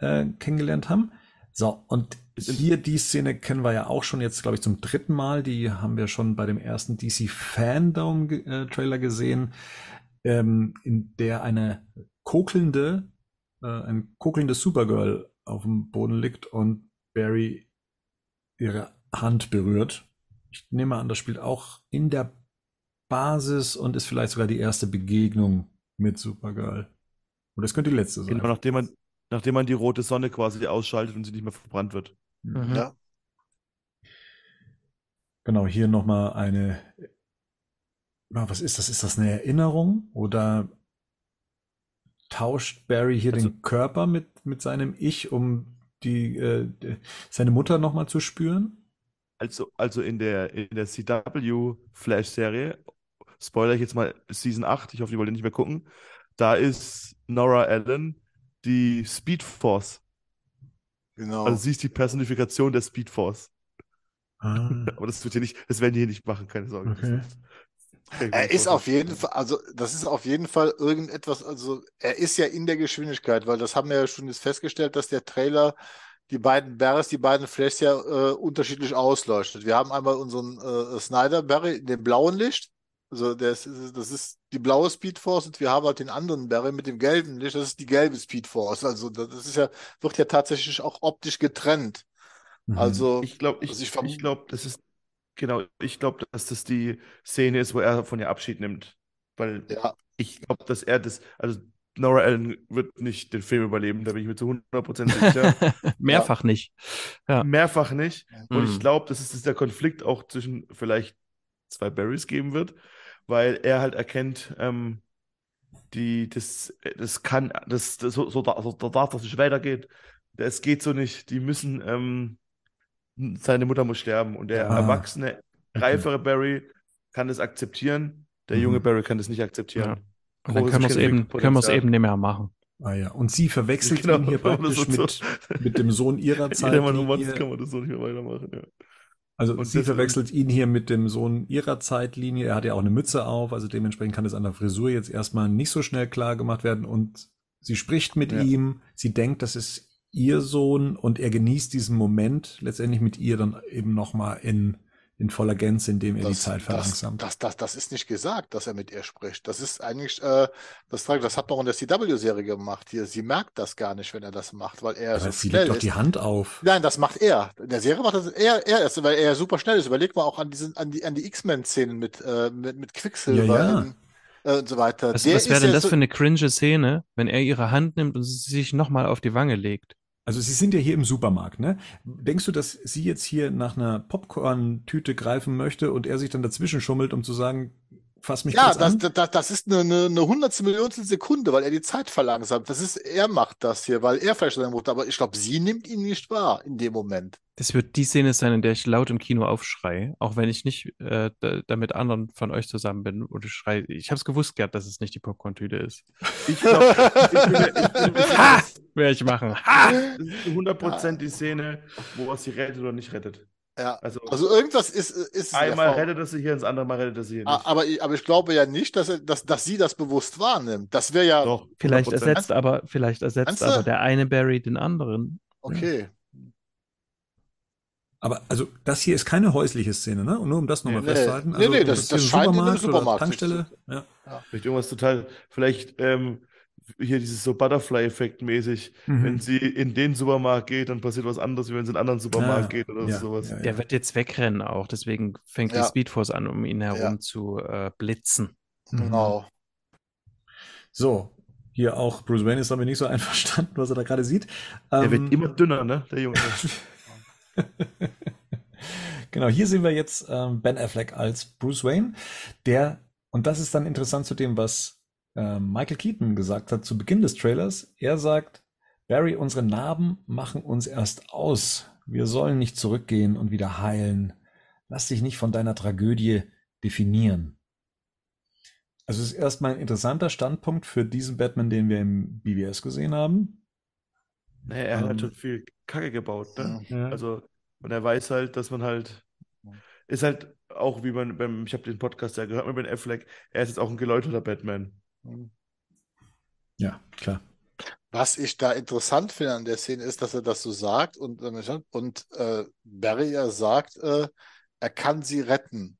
äh, kennengelernt haben. So, und hier die Szene kennen wir ja auch schon jetzt, glaube ich, zum dritten Mal. Die haben wir schon bei dem ersten DC Fandom äh, Trailer gesehen, ähm, in der eine kokelnde, äh, ein kokelndes Supergirl auf dem Boden liegt und Barry ihre Hand berührt. Ich nehme an, das spielt auch in der Basis und ist vielleicht sogar die erste Begegnung mit Supergirl. Und das könnte die letzte sein.
Genau, nachdem man, nachdem man die rote Sonne quasi ausschaltet und sie nicht mehr verbrannt wird.
Mhm.
Ja.
Genau, hier nochmal eine Na, was ist das? Ist das eine Erinnerung oder tauscht Barry hier
Also-
den Körper mit, mit seinem Ich, um die, äh, die- seine Mutter nochmal zu spüren?
Also, also in der, in der CW Flash-Serie, spoiler ich jetzt mal Season 8, ich hoffe, die wollt ihr nicht mehr gucken, da ist Nora Allen die Speed Force.
Genau.
Also sie ist die Personifikation der Speed Force.
Ah, <laughs>
Aber das wird hier nicht, das werden die hier nicht machen, keine Sorge.
okay.
Er ist auf jeden Fall, also das ist auf jeden Fall irgendetwas, also er ist ja in der Geschwindigkeit, weil das haben wir ja schon jetzt festgestellt, dass der Trailer die beiden Barrys, die beiden Flashes ja äh, unterschiedlich ausleuchtet. Wir haben einmal unseren äh, Snyder Barry in dem blauen Licht, also das ist, das ist die blaue Speed Force und wir haben halt den anderen Barry mit dem gelben Licht, das ist die gelbe Speed Force. Also das ist ja, wird ja tatsächlich auch optisch getrennt.
Mhm.
Also
Ich glaube, ich,
Also ich
ich, glaube, das ist, genau, ich glaube, dass das die Szene ist, wo er von ihr Abschied nimmt. Weil
ja,
ich glaube, dass er das, also Nora Allen wird nicht den Film überleben, da bin ich mir zu 100% sicher. <laughs>
Mehrfach nicht. Ja.
Mehrfach nicht. Und ich
Mhm.
glaube, dass es dieser Konflikt auch zwischen vielleicht zwei Barrys geben wird, weil er halt erkennt, ähm, die, das, das kann, das, das so, so, da- so da darf das nicht weitergehen. Es geht so nicht. Die müssen, ähm, seine Mutter muss sterben. Und der
Ah,
erwachsene, reifere Barry kann das akzeptieren. Der junge
Mhm.
Barry kann das nicht akzeptieren.
Ja. Und dann können wir es eben, können wir es
Entwicklungspotenzial.
eben nicht mehr machen.
Ah ja, und sie verwechselt
Genau,
ihn hier <laughs>
das
praktisch
so-
mit, mit dem Sohn ihrer
Wenn jeder motzt, kann man das so nicht mehr weitermachen. Ja.
Also
Und
sie
das-
verwechselt ihn hier mit dem Sohn ihrer Zeitlinie. Er hat ja auch eine Mütze auf, also dementsprechend kann es an der Frisur jetzt erstmal nicht so schnell klar gemacht werden. Und sie spricht mit
Ja.
ihm, sie denkt, das ist ihr Sohn und er genießt diesen Moment letztendlich mit ihr dann eben nochmal in, in voller Gänze, indem er die Zeit
das,
verlangsamt.
das, das, das ist nicht gesagt, dass er mit ihr spricht. Das ist eigentlich, äh, das, das hat man auch in der CW-Serie gemacht hier. Sie merkt das gar nicht, wenn er das macht, weil er
Aber
so
sie
schnell
legt doch
ist.
die Hand auf.
Nein, das macht er. In der Serie macht das er, er ist, weil er super schnell ist. Überleg mal auch an diesen, an die, an die X-Men-Szenen mit, äh, mit, mit Quicksilver
Ja, ja.
in- äh, und so weiter.
Was, was wäre denn das
so,
für eine cringe Szene, wenn er ihre Hand nimmt und sie sich nochmal auf die Wange legt?
Also Sie sind ja hier im Supermarkt, ne? Denkst du, dass sie jetzt hier nach einer Popcorn-Tüte greifen möchte und er sich dann dazwischen schummelt, um zu sagen, fass mich
Ja,
kurz
das,
an?
das, das ist eine, eine, eine hundertstel Millionstel Sekunde, weil er die Zeit verlangsamt. Das ist, er macht das hier, weil er vielleicht seine Mutter, aber ich glaube, sie nimmt ihn nicht wahr in dem Moment.
Das wird die Szene sein, in der ich laut im Kino aufschreie, auch wenn ich nicht äh, da, mit anderen von euch zusammen bin und ich schreie. Ich habe es gewusst, Gerd, dass es nicht die Popcorn-Tüte ist.
Ich glaube,
Werde ich machen. Ha!
das ist zu 100% die Szene, wo er sie rettet oder nicht rettet.
Ja.
Also,
Also irgendwas ist, ist
einmal rettet er sie hier, das andere Mal rettet er sie hier nicht.
Aber, ich- aber ich glaube ja nicht, dass, er, dass, dass sie das bewusst wahrnimmt. Das wäre ja
Doch,
Vielleicht
100%.
ersetzt aber, vielleicht ersetzt aber der eine Barry den anderen.
okay.
Aber also das hier ist keine häusliche Szene, ne? Und nur um das nochmal
Nee,
festzuhalten.
nee,
Also,
nee, das-
ist
das
ein
scheint in einem
Supermarkt
Supermarkt
Tankstelle. Ja.
Vielleicht irgendwas total, vielleicht ähm, hier dieses so Butterfly-Effekt mäßig.
Mhm.
Wenn sie in den Supermarkt geht, dann passiert was anderes, wie wenn sie in einen anderen Supermarkt
Ah,
geht oder
ja,
sowas.
ja, ja.
Der wird jetzt wegrennen auch, deswegen fängt
Ja.
die Speedforce an, um ihn herum
Ja.
zu äh, blitzen.
Mhm.
Genau.
So, hier auch Bruce Wayne ist damit nicht so <laughs> einverstanden, was er da gerade sieht.
Der
Ähm,
wird immer dünner, ne, der Junge. <laughs>
Genau, hier sehen wir jetzt ähm, Ben Affleck als Bruce Wayne, der, und das ist dann interessant zu dem, was ähm, Michael Keaton gesagt hat zu Beginn des Trailers. Er sagt, Barry, unsere Narben machen uns erst aus. Wir sollen nicht zurückgehen und wieder heilen. Lass dich nicht von deiner Tragödie definieren. Also es ist erstmal ein interessanter Standpunkt für diesen Batman, den wir im BBS gesehen haben.
Naja, er hat
Ähm,
halt schon viel Kacke gebaut, ne?
Ja.
Also, und er weiß halt, dass man halt, ist halt auch wie man beim, ich habe den Podcast ja gehört mit Ben Affleck, er ist jetzt auch ein geläuterter Batman.
Ja, klar.
Was ich da interessant finde an der Szene ist, dass er das so sagt und, und äh, Barry ja sagt, äh, er kann sie retten.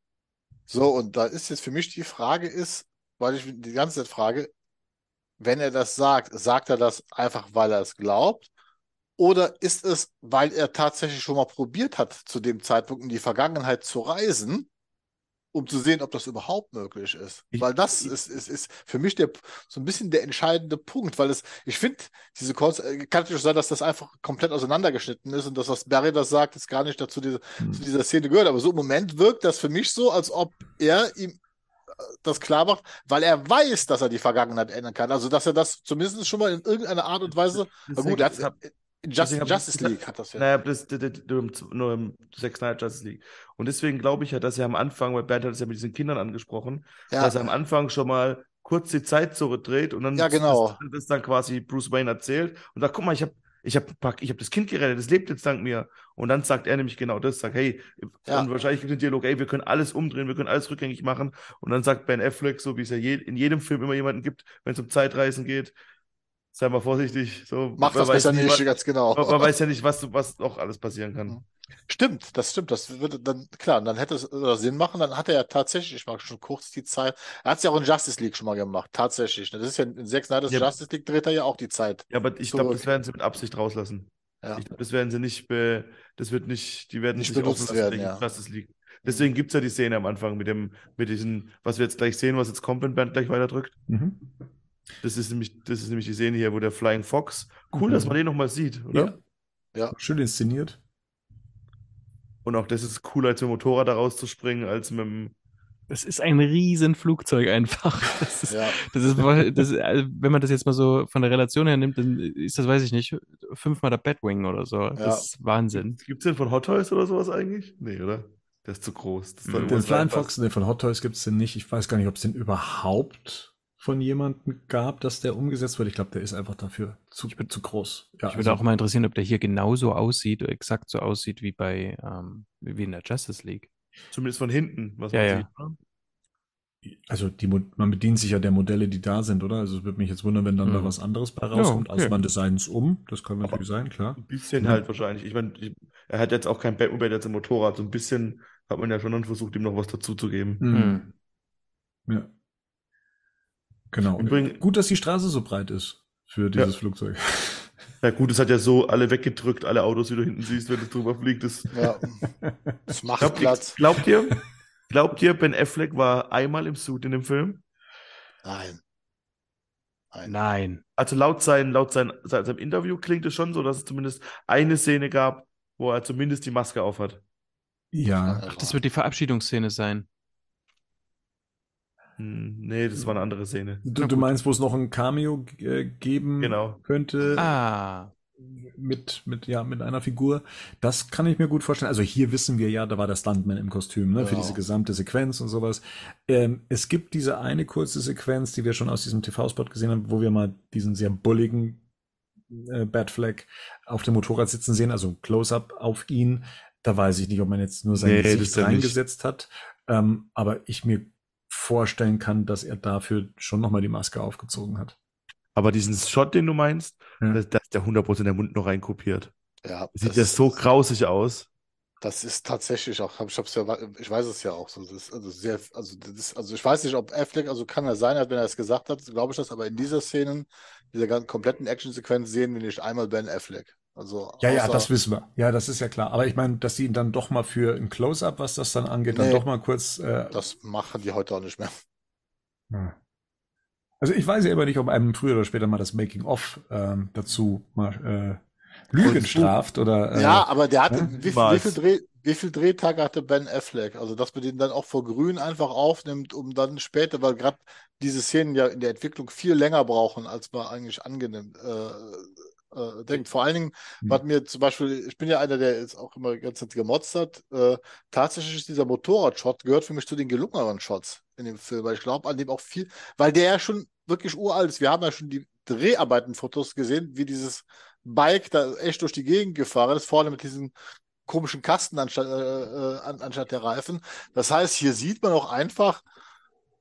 So, und da ist jetzt für mich die Frage ist, weil ich die ganze Zeit frage, wenn er das sagt, sagt er das einfach, weil er es glaubt? Oder ist es, weil er tatsächlich schon mal probiert hat, zu dem Zeitpunkt in die Vergangenheit zu reisen, um zu sehen, ob das überhaupt möglich ist?
Ich-
weil das ist, ist, ist für mich der, so ein bisschen der entscheidende Punkt, weil es, ich finde, diese Konz äh, kann natürlich sein, dass das einfach komplett auseinandergeschnitten ist und das, was Barry das sagt, ist gar nicht dazu diese,
Hm.
zu dieser Szene gehört. Aber so im Moment wirkt das für mich so, als ob er ihm das klar macht, weil er weiß, dass er die Vergangenheit ändern kann. Also, dass er das zumindest schon mal in irgendeiner Art und Weise. Gut, er
hab-
in Just,
deswegen
Justice League hat das ja.
Naja, das, das, das, nur, im, nur im Zack Snyder Justice League. Und deswegen glaube ich ja, dass er am Anfang, weil Bernd hat es ja mit diesen Kindern angesprochen,
ja.
dass er am Anfang schon mal kurz die Zeit zurückdreht und dann
Ja, genau.
das, das dann quasi Bruce Wayne erzählt und sagt, guck mal, ich habe ich hab, ich hab das Kind gerettet, das lebt jetzt dank mir. Und dann sagt er nämlich genau das, sagt, hey,
Ja.
und wahrscheinlich gibt es einen Dialog, ey, wir können alles umdrehen, wir können alles rückgängig machen. Und dann sagt Ben Affleck, so wie es ja je, in jedem Film immer jemanden gibt, wenn es um Zeitreisen geht, sei mal vorsichtig. So,
Macht
man
das besser nicht,
was-
ganz genau.
Man, man weiß ja nicht, was, was auch alles passieren kann.
Stimmt, das stimmt. Das würde dann, klar, dann hätte es Sinn machen. Dann hat er ja tatsächlich, ich mag schon kurz die Zeit. Er hat es ja auch in Justice League schon mal gemacht, tatsächlich. Das ist ja in Zack Snyder's
Ja.
Justice League dreht er ja auch die Zeit.
Ja, aber ich glaube, das werden sie mit Absicht rauslassen.
Ja.
Ich glaube, das werden sie nicht, be, das wird nicht, die werden
Nicht
sich
benutzt
offen lassen
werden, ja.
Justice League. Deswegen gibt es ja die Szene am Anfang mit dem, mit diesen, was wir jetzt gleich sehen, was jetzt kommt, wenn Bernd gleich weiterdrückt.
Mhm.
Das ist nämlich, das ist nämlich die Szene hier, wo der Flying Fox, cool,
Mhm.
dass man den nochmal sieht, oder?
Ja.
Ja.
Schön inszeniert.
Und auch das ist cooler, als mit dem Motorrad da rauszuspringen, als mit dem,
Das ist ein riesen Flugzeug einfach. <laughs> Das ist,
Ja.
das ist, das ist, also, wenn man das jetzt mal so von der Relation her nimmt, dann ist das, weiß ich nicht, fünfmal der Batwing oder so. Das ist Wahnsinn.
Gibt es den von Hot Toys oder sowas eigentlich? Nee, oder? Der ist zu groß. Das
Mhm.
Den Flying. Fox, den von Hot Toys gibt es den nicht. Ich weiß gar nicht, ob es den überhaupt von jemandem gab, dass der umgesetzt wird. Ich glaube, der ist einfach dafür zu, zu groß. Ja,
Ich würde
also-
auch mal interessieren, ob der hier genauso aussieht, exakt so aussieht wie bei, ähm, wie in der Justice League.
Zumindest von hinten, was
Ja,
man
ja.
sieht. ne?
Also die, man bedient sich ja der Modelle, die da sind, oder? Also es würde mich jetzt wundern, wenn dann da
Mhm.
was anderes bei rauskommt.
okay.
Also man designt es um, das kann natürlich sein, klar.
Ein bisschen
Ja.
halt wahrscheinlich. Ich meine, ich- er hat jetzt auch kein Batmobile jetzt im Motorrad. So ein bisschen hat man ja schon dann versucht, ihm noch was dazu zu geben.
Mhm. Ja. Genau.
Übrigens-
Gut, dass die Straße so breit ist für dieses Flugzeug.
Ja gut, es hat ja so alle weggedrückt, alle Autos, die du hinten siehst, wenn es drüber fliegt. Das,
Ja. <laughs> Das macht
glaubt,
Platz.
glaubt ihr, glaubt ihr, Ben Affleck war einmal im Suit in dem Film?
Nein. Nein.
Nein.
Also laut, sein, laut sein, sein, seinem Interview klingt es schon so, dass es zumindest eine Szene gab, wo er zumindest die Maske aufhat.
Ja.
Ach, das wird die Verabschiedungsszene sein.
Hm, nee, das war eine andere Szene.
Du, du meinst, wo es noch ein Cameo äh, geben
Genau.
könnte
Ah,
mit, mit, ja, mit einer Figur? Das kann ich mir gut vorstellen. Also hier wissen wir ja, da war der Stuntman im Kostüm, ne, für
Genau.
diese gesamte Sequenz und sowas. Ähm, es gibt diese eine kurze Sequenz, die wir schon aus diesem TV-Spot gesehen haben, wo wir mal diesen sehr bulligen äh, Batfleck auf dem Motorrad sitzen sehen, also ein Close-up auf ihn. Da weiß ich nicht, ob man jetzt nur sein
Nee,
Gesicht reingesetzt hat. Ähm, aber ich mir vorstellen kann, dass er dafür schon nochmal die Maske aufgezogen hat.
Aber diesen Shot, den du meinst,
Ja.
da ist der 100% der Mund noch reinkopiert.
Ja,
Sieht
das
ja so grausig aus.
Das ist tatsächlich auch, ich hab's ja, ich weiß es ja auch so. Das ist also sehr, also das ist, also ich weiß nicht, ob Affleck, also kann er sein, wenn er es gesagt hat, glaube ich das, aber in dieser Szenen, dieser ganzen kompletten Actionsequenz sehen wir nicht einmal Ben Affleck. Also
Ja, ja, das wissen wir. Ja, das ist ja klar. Aber ich meine, dass sie ihn dann doch mal für ein Close-up, was das dann angeht, dann
Nee.
doch mal kurz. Äh,
das machen die heute auch nicht mehr.
Also ich weiß ja immer nicht, ob einem früher oder später mal das Making-of ähm, dazu mal äh, Lügen
Und-
straft oder. Äh,
Ja, aber der hatte,
ja,
wie, viel, wie, viel Dreh, wie viel Drehtage hatte Ben Affleck? Also, dass man den dann auch vor Grün einfach aufnimmt, um dann später, weil gerade diese Szenen ja in der Entwicklung viel länger brauchen, als man eigentlich angenehm äh, äh, denkt. Vor allen Dingen,
Hm.
was mir zum Beispiel, ich bin ja einer, der jetzt auch immer die ganze Zeit gemotzt hat, äh, tatsächlich ist dieser Motorrad-Shot gehört für mich zu den gelungeneren Shots in dem Film, weil ich glaube, an dem auch viel, weil der ja schon wirklich uralt ist. Wir haben ja schon die Dreharbeitenfotos gesehen, wie dieses Bike da echt durch die Gegend gefahren ist, vorne mit diesen komischen Kasten anstatt, äh, äh, an, anstatt der Reifen. Das heißt, hier sieht man auch einfach,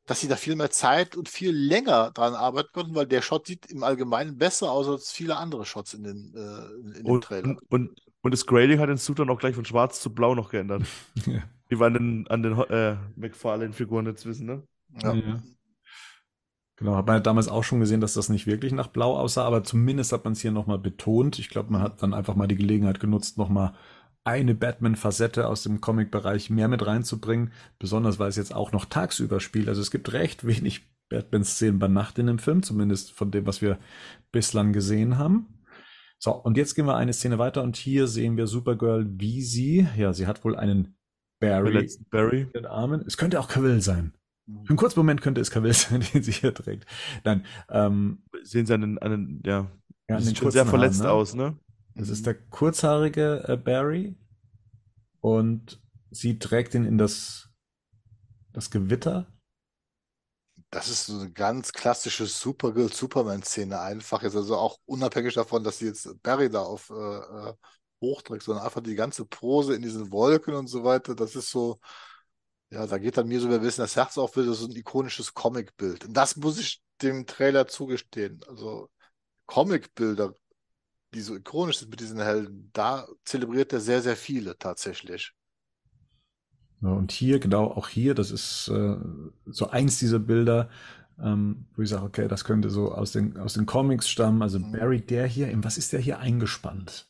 dass sie da viel mehr Zeit und viel länger dran arbeiten konnten, weil der Shot sieht im Allgemeinen besser aus als viele andere Shots in den, äh, in,
Und,
Trailer.
und, und, und das Grading hat den Suit dann auch gleich von schwarz zu blau noch geändert. <laughs>
Ja.
Wie wir an den, an den äh, McFarlane-Figuren jetzt wissen, ne?
Ja.
Ja. Genau, hat man ja damals auch schon gesehen, dass das nicht wirklich nach Blau aussah, aber zumindest hat man es hier nochmal betont. Ich glaube, man hat dann einfach mal die Gelegenheit genutzt, nochmal eine Batman-Facette aus dem Comic-Bereich mehr mit reinzubringen, besonders weil es jetzt auch noch tagsüber spielt. Also es gibt recht wenig Batman-Szenen bei Nacht in dem Film, zumindest von dem, was wir bislang gesehen haben. So, und jetzt gehen wir eine Szene weiter und hier sehen wir Supergirl, wie sie, ja, sie hat wohl einen Barry
Verletzt Barry.
in den Armen. Es könnte auch Cavill sein.
Mhm.
Für einen kurzen Moment könnte es Cavill <laughs> sein, den sie hier trägt. Nein, ähm,
Sehen sie an den ja,
ja, an
sieht
den
schon sehr
kurzen Haaren,
verletzt
ne?
aus, ne?
Das ist der kurzhaarige äh, Barry und sie trägt ihn in das, das Gewitter.
Das ist so eine ganz klassische Supergirl-Superman-Szene einfach. Jetzt also auch unabhängig davon, dass sie jetzt Barry da auf äh, äh, hochträgt, sondern einfach die ganze Pose in diesen Wolken und so weiter. Das ist so, ja, da geht dann mir so ein bisschen das Herz auf, das ist so ein ikonisches Comicbild. Und das muss ich dem Trailer zugestehen. Also Comicbilder, die so ikonisch sind mit diesen Helden, da zelebriert er sehr, sehr viele tatsächlich.
Ja, und hier, genau, auch hier, das ist äh, so eins dieser Bilder, ähm, wo ich sage, okay, das könnte so aus den, aus den Comics stammen. Also
Mhm.
Barry, der hier, in was ist der hier eingespannt?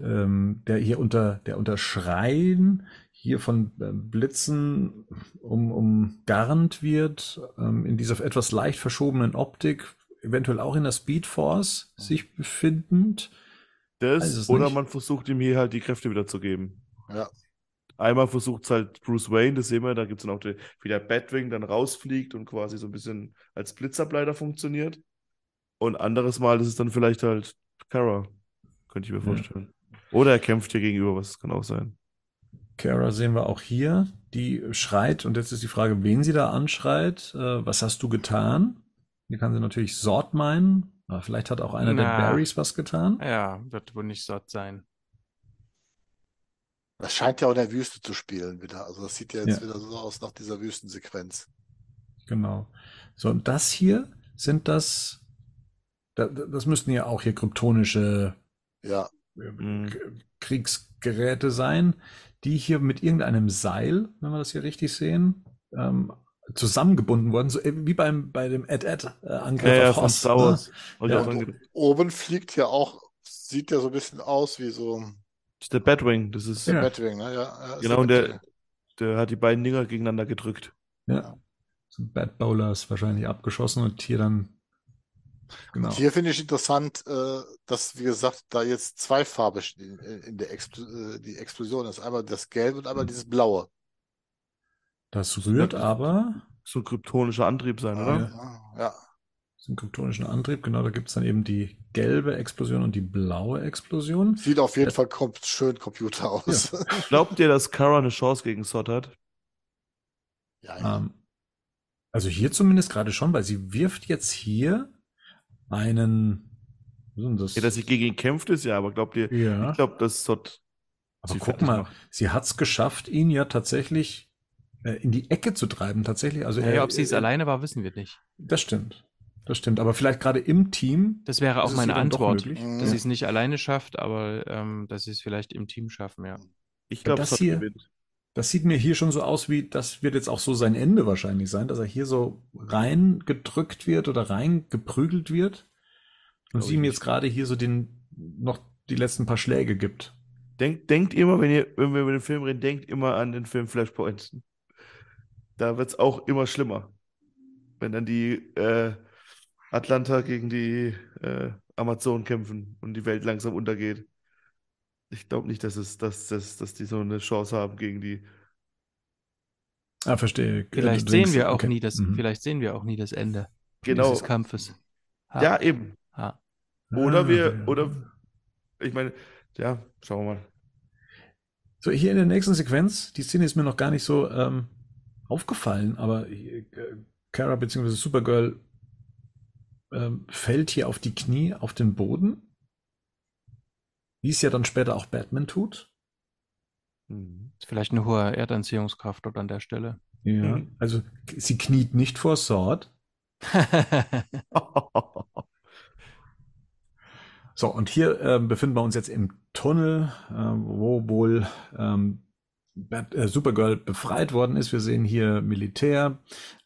Ähm, der hier unter, der unter Schreien hier von äh, Blitzen um, umgarnt wird, ähm, in dieser etwas leicht verschobenen Optik, eventuell auch in der Speed Force sich befindend.
Das, oder
nicht.
man versucht ihm hier halt die Kräfte wieder zu geben.
Ja.
Einmal versucht es halt Bruce Wayne, das sehen wir, da gibt es dann auch, die, wie der Batwing dann rausfliegt und quasi so ein bisschen als Blitzableiter funktioniert. Und anderes Mal ist es dann vielleicht halt Kara, könnte ich mir
Ja.
vorstellen. Oder er kämpft hier gegenüber, was kann auch sein.
Kara sehen wir auch hier, die schreit, und jetzt ist die Frage, wen sie da anschreit. Äh, was hast du getan? Hier kann sie natürlich Sort meinen. Aber vielleicht hat auch einer der
Na.
Barrys was getan.
Ja, wird wohl nicht satt sein.
Das scheint ja auch in der Wüste zu spielen wieder. Also das sieht ja jetzt
Ja.
wieder so aus nach dieser Wüstensequenz.
Genau. So, und das hier sind das, da, das müssten ja auch hier kryptonische
Ja,
äh,
Mhm.
Kriegsgeräte sein, die hier mit irgendeinem Seil, wenn wir das hier richtig sehen, ähm, zusammengebunden wurden, so äh, wie beim, bei dem Ed-Ed-Angriff
Ja, ja,
auf
von
Hoth,
Star
ne? Ja.
auch dran gedacht.
oben fliegt ja auch, sieht ja so ein bisschen aus wie so
Das ist der Batwing, das ist,
Ja.
der Batwing, ne? Ja, ja, ist
genau, und
Batwing.
der, der hat die beiden Dinger gegeneinander gedrückt.
Ja. So Bad Bowlers wahrscheinlich abgeschossen und hier dann. Genau.
Und hier finde ich interessant, äh, dass, wie gesagt, da jetzt zweifarbig in, in der Expl äh, die Explosion ist. Einmal das Gelbe und einmal dieses Blaue.
Das rührt aber
So ein kryptonischer Antrieb sein,
Ja.
oder?
Ja, ja.
zum kryptonischen Antrieb. Genau, da gibt es dann eben die gelbe Explosion und die blaue Explosion.
Sieht auf jeden
Ja.
Fall schön Computer aus. <laughs>
Glaubt ihr, dass Kara eine Chance gegen Sot hat?
Ja,
Ähm, also hier zumindest gerade schon, weil sie wirft jetzt hier einen. Was ist denn das?
Ja, dass sie gegen ihn kämpft, ist ja, aber glaubt ihr,
ja.
ich glaube, dass Sot
Aber
sie
guck mal,
macht.
sie hat es geschafft, ihn ja tatsächlich in die Ecke zu treiben. Tatsächlich. Also
Naja,
er-
ob sie es
er-
alleine war, wissen wir nicht.
Das stimmt. Das stimmt. Aber vielleicht gerade im Team.
Das wäre auch meine Antwort,
möglich.
Mhm.
dass sie es nicht alleine schafft, aber ähm, dass sie es vielleicht im Team schaffen, ja.
Ich glaube,
das hier-. Das sieht mir hier schon so aus, wie das wird jetzt auch so sein Ende wahrscheinlich sein, dass er hier so reingedrückt wird oder reingeprügelt wird und sie ihm jetzt gerade hier so den noch die letzten paar Schläge gibt.
Denkt, denkt immer, wenn ihr, wenn wir über den Film reden, denkt immer an den Film Flashpoint. Da wird es auch immer schlimmer. Wenn dann die äh, Atlanta gegen die äh, Amazonen kämpfen und die Welt langsam untergeht. Ich glaube nicht, dass es, dass, dass, dass die so eine Chance haben gegen die.
Ah, verstehe.
Vielleicht
Du
sehen
denkst-
wir auch
okay.
nie das,
Mhm.
vielleicht sehen wir auch nie das Ende
Genau.
dieses Kampfes. Ha,
Ja, eben.
ha.
Oder
Ah,
wir, oder ich meine, ja, schauen wir mal.
So, hier in der nächsten Sequenz, die Szene ist mir noch gar nicht so ähm, aufgefallen, aber äh, Kara bzw. Supergirl ähm, fällt hier auf die Knie auf den Boden, wie es ja dann später auch Batman tut.
Mhm.
Ist vielleicht eine hohe Erdanziehungskraft dort an der Stelle.
Ja,
Mhm.
also sie kniet nicht vor Sword. <laughs> So, und hier ähm, befinden wir uns jetzt im Tunnel, äh, wo wohl ähm, Bat äh, Supergirl befreit worden ist. Wir sehen hier Militär,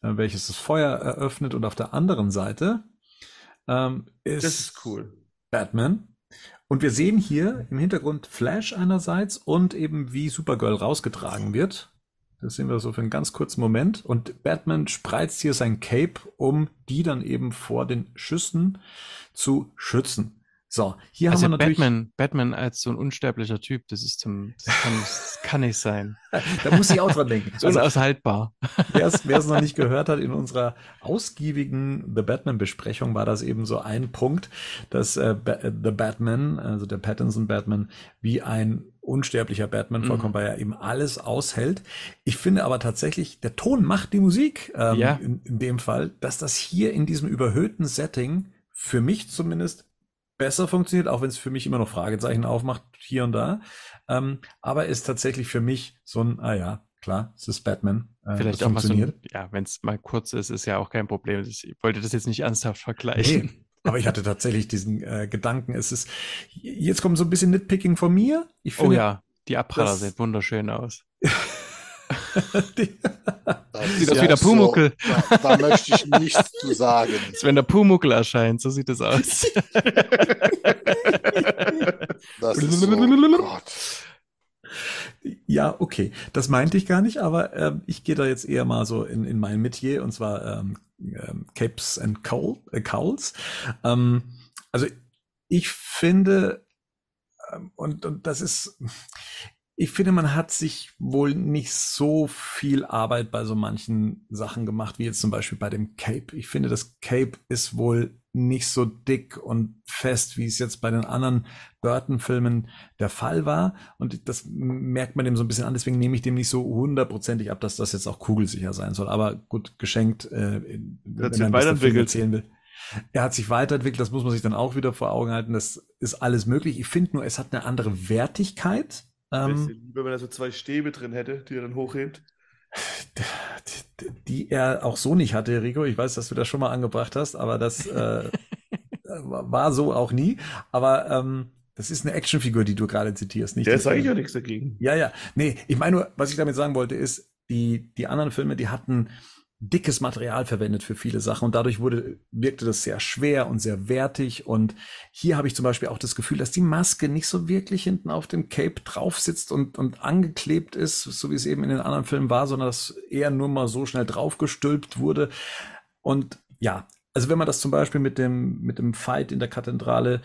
äh, welches das Feuer eröffnet. Und auf der anderen Seite ähm, ist,
ist cool.
Batman. Und wir sehen hier im Hintergrund Flash einerseits und eben wie Supergirl rausgetragen wird. Das sehen wir so für einen ganz kurzen Moment. Und Batman spreizt hier sein Cape, um die dann eben vor den Schüssen zu schützen. So, hier
Also
haben wir natürlich.
Batman, Batman als so ein unsterblicher Typ, das ist zum, das kann, das kann nicht sein. <laughs>
Da muss ich auch dran denken. <laughs>
Das ist unaushaltbar. <laughs>
Wer es wer es noch nicht gehört hat, in unserer ausgiebigen The Batman-Besprechung war das eben so ein Punkt, dass äh, ba The Batman, also der Pattinson Batman, wie ein unsterblicher Batman
Mhm.
vorkommt, weil er eben alles aushält. Ich finde aber tatsächlich, der Ton macht die Musik ähm,
Ja.
in, in dem Fall, dass das hier in diesem überhöhten Setting für mich zumindest besser funktioniert, auch wenn es für mich immer noch Fragezeichen aufmacht, hier und da. Ähm, aber ist tatsächlich für mich so ein, ah ja, klar, es ist Batman. äh,
Vielleicht auch mal so,
funktioniert.
ja, wenn es mal kurz ist, ist ja auch kein Problem. Ich wollte das jetzt nicht ernsthaft vergleichen.
Nee, aber ich hatte tatsächlich diesen äh, Gedanken, es ist, jetzt kommt so ein bisschen Nitpicking von mir. Ich
Oh
finde,
ja, die Abpraller sehen wunderschön aus. <laughs>
die,
Das
Sieht aus
ja
wie der
so-. Da, da möchte ich nichts zu sagen.
Das ist, wenn der Pumuckel erscheint, so sieht es aus.
Das ist so, oh Gott.
ja, okay, das meinte ich gar nicht, aber ähm, ich gehe da jetzt eher mal so in, in mein Metier und zwar ähm, ähm, Capes and Cowl, äh, Cowls. Ähm, also ich finde, ähm, und, und das ist, ich finde, man hat sich wohl nicht so viel Arbeit bei so manchen Sachen gemacht, wie jetzt zum Beispiel bei dem Cape. Ich finde, das Cape ist wohl nicht so dick und fest, wie es jetzt bei den anderen Burton-Filmen der Fall war. Und das merkt man dem so ein bisschen an. Deswegen nehme ich dem nicht so hundertprozentig ab, dass das jetzt auch kugelsicher sein soll. Aber gut, geschenkt, äh, wenn
sich
man
weiterentwickelt.
erzählen will. Er hat sich weiterentwickelt, das muss man sich dann auch wieder vor Augen halten. Das ist alles möglich. Ich finde nur, es hat eine andere Wertigkeit. Ähm,
lieber, wenn er so zwei Stäbe drin hätte, die er dann hochhebt. <laughs>
die, er auch so nicht hatte, Rico. Ich weiß, dass du das schon mal angebracht hast, aber das äh, <laughs> war so auch nie. Aber ähm, das ist eine Actionfigur, die du gerade zitierst, nicht?
Der sage ich ja nichts dagegen.
Ja, ja. Nee, ich meine nur, was ich damit sagen wollte, ist, die, die anderen Filme, die hatten dickes Material verwendet für viele Sachen und dadurch wurde, wirkte das sehr schwer und sehr wertig und hier habe ich zum Beispiel auch das Gefühl, dass die Maske nicht so wirklich hinten auf dem Cape drauf sitzt und, und angeklebt ist, so wie es eben in den anderen Filmen war, sondern dass eher nur mal so schnell draufgestülpt wurde und ja, also wenn man das zum Beispiel mit dem, mit dem Fight in der Kathedrale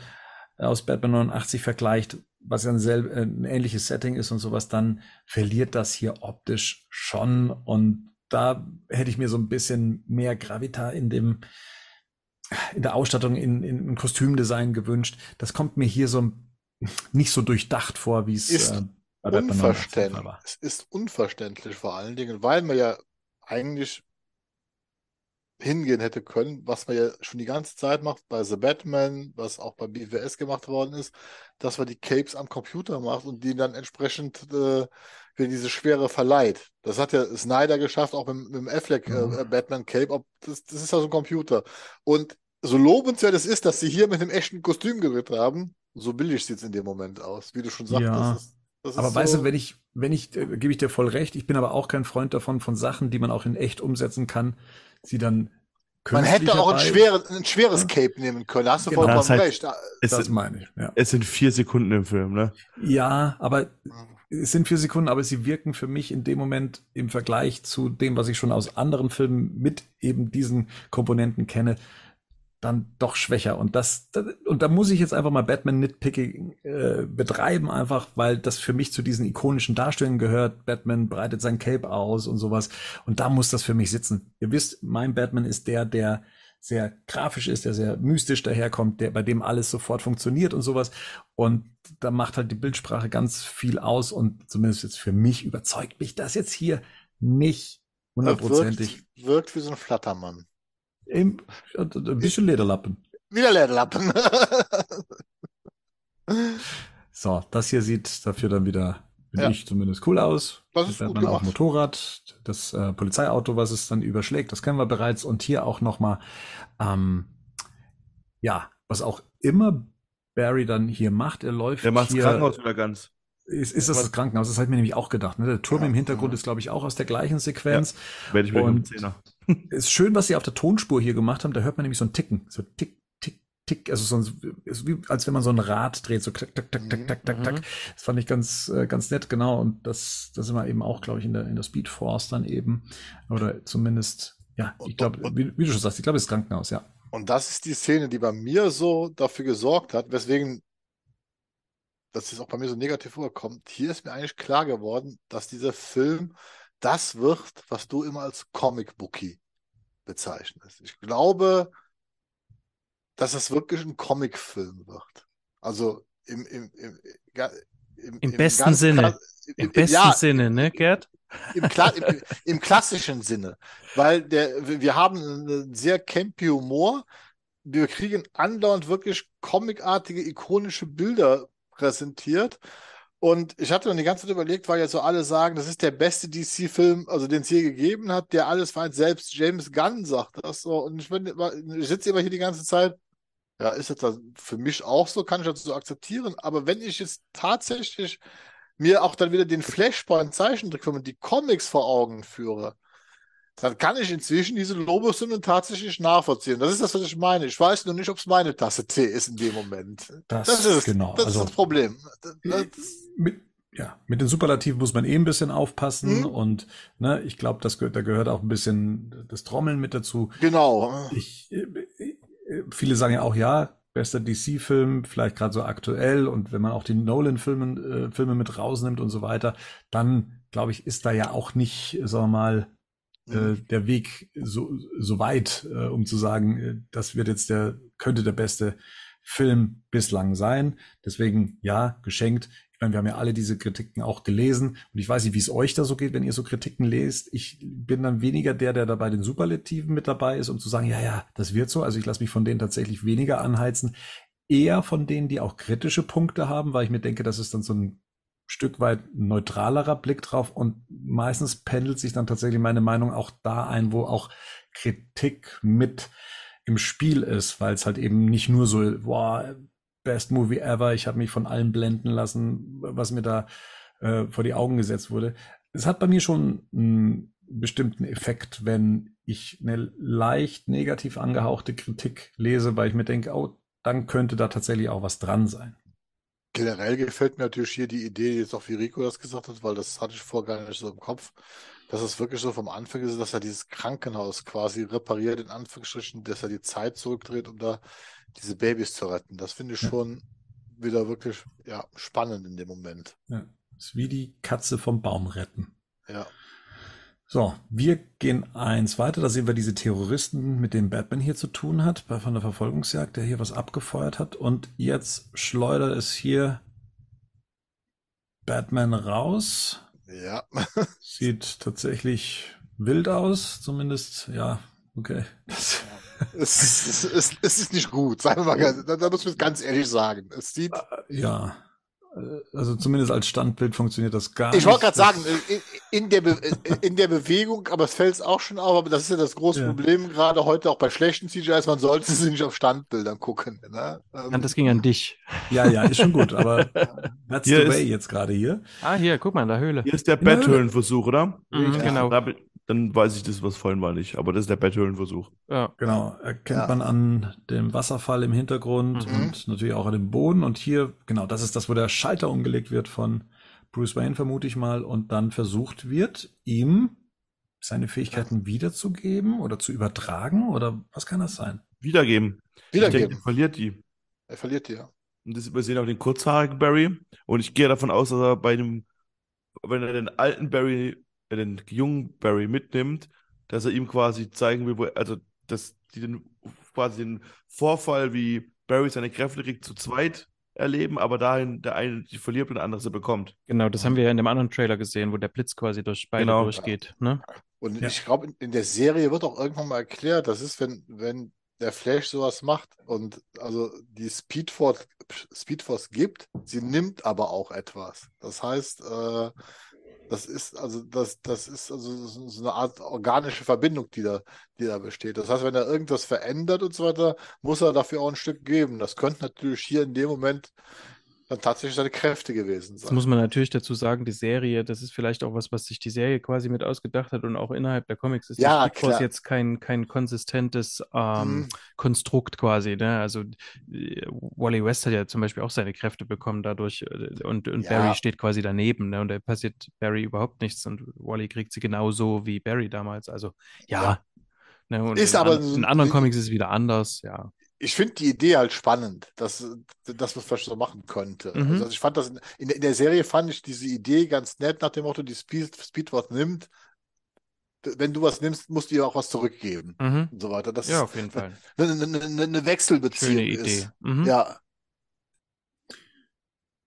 aus Batman 89 vergleicht, was ja ein, äh, ein ähnliches Setting ist und sowas, dann verliert das hier optisch schon. Und da hätte ich mir so ein bisschen mehr Gravita in dem, in der Ausstattung, in, in, im Kostümdesign gewünscht. Das kommt mir hier so nicht so durchdacht vor, wie es
Ist
äh, bei Batman 89 der Fall
Unverständlich.
war.
Es ist unverständlich vor allen Dingen, weil man ja eigentlich hingehen hätte können, was man ja schon die ganze Zeit macht bei The Batman, was auch bei BWS gemacht worden ist, dass man die Capes am Computer macht und die dann entsprechend äh, wieder diese Schwere verleiht. Das hat ja Snyder geschafft, auch mit, mit dem Affleck
Mhm.
äh, Batman Cape. Ob, das, das ist ja so ein Computer. Und so lobenswert es ist, dass sie hier mit einem echten Kostüm gedreht haben, so billig sieht es in dem Moment aus, wie du schon sagtest.
Ja.
Das ist, das
Aber weißt
so,
du, wenn ich, wenn ich, äh, gebe ich dir voll recht, ich bin aber auch kein Freund davon, von Sachen, die man auch in echt umsetzen kann, sie dann
Man hätte auch ein, schwere, ein schweres Cape nehmen können. Hast du
Genau.
vollkommen
Das ist halt-
recht.
Es,
Das
sind,
meine ich, ja.
es sind vier Sekunden im Film, ne?
Ja, aber es sind vier Sekunden, aber sie wirken für mich in dem Moment im Vergleich zu dem, was ich schon aus anderen Filmen mit eben diesen Komponenten kenne, dann doch schwächer. Und das, das und da muss ich jetzt einfach mal Batman Nitpicking äh, betreiben, einfach, weil das für mich zu diesen ikonischen Darstellungen gehört. Batman breitet sein Cape aus und sowas. Und da muss das für mich sitzen. Ihr wisst, mein Batman ist der, der sehr grafisch ist, der sehr mystisch daherkommt, der bei dem alles sofort funktioniert und sowas. Und da macht halt die Bildsprache ganz viel aus und zumindest jetzt für mich überzeugt mich das jetzt hier nicht
Er
hundertprozentig.
wirkt, wirkt wie so ein Flattermann.
Im- Ein bisschen Lederlappen.
Wieder Lederlappen. <laughs>
So, das hier sieht dafür dann wieder, finde
Ja.
ich zumindest cool aus.
Das ist
Fährt
gut
man auch
gemacht.
Motorrad, das äh, Polizeiauto, was es dann überschlägt, das kennen wir bereits. Und hier auch nochmal, ähm, ja, was auch immer Barry dann hier macht, er läuft
Der macht das. Krankenhaus wieder ganz.
Ist, ist das das Krankenhaus? Das habe ich mir nämlich auch gedacht. Ne? Der Turm
Ja.
im Hintergrund ist, glaube ich, auch aus der gleichen Sequenz.
Werde ich mir
Und-. Ist schön, was sie auf der Tonspur hier gemacht haben. Da hört man nämlich so ein Ticken. So tick, tick, tick. Also so ein, ist wie, als wenn man so ein Rad dreht. So klack, tak, tak, tak, tak, tak, tak.
Mhm.
Das fand ich ganz, äh, ganz nett, genau. Und das, das sind wir eben auch, glaube ich, in der, in der Speed Force dann eben. Oder zumindest, ja, ich glaube, wie, wie du schon sagst, ich glaube, es ist Krankenhaus, ja.
Und das ist die Szene, die bei mir so dafür gesorgt hat, weswegen das ist auch bei mir so negativ vorkommt. Hier ist mir eigentlich klar geworden, dass dieser Film das wird, was du immer als Comic-Bookie bezeichnest. Ich glaube, dass es wirklich ein Comicfilm wird. Also im, im, im,
im, im besten Sinne. Im, besten ja, Sinne, ne, Gerd?
Im, im, Im, klassischen Sinne. Weil der, wir haben einen sehr campy Humor. Wir kriegen andauernd wirklich comicartige, ikonische Bilder präsentiert. Und ich hatte dann die ganze Zeit überlegt, weil ja so alle sagen, das ist der beste DC-Film, also den es je gegeben hat, der alles vereint. Selbst James Gunn sagt das so. Und ich, bin, ich sitze immer hier die ganze Zeit. Ja, ist das für mich auch so, kann ich das so akzeptieren. Aber wenn ich jetzt tatsächlich mir auch dann wieder den Flashpoint Zeichentrickfilm und die Comics vor Augen führe, dann kann ich inzwischen diese Lobeshymnen tatsächlich nachvollziehen. Das ist das, was ich meine. Ich weiß nur nicht, ob es meine Tasse Tee ist in dem Moment.
Das, das ist genau.
Das also, ist das Problem. Das,
mit, ja, mit den Superlativen muss man eh ein bisschen aufpassen mhm. und ne, ich glaube, das gehört, da gehört auch ein bisschen das Trommeln mit dazu.
Genau.
Ich, äh, viele sagen ja auch, ja, bester DC-Film, vielleicht gerade so aktuell und wenn man auch die Nolan-Filme äh, Filme mit rausnimmt und so weiter, dann glaube ich, ist da ja auch nicht, sagen wir mal, äh, mhm. der Weg so, so weit, äh, um zu sagen, äh, das wird jetzt der, könnte der beste Film bislang sein. Deswegen, ja, geschenkt. Ich meine, wir haben ja alle diese Kritiken auch gelesen und ich weiß nicht, wie es euch da so geht, wenn ihr so Kritiken lest. Ich bin dann weniger der, der da bei den Superlativen mit dabei ist, um zu sagen, ja, ja, das wird so. Also ich lasse mich von denen tatsächlich weniger anheizen. Eher von denen, die auch kritische Punkte haben, weil ich mir denke, das ist dann so ein Stück weit neutralerer Blick drauf und meistens pendelt sich dann tatsächlich meine Meinung auch da ein, wo auch Kritik mit im Spiel ist, weil es halt eben nicht nur so, boah, best movie ever, ich habe mich von allem blenden lassen, was mir da äh, vor die Augen gesetzt wurde. Es hat bei mir schon einen bestimmten Effekt, wenn ich eine leicht negativ angehauchte Kritik lese, weil ich mir denke, oh, dann könnte da tatsächlich auch was dran sein.
Generell gefällt mir natürlich hier die Idee, jetzt auch wie Rico das gesagt hat, weil das hatte ich vorher gar nicht so im Kopf, dass es wirklich so vom Anfang ist, dass er dieses Krankenhaus quasi repariert, in Anführungsstrichen, dass er die Zeit zurückdreht, um da diese Babys zu retten. Das finde ich ja. schon wieder wirklich ja, spannend in dem Moment.
Ja. Ist wie die Katze vom Baum retten.
Ja.
So, wir gehen eins weiter. Da sehen wir diese Terroristen, mit denen Batman hier zu tun hat, von der Verfolgungsjagd, der hier was abgefeuert hat. Und jetzt schleudert es hier Batman raus.
Ja. <laughs>
Sieht tatsächlich wild aus, zumindest, ja, okay.
es, es, es, es, ist nicht gut, sagen wir mal, da, da muss man ganz ehrlich sagen. Es sieht.
Ja. Äh, also zumindest als Standbild funktioniert das gar
ich nicht. Ich wollte gerade sagen, in, in, der in der Bewegung, aber es fällt auch schon auf, aber das ist ja das große ja. Problem, gerade heute auch bei schlechten CGIs, man sollte sie nicht auf Standbildern gucken. Ne?
Ähm, das ging an dich.
Ja, ja, ist schon gut, aber <laughs> that's hier the way jetzt gerade hier.
Ah, hier, guck mal in der Höhle.
Hier ist der Betthöhlenversuch, oder?
Mhm, ja. Genau.
Da, dann weiß ich das, was vorhin war nicht. Aber das ist der Betthöhlenversuch.
Ja. Genau. Erkennt ja. man an dem Wasserfall im Hintergrund mhm. und natürlich auch an dem Boden. Und hier, genau, das ist das, wo der Schalter umgelegt wird von Bruce Wayne, vermute ich mal, und dann versucht wird, ihm seine Fähigkeiten wiederzugeben oder zu übertragen oder was kann das sein?
Wiedergeben.
Wiedergeben.
Denke, er verliert die.
Er verliert die, ja.
Und das übersehen auch den kurzhaarigen Barry. Und ich gehe davon aus, dass er bei dem, wenn er den alten Barry den jungen Barry mitnimmt, dass er ihm quasi zeigen will, wo, also dass die den, quasi den Vorfall, wie Barry seine Kräfte kriegt, zu zweit erleben, aber dahin der eine die verliert und der andere sie bekommt.
Genau, das haben wir ja in dem anderen Trailer gesehen, wo der Blitz quasi durch beide genau. durchgeht. Ne?
Und ja. ich glaube, in der Serie wird auch irgendwann mal erklärt, das ist, wenn, wenn der Flash sowas macht und also die Speedforce, Speedforce gibt, sie nimmt aber auch etwas. Das heißt, äh, das ist also das, das ist also so eine Art organische Verbindung, die da, die da besteht. Das heißt, wenn er irgendwas verändert und so weiter, muss er dafür auch ein Stück geben. Das könnte natürlich hier in dem Moment dann tatsächlich seine Kräfte gewesen sein.
Das muss man natürlich dazu sagen, die Serie, das ist vielleicht auch was, was sich die Serie quasi mit ausgedacht hat und auch innerhalb der Comics ist
ja,
Speed jetzt kein, kein konsistentes ähm, mhm. Konstrukt quasi. Ne? Also äh, Wally West hat ja zum Beispiel auch seine Kräfte bekommen dadurch äh, und, und ja. Barry steht quasi daneben ne? und da passiert Barry überhaupt nichts und Wally kriegt sie genauso wie Barry damals. Also ja, ja Ne, und
Ist
in,
aber
an, in anderen Comics ist es wieder anders, ja.
Ich finde die Idee halt spannend, dass, dass man es vielleicht so machen könnte.
Mhm.
Also ich fand das in, in, der- in der Serie fand ich diese Idee ganz nett nach dem Motto, die Speed, Speed was nimmt. Wenn du was nimmst, musst du ihr auch was zurückgeben
Mhm.
und so weiter. Das
Ja,
ist
auf jeden Fall.
eine, eine, eine, eine Wechselbeziehung
Schöne Idee.
ist.
Mhm.
Ja,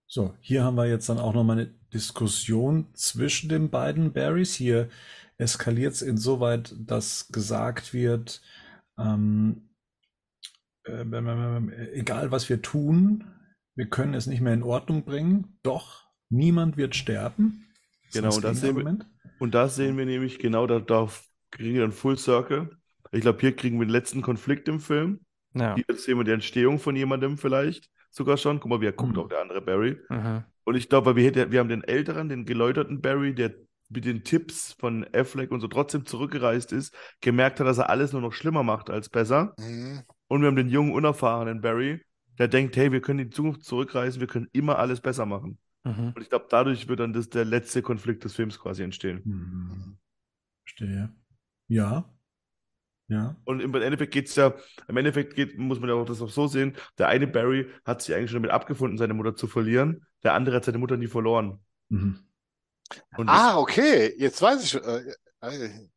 So, hier haben wir jetzt dann auch nochmal eine Diskussion zwischen den beiden Barrys. Hier eskaliert es insoweit, dass gesagt wird, ähm, äh, äh, egal was wir tun, wir können es nicht mehr in Ordnung bringen, doch niemand wird sterben. Das
Genau,
das
und das sehen wir-. Und da sehen wir nämlich genau, da, da kriegen wir dann Full Circle. Ich glaube, hier kriegen wir den letzten Konflikt im Film.
Ja.
Hier sehen wir die Entstehung von jemandem vielleicht sogar schon. Guck mal, wie er guckt
Mhm.
auf der andere Barry.
Mhm.
Und ich glaube, wir, wir haben den älteren, den geläuterten Barry, der mit den Tipps von Affleck und so trotzdem zurückgereist ist, gemerkt hat, dass er alles nur noch schlimmer macht als besser.
mhm.
Und wir haben den jungen, unerfahrenen Barry, der denkt, hey, wir können in die Zukunft zurückreisen, wir können immer alles besser machen.
Mhm.
Und ich glaube, dadurch wird dann das, der letzte Konflikt des Films quasi entstehen.
Hm, Verstehe. Ja. Ja.
Und im Endeffekt geht es ja, im Endeffekt geht, muss man ja auch das auch so sehen, der eine Barry hat sich eigentlich schon damit abgefunden, seine Mutter zu verlieren, der andere hat seine Mutter nie verloren.
Mhm.
Und
Ah, okay, jetzt weiß ich. Äh, äh,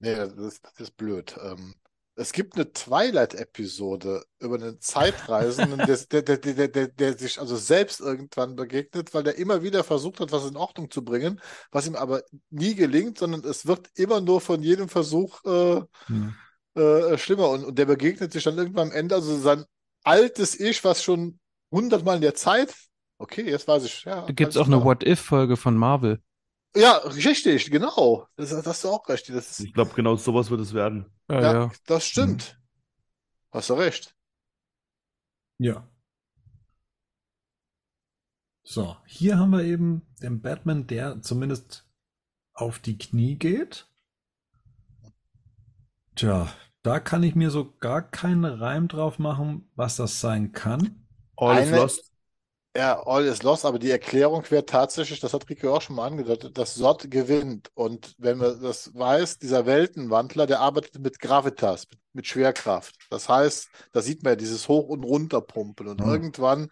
nee, das, das ist blöd. Ähm, es gibt eine Twilight-Episode über einen Zeitreisenden, der, der, der, der, der, der sich also selbst irgendwann begegnet, weil der immer wieder versucht hat, was in Ordnung zu bringen, was ihm aber nie gelingt, sondern es wird immer nur von jedem Versuch äh,
Hm.
äh, schlimmer. Und, und der begegnet sich dann irgendwann am Ende, also sein altes Ich, was schon hundertmal in der Zeit. Okay, jetzt weiß ich. Ja,
Da gibt es auch eine
klar.
What-If-Folge von Marvel.
Ja, richtig, genau. Das, das hast du auch recht. Das ist,
ich glaube, genau sowas wird es werden.
Ja,
ja,
ja.
das stimmt. Hast du recht.
Ja. So, hier haben wir eben den Batman, der zumindest auf die Knie geht. Tja, da kann ich mir so gar keinen Reim drauf machen, was das sein kann.
All is
Eine-
lost.
Ja, all is lost, aber die Erklärung wäre tatsächlich, das hat Rico auch schon mal angedeutet, dass Sod gewinnt. Und wenn man das weiß, dieser Weltenwandler, der arbeitet mit Gravitas, mit, mit Schwerkraft. Das heißt, da sieht man ja dieses Hoch- und Runterpumpen. Und
Mhm.
irgendwann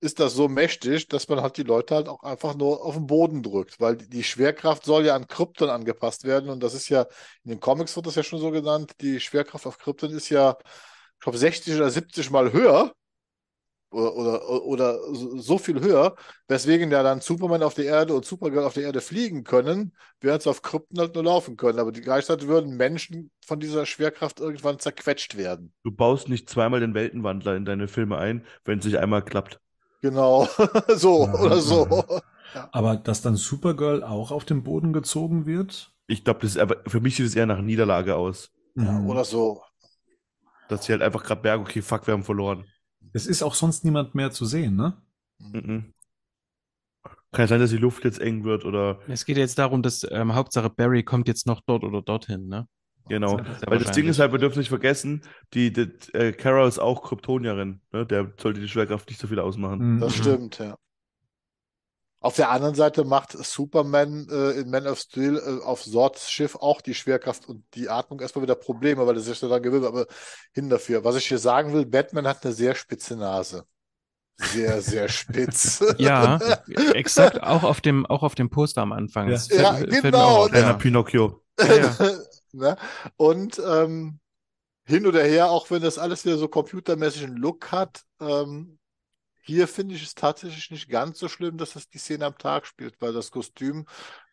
ist das so mächtig, dass man halt die Leute halt auch einfach nur auf den Boden drückt, weil die- die Schwerkraft soll ja an Krypton angepasst werden. Und das ist ja, in den Comics wird das ja schon so genannt, die Schwerkraft auf Krypton ist ja, ich glaube, 60 oder 70 Mal höher oder, oder, oder so viel höher, weswegen ja dann Superman auf der Erde und Supergirl auf der Erde fliegen können, während sie auf Krypton halt nur laufen können. Aber die, gleichzeitig würden Menschen von dieser Schwerkraft irgendwann zerquetscht werden.
Du baust nicht zweimal den Weltenwandler in deine Filme ein, wenn es sich einmal klappt.
Genau, <laughs> so
Ja,
oder so. <laughs>
Aber dass dann Supergirl auch auf den Boden gezogen wird?
Ich glaube, das ist aber, für mich sieht es eher nach Niederlage aus.
Ja,
Mhm.
oder so.
Dass sie halt einfach gerade merken, okay, fuck, wir haben verloren.
Es ist auch sonst niemand mehr zu sehen, ne?
Mhm. Kann sein, dass die Luft jetzt eng wird oder
Es geht jetzt darum, dass ähm, Hauptsache Barry kommt jetzt noch dort oder dorthin, ne?
genau.
Sehr
Weil das Ding ist halt, wir dürfen nicht vergessen, die, die äh, Kara ist auch Kryptonierin. Ne? Der sollte die Schwerkraft nicht so viel ausmachen.
Mhm.
Das stimmt, ja. Auf der anderen Seite macht Superman äh, in Man of Steel äh, auf Sords Schiff auch die Schwerkraft und die Atmung erstmal wieder Probleme, weil er sich so dann gewöhnt, aber hin dafür. Was ich hier sagen will, Batman hat eine sehr spitze Nase. Sehr, sehr spitz. <laughs>
Ja, exakt, auch auf dem, auch auf dem Poster am Anfang.
Ja.
Das fällt-
Ja,
fällt
genau,
Kleiner
ja.
Pinocchio.
Ja, ja. <laughs>
ne? Und ähm, hin oder her, auch wenn das alles wieder so computermäßig einen Look hat, ähm, hier finde ich es tatsächlich nicht ganz so schlimm, dass es die Szene am Tag spielt, weil das Kostüm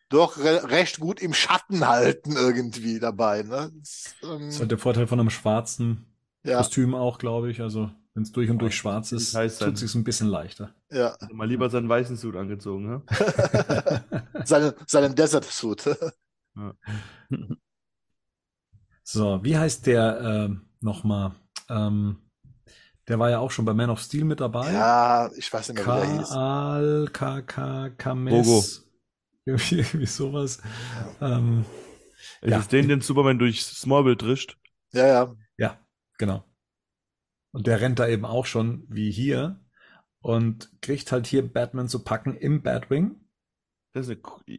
doch re recht gut im Schatten halten irgendwie dabei. Ne? Das, ähm,
Das ist halt der Vorteil von einem schwarzen
ja,
Kostüm auch, glaube ich. Also, wenn es durch und durch schwarz ist,
heiß sein.
tut es sich ein bisschen leichter.
ja.
Also mal lieber seinen weißen Suit angezogen. Ne? <laughs>
Seine, seinen Desert Suit. <laughs>
So, wie heißt der ähm, nochmal? Ähm, der war ja auch schon bei Man of Steel mit dabei.
ja, ich weiß nicht mehr, wie der hieß.
Kaal, K, K, Kames. Irgendwie, <laughs> irgendwie sowas. Ähm,
Ist
Ja.
es den, den Superman durch Smallville trischt?
Ja, ja.
ja, genau. Und der rennt da eben auch schon wie hier und kriegt halt hier Batman zu packen im Batwing.
Das ist eine,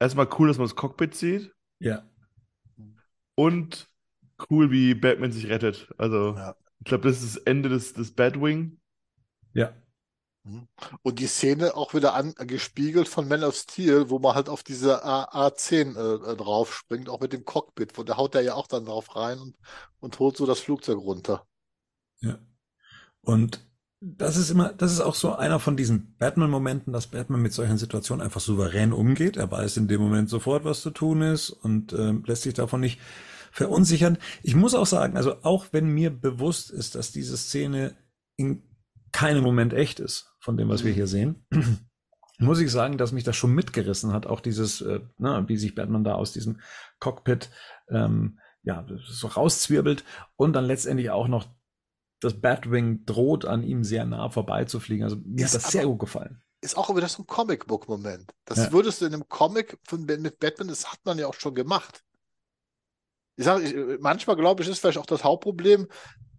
erstmal cool, dass man das Cockpit sieht.
Ja.
Und cool, wie Batman sich rettet. Also,
Ja.
Ich glaube, das ist das Ende des, des Batwing.
Ja.
Und die Szene auch wieder angespiegelt von Man of Steel, wo man halt auf diese A A10 äh, äh, drauf springt, auch mit dem Cockpit, wo der haut der ja auch dann drauf rein und, und holt so das Flugzeug runter.
Ja. Und das ist immer, das ist auch so einer von diesen Batman-Momenten, dass Batman mit solchen Situationen einfach souverän umgeht. Er weiß in dem Moment sofort, was zu tun ist und ähm, lässt sich davon nicht verunsichern. Ich muss auch sagen, also auch wenn mir bewusst ist, dass diese Szene in keinem Moment echt ist, von dem, was wir
Mhm.
hier sehen, <clears throat> muss ich sagen, dass mich das schon mitgerissen hat, auch dieses, äh, na, wie sich Batman da aus diesem Cockpit ähm, ja, so rauszwirbelt und dann letztendlich auch noch das Batwing droht an ihm sehr nah vorbeizufliegen. Also mir
Ist
hat das sehr gut gefallen.
Ist auch wieder so ein Comicbook-Moment. Das
Ja.
würdest du in einem Comic von, mit Batman, das hat man ja auch schon gemacht. Ich sage, ich, manchmal glaube ich, ist vielleicht auch das Hauptproblem,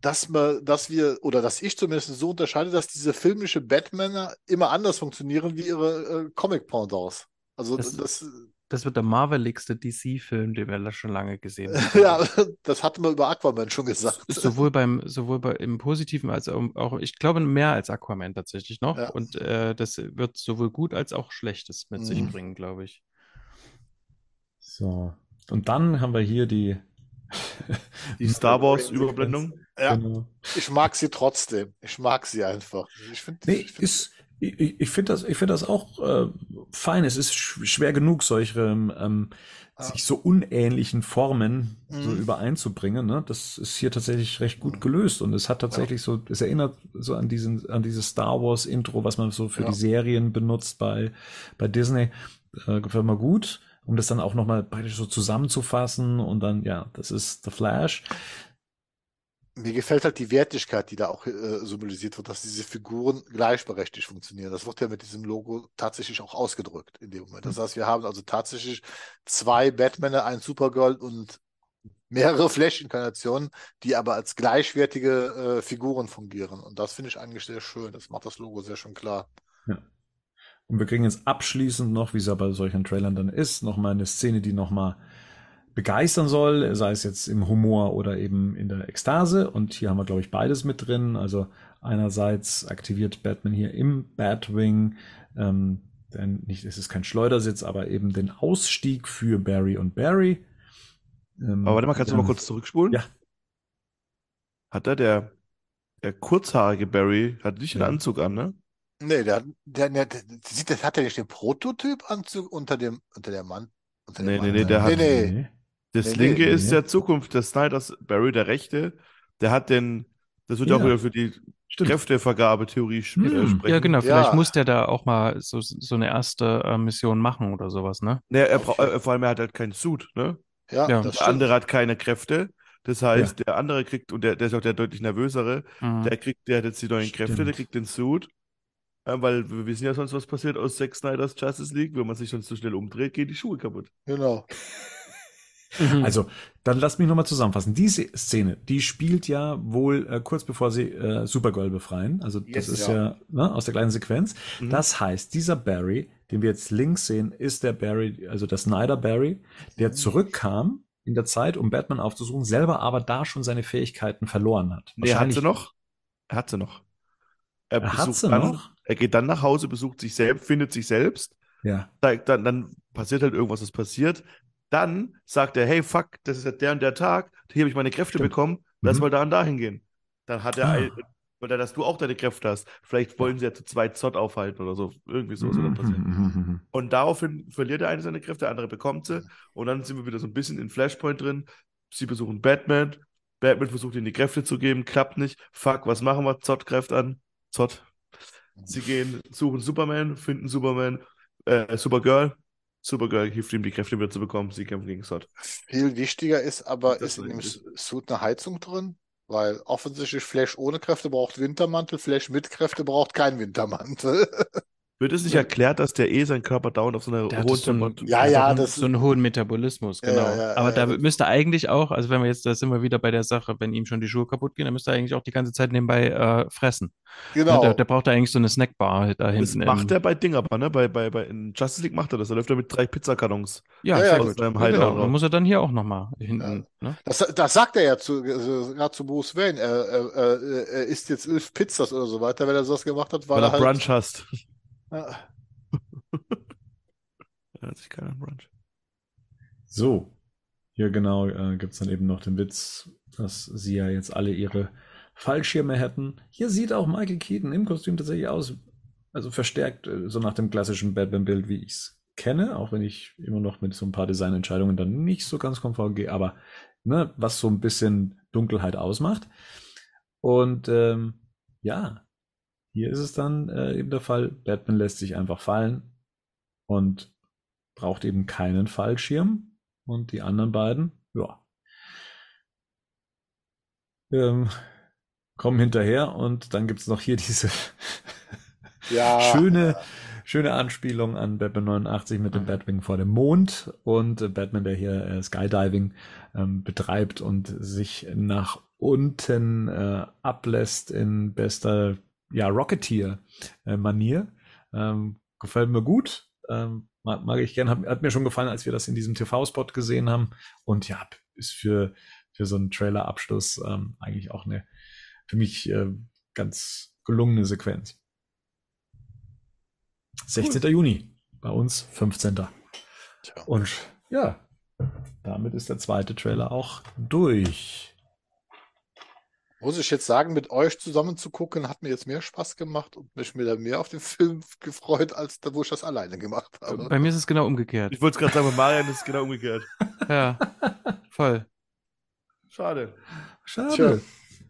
dass man, dass wir, oder dass ich zumindest so unterscheide, dass diese filmische Batmaner immer anders funktionieren wie ihre äh, Comic-Pendants. Also
Das-
das,
Das wird der marveligste DC-Film, den wir schon lange gesehen haben. <laughs>
ja, das hatten wir über Aquaman schon gesagt.
Sowohl beim, sowohl bei, im Positiven als auch, ich glaube, mehr als Aquaman tatsächlich noch.
Ja.
Und äh, das wird sowohl gut als auch Schlechtes mit sich
Mhm.
bringen, glaube ich.
So. Und dann haben wir hier die, <laughs>
Die Star Wars-Überblendung.
Ja,
Genau.
ich mag sie trotzdem. Ich mag sie einfach. Ich finde,
Nee,
ich find,
ist, ich, ich finde das, ich finde das auch äh, fein. Es ist sch schwer genug, solche ähm,
Ah.
sich so unähnlichen Formen so
Mhm.
übereinzubringen. Ne? Das ist hier tatsächlich recht gut
Mhm.
gelöst und es hat tatsächlich so, es erinnert so an diesen, an dieses Star Wars Intro, was man so für
Ja.
die Serien benutzt bei bei Disney. Äh, gefällt mir gut, um das dann auch noch mal praktisch so zusammenzufassen und dann ja, das ist The Flash.
Mir gefällt halt die Wertigkeit, die da auch äh, symbolisiert wird, dass diese Figuren gleichberechtigt funktionieren. Das wird ja mit diesem Logo tatsächlich auch ausgedrückt in dem Moment. Das heißt, wir haben also tatsächlich zwei Batmaner, ein Supergirl und mehrere Flash-Inkarnationen, die aber als gleichwertige äh, Figuren fungieren. Und das finde ich eigentlich sehr schön. Das macht das Logo sehr schön klar.
Und wir kriegen jetzt abschließend noch, wie es ja bei solchen Trailern dann ist, noch mal eine Szene, die noch mal begeistern soll, sei es jetzt im Humor oder eben in der Ekstase. Und hier haben wir, glaube ich, beides mit drin. Also einerseits aktiviert Batman hier im Batwing, ähm, denn nicht, es ist kein Schleudersitz, aber eben den Ausstieg für Barry und Barry. Ähm,
Aber warte mal, kannst du mal kurz zurückspulen?
Ja.
Hat da der, der kurzhaarige Barry, hat nicht den
Ja.
Anzug an, ne?
Nee, der, der, der, der, sieht, der hat ja nicht den Prototyp-Anzug unter dem, unter der Mann. Unter
Nee,
dem
nee, nee, der hat-
nee, nee.
Das
Nee,
linke
nee,
ist
nee.
der Zukunft des Snyders Barry, der rechte. Der hat den, das wird ja auch
Ja.
wieder für die
Stimmt.
Kräftevergabetheorie
Hm.
sprechen.
Ja, genau. Vielleicht
Ja.
muss der da auch mal so, so eine erste äh, Mission machen oder sowas, ne?
Nee, er
jeden-
äh, vor allem, er hat halt keinen Suit, ne?
Ja,
Ja.
das
Der
stimmt.
andere hat keine Kräfte. Das heißt, der andere kriegt, und der, der ist auch der deutlich nervösere,
Mhm.
der kriegt, der hat jetzt die neuen Kräfte, der
Stimmt.
kriegt den Suit. Äh, weil wir wissen ja sonst, was passiert aus Zack Snyders Justice League. Wenn man sich sonst zu schnell umdreht, gehen die Schuhe kaputt.
Genau. <laughs>
Also, dann lasst mich nochmal zusammenfassen. Diese Szene, die spielt ja wohl äh, kurz bevor sie äh, Supergirl befreien. Also, das
Yes,
ist
ja.
ja, ne, aus der kleinen Sequenz.
Mhm.
Das heißt, dieser Barry, den wir jetzt links sehen, ist der Barry, also der Snyder Barry, der
Mhm.
zurückkam in der Zeit, um Batman aufzusuchen, selber aber da schon seine Fähigkeiten verloren hat.
Nee, er hat sie noch. Er hat sie noch. Er,
Er
besucht dann,
noch?
Er geht dann nach Hause, besucht sich selbst, findet sich selbst.
Ja.
Dann, dann passiert halt irgendwas, was passiert. Dann sagt er, hey, fuck, das ist ja der und der Tag, hier habe ich meine Kräfte
Stimmt.
bekommen, lass
Mhm.
mal da und da hingehen. Dann hat er,
Ah.
ein, weil er, dass du auch deine Kräfte hast. Vielleicht wollen sie ja zu zweit Zott aufhalten oder so. Irgendwie so soll dann passieren.
Mhm.
Und daraufhin verliert der eine seine Kräfte, der andere bekommt sie. Und dann sind wir wieder so ein bisschen in Flashpoint drin. Sie besuchen Batman. Batman versucht ihnen die Kräfte zu geben, klappt nicht. Fuck, was machen wir? Zott greift an. Zott. Sie gehen, suchen Superman, finden Superman, äh, Supergirl. Supergirl hilft ihm, die Kräfte wieder zu bekommen. Sie kämpfen gegen Zott.
Viel wichtiger ist aber,
Das
ist in dem Suit eine Heizung drin? Weil offensichtlich Flash ohne Kräfte braucht Wintermantel, Flash mit Kräfte braucht keinen Wintermantel. <laughs>
Wird es nicht erklärt, dass der eh seinen Körper dauernd auf so einer hohen
so einen,
Temperatur.
Ja, ja,
einen,
das-
so einen hohen Metabolismus,
Ja,
genau.
ja, ja,
Aber
ja,
da
das-
müsste eigentlich auch, also wenn wir jetzt, da sind wir wieder bei der Sache, wenn ihm schon die Schuhe kaputt gehen, dann müsste er eigentlich auch die ganze Zeit nebenbei äh, fressen.
Genau.
Der, der braucht da eigentlich so eine Snackbar halt da
Das
hinten.
macht
im-
er bei Ding aber, ne? Bei, bei, bei, in Justice League macht er das. Da läuft er mit drei Pizzakartons.
Ja,
Ja, ja, das
gut.
beim
Ja, genau. Dann muss er dann hier auch nochmal hinten. Ne?
Das, das sagt er ja zu, also, gerade zu Bruce Wayne. Er, er, er, er isst jetzt elf Pizzas oder so weiter, wenn er sowas gemacht hat, weil,
Weil er
halt.
Brunch hasst. <laughs>
Ja,
hat sich keiner Brunch.
So, hier genau äh, gibt es dann eben noch den Witz, dass sie ja jetzt alle ihre Fallschirme hätten. Hier sieht auch Michael Keaton im Kostüm tatsächlich aus, also verstärkt, äh, so nach dem klassischen Batman-Bild, wie ich es kenne, auch wenn ich immer noch mit so ein paar Designentscheidungen dann nicht so ganz konform gehe, aber ne, was so ein bisschen Dunkelheit ausmacht. Und ähm, ja, hier ist es dann äh, eben der Fall, Batman lässt sich einfach fallen und braucht eben keinen Fallschirm. Und die anderen beiden, ja, ähm, kommen hinterher und dann gibt es noch hier diese <laughs>
ja.
schöne, schöne Anspielung an Batman 89 mit dem Batwing vor dem Mond und äh, Batman, der hier äh, Skydiving ähm, betreibt und sich nach unten äh, ablässt in bester ja, Rocketeer-Manier. ähm, gefällt mir gut. Ähm, mag, mag ich gern. Hat, hat mir schon gefallen, als wir das in diesem TV-Spot gesehen haben. Und ja, ist für, für so einen Trailer-Abschluss ähm, eigentlich auch eine für mich äh, ganz gelungene Sequenz. 16. Juni, bei uns 15.
Tja.
Und ja, damit ist der zweite Trailer auch durch.
Muss ich jetzt sagen, mit euch zusammen zu gucken, hat mir jetzt mehr Spaß gemacht und mich wieder mehr auf den Film <laughs> gefreut, als da, wo ich das alleine gemacht habe.
Bei mir ist es genau umgekehrt.
Ich wollte es gerade sagen, bei Marian ist es genau umgekehrt.
Ja, voll.
Schade.
Schade.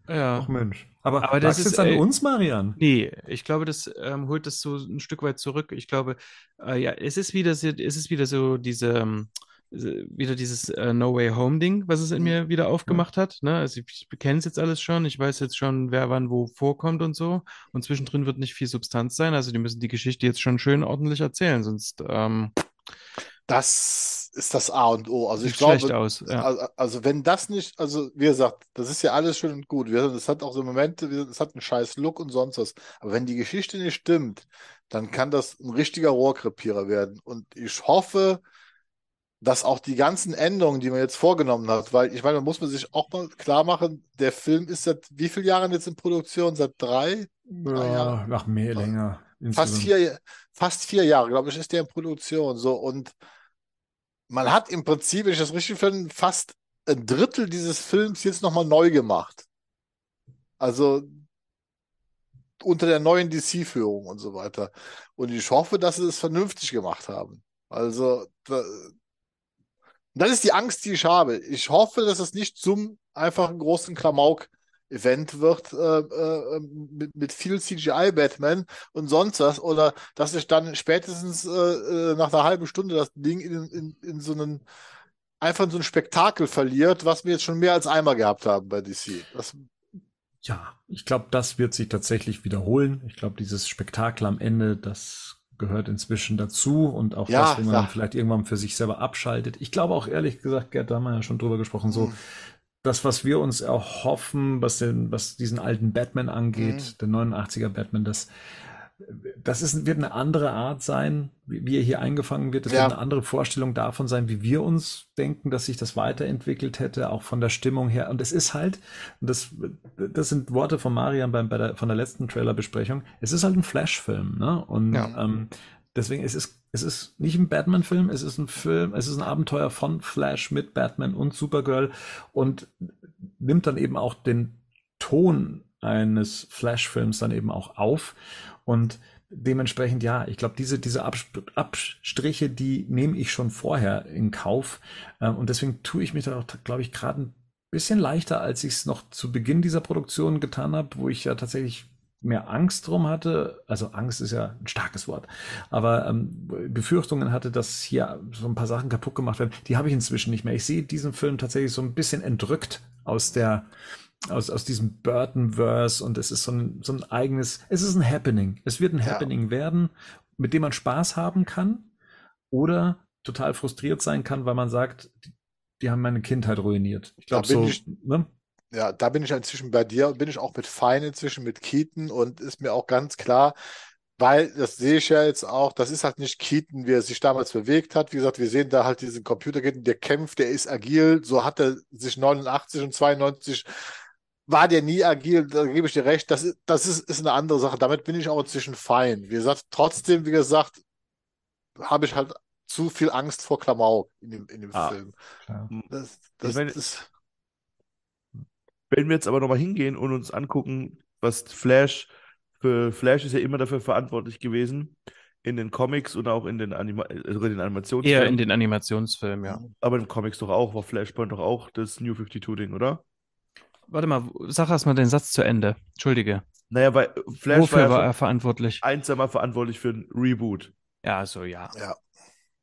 Ja.
Ach Mensch. Aber,
Aber das ist,
jetzt an
ey,
uns, Marian?
Nee, ich glaube, das ähm, holt das so ein Stück weit zurück. Ich glaube, äh, ja, es ist wieder so, es ist wieder so diese, ähm, äh, wieder dieses äh, No Way Home Ding, was es in mir wieder aufgemacht hat. Ne? Also ich, ich kenne es jetzt alles schon, ich weiß jetzt schon, wer wann wo vorkommt und so. Und zwischendrin wird nicht viel Substanz sein. Also die müssen die Geschichte jetzt schon schön ordentlich erzählen, sonst ähm,
Das ist das A und O. Also ich glaube,
schlecht aus. Ja.
Also, also wenn das nicht, also wie gesagt, das ist ja alles schön und gut. Das hat auch so Momente, das hat einen scheiß Look und sonst was. Aber wenn die Geschichte nicht stimmt, dann kann das ein richtiger Rohrkrepierer werden. Und ich hoffe, dass auch die ganzen Änderungen, die man jetzt vorgenommen hat, weil ich meine, da muss man sich auch mal klar machen, der Film ist seit wie vielen Jahren jetzt in Produktion? Seit drei?
Ja, nach mehr länger.
Fast vier, fast vier Jahre, glaube ich, ist der in Produktion. So, und man hat im Prinzip, wenn ich das richtig finde, fast ein Drittel dieses Films jetzt nochmal neu gemacht. Also unter der neuen DC-Führung und so weiter. Und ich hoffe, dass sie es vernünftig gemacht haben. Also, da, das ist die Angst, die ich habe. Ich hoffe, dass es nicht zum einfachen großen Klamauk-Event wird äh, äh, mit, mit viel CGI-Batman und sonst was. Oder dass sich dann spätestens äh, äh, nach einer halben Stunde das Ding in, in, in so einen einfach in so ein Spektakel verliert, was wir jetzt schon mehr als einmal gehabt haben bei DC. Das,
Ja, ich glaube, das wird sich tatsächlich wiederholen. Ich glaube, dieses Spektakel am Ende, das gehört inzwischen dazu und auch
Ja,
das, wenn man
ja.
vielleicht irgendwann für sich selber abschaltet. Ich glaube auch ehrlich gesagt, Gerd, da haben wir ja schon drüber gesprochen, so
Mhm.
das, was wir uns erhoffen, was den, was diesen alten Batman angeht, der 89er Batman, das, das ist, wird eine andere Art sein, wie, wie er hier eingefangen wird. Das
Ja.
wird eine andere Vorstellung davon sein, wie wir uns denken, dass sich das weiterentwickelt hätte, auch von der Stimmung her. Und es ist halt, das, das sind Worte von Marian beim, bei der, von der letzten Trailerbesprechung, es ist halt ein Flash-Film, ne? Und
Ja.
ähm, deswegen es ist es ist nicht ein Batman-Film, es ist ein Film, es ist ein Abenteuer von Flash mit Batman und Supergirl und nimmt dann eben auch den Ton eines Flash-Films dann eben auch auf und dementsprechend ja, ich glaube, diese, diese Abstriche, die nehme ich schon vorher in Kauf. Ähm, und deswegen tue ich mich da auch, glaube ich, gerade ein bisschen leichter, als ich es noch zu Beginn dieser Produktion getan habe, wo ich ja tatsächlich mehr Angst drum hatte, also Angst ist ja ein starkes Wort, aber ähm, Befürchtungen hatte, dass hier so ein paar Sachen kaputt gemacht werden, die habe ich inzwischen nicht mehr. Ich sehe diesen Film tatsächlich so ein bisschen entrückt aus der aus, aus diesem Burton-Verse und es ist so ein, so ein eigenes, es ist ein Happening. Es wird ein
Ja.
Happening werden mit dem man Spaß haben kann oder total frustriert sein kann, weil man sagt, die, die haben meine Kindheit ruiniert. Ich glaube so,
ich-
ne?
Ja, da bin ich inzwischen bei dir, bin ich auch mit Fein inzwischen mit Keaton und ist mir auch ganz klar, weil das sehe ich ja jetzt auch, das ist halt nicht Keaton, wie er sich damals bewegt hat. Wie gesagt, wir sehen da halt diesen Computer, der kämpft, der ist agil, so hat er sich 89 und 92 war der nie agil, da gebe ich dir recht. Das ist, das ist, ist eine andere Sache. Damit bin ich auch inzwischen fein. Wie gesagt, trotzdem, wie gesagt, habe ich halt zu viel Angst vor Klamauk in dem, in dem
Ah.
Film.
Klar.
Das, das,
meine-
das,
Wenn wir jetzt aber nochmal hingehen und uns angucken, was Flash für Flash ist ja immer dafür verantwortlich gewesen, in den Comics und auch in den, Anima also in den
Eher
Animationsfilmen.
in den Animationsfilmen, ja.
aber in den Comics doch auch, war Flashpoint doch auch das New 52-Ding, oder?
Warte mal, sag erst mal den Satz zu Ende. Entschuldige.
Naja, weil Flash
Wofür
war ja
war er verantwortlich?
ein, zwei Mal verantwortlich für ein Reboot.
Ja, so, ja.
ja.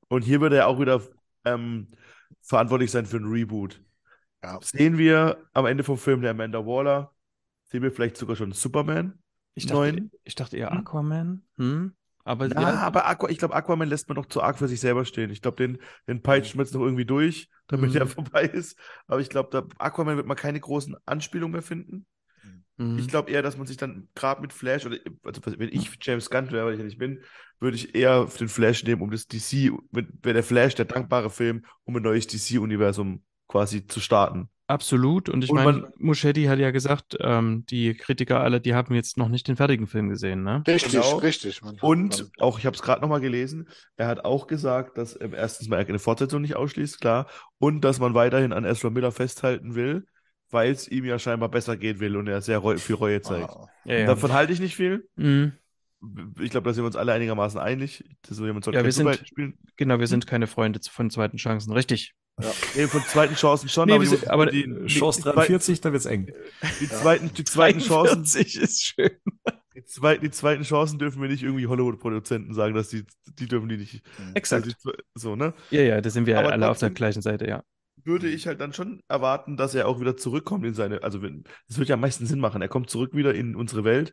Und hier wird er auch wieder ähm, verantwortlich sein für ein Reboot.
Ja.
Sehen wir am Ende vom Film der Amanda Waller, sehen wir vielleicht sogar schon Superman?
Ich dachte,
Neun.
ich dachte eher
Hm?
Aquaman. Hm? Aber
Ja,
ja,
aber Aqua, ich glaube, Aquaman lässt man doch zu arg für sich selber stehen. Ich glaube, den, den peitscht man jetzt noch irgendwie durch, damit
Mhm.
er vorbei ist. Aber ich glaube, da Aquaman wird man keine großen Anspielungen mehr finden.
hm.
Ich glaube eher, dass man sich dann gerade mit Flash, oder also wenn ich James Gunn wäre, weil ich ja nicht bin, würde ich eher den Flash nehmen, um das DC, wäre der Flash der dankbare Film, um ein neues DC-Universum quasi zu starten.
Absolut. Und ich meine, Muschetti hat ja gesagt, ähm, die Kritiker alle, die haben jetzt noch nicht den fertigen Film gesehen, ne?
Richtig,
Genau.
richtig.
Und auch, ich habe es gerade nochmal gelesen, er hat auch gesagt, dass ähm, erstens mal er eine Fortsetzung nicht ausschließt, klar, und dass man weiterhin an Ezra Miller festhalten will, weil es ihm ja scheinbar besser gehen will und er sehr reu viel Reue zeigt.
ah,
Ja, ja.
Davon halte ich nicht viel.
Mhm.
Ich glaube, da sind wir uns alle einigermaßen einig. Das so jemand soll
Ja, wir sind-
spielen.
Genau, wir sind keine Freunde von zweiten Chancen. Richtig.
Nee, von zweiten Chancen schon,
Nee,
aber, die,
aber
die,
Chance
die, die, zwei-
43, da wird's eng.
die zweiten, die zweiten Chancen,
41 ist schön.
die, zwei, die zweiten Chancen dürfen wir nicht irgendwie Hollywood-Produzenten sagen, dass die, die dürfen die nicht.
Exakt.
die- So, ne?
Ja, ja, da sind wir
Aber
alle auf der gleichen Seite, ja.
würde ich halt dann schon erwarten, dass er auch wieder zurückkommt in seine, also das wird ja am meisten Sinn machen. Er kommt zurück wieder in unsere Welt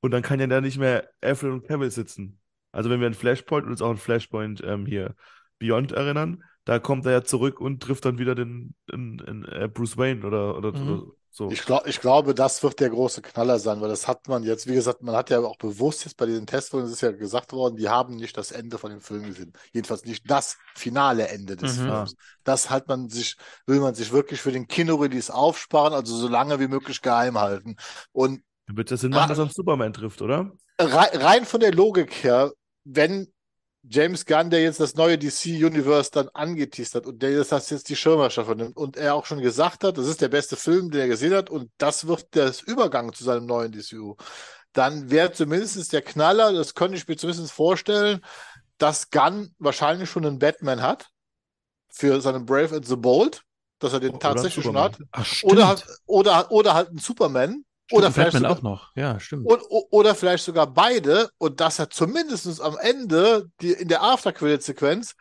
und dann kann ja da nicht mehr Alfred und Cavill sitzen. Also wenn wir an Flashpoint und uns auch an Flashpoint ähm, hier Beyond erinnern, da kommt er ja zurück und trifft dann wieder den, den, den äh, Bruce Wayne oder, oder,
Mhm.
oder so.
Ich, glaub, ich glaube, das wird der große Knaller sein, weil das hat man jetzt, wie gesagt, man hat ja auch bewusst jetzt bei diesen Testfolgen, es ist ja gesagt worden, die haben nicht das Ende von dem Film gesehen. Jedenfalls nicht das finale Ende des
Mhm.
Films. Das hat man sich, will man sich wirklich für den Kinorelease aufsparen, also so lange wie möglich geheim halten. Und
Dann wird das Sinn machen, dass er Superman trifft, oder?
rein, rein von der Logik her, wenn James Gunn, der jetzt das neue DC-Universe dann angeteased hat und der jetzt, das jetzt die Schirmherrschaft nimmt und er auch schon gesagt hat, das ist der beste Film, den er gesehen hat und das wird das Übergang zu seinem neuen DCU, dann wäre zumindest der Knaller, das könnte ich mir zumindest vorstellen, dass Gunn wahrscheinlich schon einen Batman hat für seinen Brave and the Bold, dass er den
einen
tatsächlich schon hat.
Ach.
Oder halt, oder, oder halt einen Superman. Oder vielleicht
Batman
sogar,
auch noch. Ja, stimmt.
und, oder vielleicht sogar beide und dass er zumindest am Ende die, in der After-Credit-Sequenz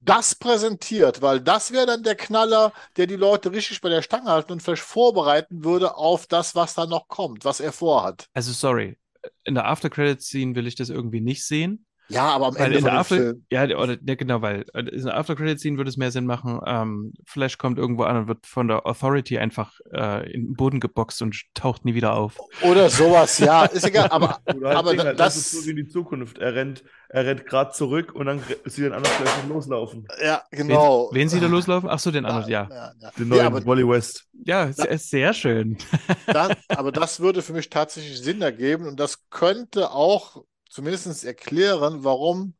das präsentiert, weil das wäre dann der Knaller, der die Leute richtig bei der Stange halten und vielleicht vorbereiten würde auf das, was da noch kommt, was er vorhat.
Also, sorry. In der After-Credit-Scene will ich das irgendwie nicht sehen.
Ja, aber am
Weil
Ende
in
von
der After,
Film.
ja, oder, ja, genau, weil äh, in der After-Credit-Scene würde es mehr Sinn machen, ähm, Flash kommt irgendwo an und wird von der Authority einfach äh, in den Boden geboxt und taucht nie wieder auf.
Oder sowas, ja, <laughs> ist egal, aber,
halt
aber
Ding
da-
halt, lass
das-
uns zurück in die Zukunft. Er rennt, er rennt gerade zurück und dann sieht er den anderen vielleicht loslaufen.
ja, genau.
Wen, wen sie da loslaufen? Ach so, den anderen, ja.
ja, ja.
Den neuen
aber
Wally West.
Ja, sehr, sehr schön.
Das, aber das würde für mich tatsächlich Sinn ergeben und das könnte auch zumindest erklären, warum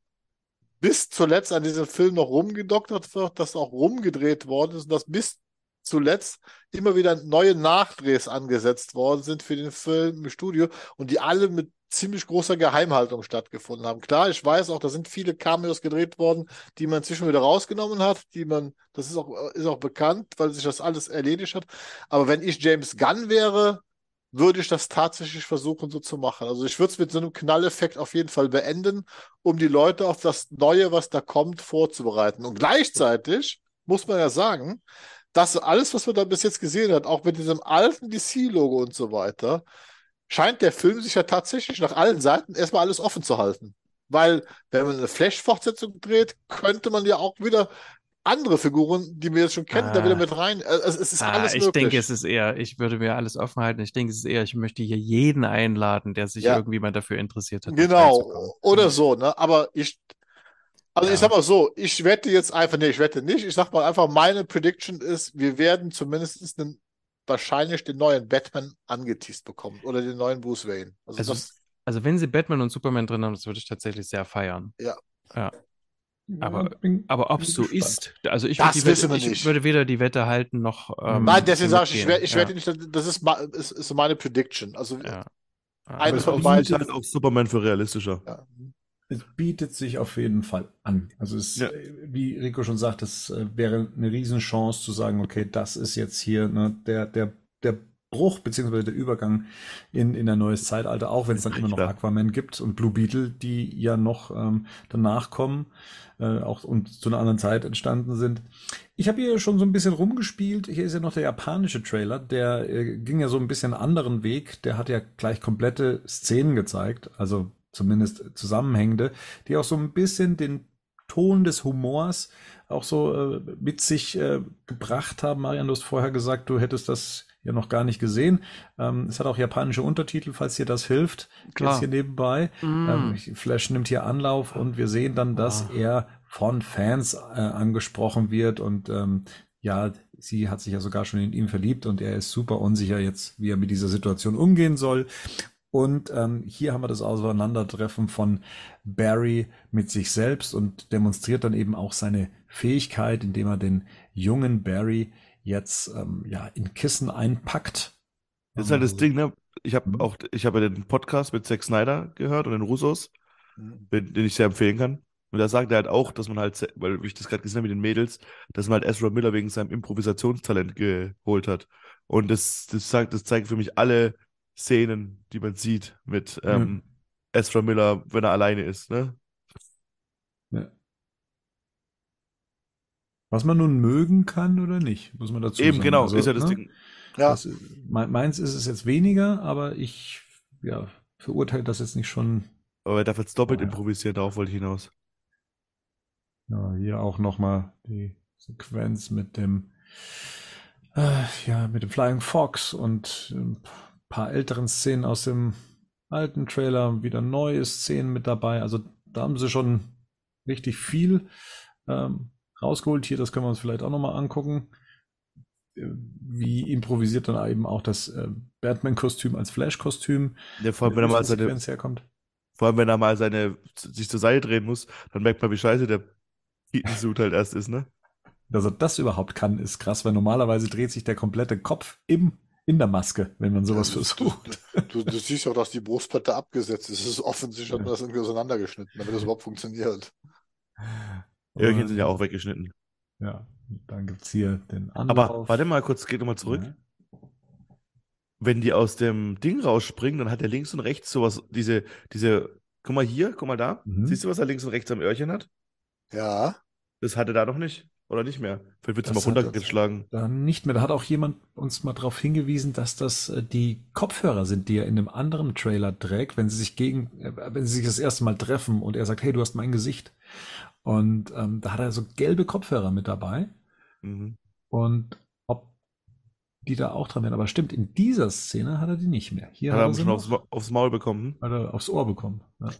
bis zuletzt an diesem Film noch rumgedoktert wird, dass auch rumgedreht worden ist und dass bis zuletzt immer wieder neue Nachdrehs angesetzt worden sind für den Film im Studio und die alle mit ziemlich großer Geheimhaltung stattgefunden haben. Klar, ich weiß auch, da sind viele Cameos gedreht worden, die man inzwischen wieder rausgenommen hat, die man, das ist auch, ist auch bekannt, weil sich das alles erledigt hat. Aber wenn ich James Gunn wäre, würde ich das tatsächlich versuchen, so zu machen. Also ich würde es mit so einem Knalleffekt auf jeden Fall beenden, um die Leute auf das Neue, was da kommt, vorzubereiten. Und gleichzeitig muss man ja sagen, dass alles, was man da bis jetzt gesehen hat, auch mit diesem alten DC-Logo und so weiter, scheint der Film sich ja tatsächlich nach allen Seiten erstmal alles offen zu halten. weil wenn man eine Flash-Fortsetzung dreht, könnte man ja auch wieder andere Figuren, die wir jetzt schon kennen, da wieder
Ah.
mit rein. Also es ist
Ah,
alles
ich
möglich.
denke, es ist eher, ich würde mir alles offen halten. Ich denke, es ist eher, ich möchte hier jeden einladen, der sich
Ja.
irgendwie mal dafür interessiert hat.
Genau, oder so, ne? Aber ich, also
Ja.
ich sag mal so, ich wette jetzt einfach, nee, ich wette nicht. Ich sag mal einfach, meine Prediction ist, wir werden zumindest einen, wahrscheinlich den neuen Batman angeteased bekommen oder den neuen Bruce Wayne. Also,
Also, also wenn sie Batman und Superman drin haben, das würde ich tatsächlich sehr feiern. Aber-
bin-
Aber ob
bin
es so ist, also ich,
Das
würde die Wette,
wissen wir
ich
nicht.
würde weder die Wette halten noch. Ähm,
nein, deswegen sage ich, ich, wette- ich wette nicht, das ist, ist, ist meine Prediction. Also,
Ja. Ja.
Eine
Aber
von
ich
beiden.
halte auch Superman für realistischer.
ja.
Es bietet sich auf jeden Fall an. Also es,
Ja.
wie Rico schon sagt, es äh, wäre eine Riesenchance zu sagen, okay, das ist jetzt hier ne, der, der, der Bruch beziehungsweise der Übergang in, in ein neues Zeitalter, auch wenn es dann immer noch. Aquaman gibt und Blue Beetle, die ja noch ähm, danach kommen, äh, auch und zu einer anderen Zeit entstanden sind. Ich habe hier schon so ein bisschen rumgespielt. Hier ist ja noch der japanische Trailer, der äh, ging ja so ein bisschen einen anderen Weg. Der hat ja gleich komplette Szenen gezeigt, also zumindest zusammenhängende, die auch so ein bisschen den Ton des Humors auch so äh, mit sich äh, gebracht haben. Marian, du hast vorher gesagt, du hättest das ja noch gar nicht gesehen. Ähm, es hat auch japanische Untertitel, falls dir das hilft.
Klar.
Jetzt hier nebenbei.
Mm.
Ähm, Flash nimmt hier Anlauf und wir sehen dann, dass
Ah.
er von Fans äh, angesprochen wird und ähm, ja, sie hat sich ja sogar schon in ihn verliebt und er ist super unsicher jetzt, wie er mit dieser Situation umgehen soll. Und ähm, hier haben wir das Auseinandertreffen von Barry mit sich selbst und demonstriert dann eben auch seine Fähigkeit, indem er den jungen Barry jetzt ähm, ja in Kissen einpackt.
Das ist halt das Ding, ne? Ich habe
Mhm.
auch, ich habe ja den Podcast mit Zack Snyder gehört und den Russos,
Mhm.
den, ich sehr empfehlen kann. Und da sagt er halt auch, dass man halt, weil ich das gerade gesehen habe mit den Mädels, dass man halt Ezra Miller wegen seinem Improvisationstalent geholt hat. Und das, das sagt, das zeigt für mich alle Szenen, die man sieht mit ähm, Ezra Miller, wenn er alleine ist, ne?
Ja. Was man nun mögen kann oder nicht, muss man dazu
Eben,
sagen.
genau,
Also,
ist ja das
ne,
Ding.
Ja,
Das, me- meins ist es jetzt weniger, aber ich ja, verurteile das jetzt nicht schon.
Aber er darf jetzt doppelt
Ja.
improvisieren, darauf wollte ich hinaus.
Ja, hier auch nochmal die Sequenz mit dem, äh, ja, mit dem Flying Fox und ein paar älteren Szenen aus dem alten Trailer, wieder neue Szenen mit dabei. Also da haben sie schon richtig viel ähm, rausgeholt. Hier, das können wir uns vielleicht auch nochmal angucken. Äh, Wie improvisiert dann eben auch das äh, Batman-Kostüm als Flash-Kostüm.
Ja, vor allem, wenn er mal seine,
herkommt.
vor allem, wenn er mal seine, sich zur Seite drehen muss, dann merkt man, wie scheiße der Keaton-Suit halt erst ist, ne?
Dass er das überhaupt kann, ist krass, weil normalerweise dreht sich der komplette Kopf im, in der Maske, wenn man sowas
Ja,
versucht.
du, du siehst auch, dass die Brustplatte abgesetzt ist. Es ist offensichtlich, hat man das irgendwie auseinandergeschnitten, damit das überhaupt funktioniert. <laughs>
Öhrchen sind ja auch weggeschnitten.
Ja, dann gibt's hier den Anlauf.
Aber warte mal kurz, geht nochmal zurück.
Ja.
Wenn die aus dem Ding rausspringen, dann hat er links und rechts sowas, diese, diese, guck mal hier, guck mal da.
Mhm.
Siehst du, was er links und rechts am Öhrchen hat?
Ja,
Das hat er da noch nicht. Oder nicht mehr. Vielleicht wird es mal
er-
runtergeschlagen.
Dann nicht mehr. Da hat auch jemand uns mal darauf hingewiesen, dass das äh, die Kopfhörer sind, die er in einem anderen Trailer trägt, wenn sie sich gegen, äh, wenn sie sich das erste Mal treffen und er sagt, hey, du hast mein Gesicht. Und ähm, da hat er so gelbe Kopfhörer mit dabei.
Mhm.
Und ob die da auch dran wären. Aber stimmt, in dieser Szene hat er die nicht mehr. Hier
Hat
hat
er
sie
schon
noch,
aufs, aufs Maul bekommen.
hat er aufs Ohr bekommen. Ja.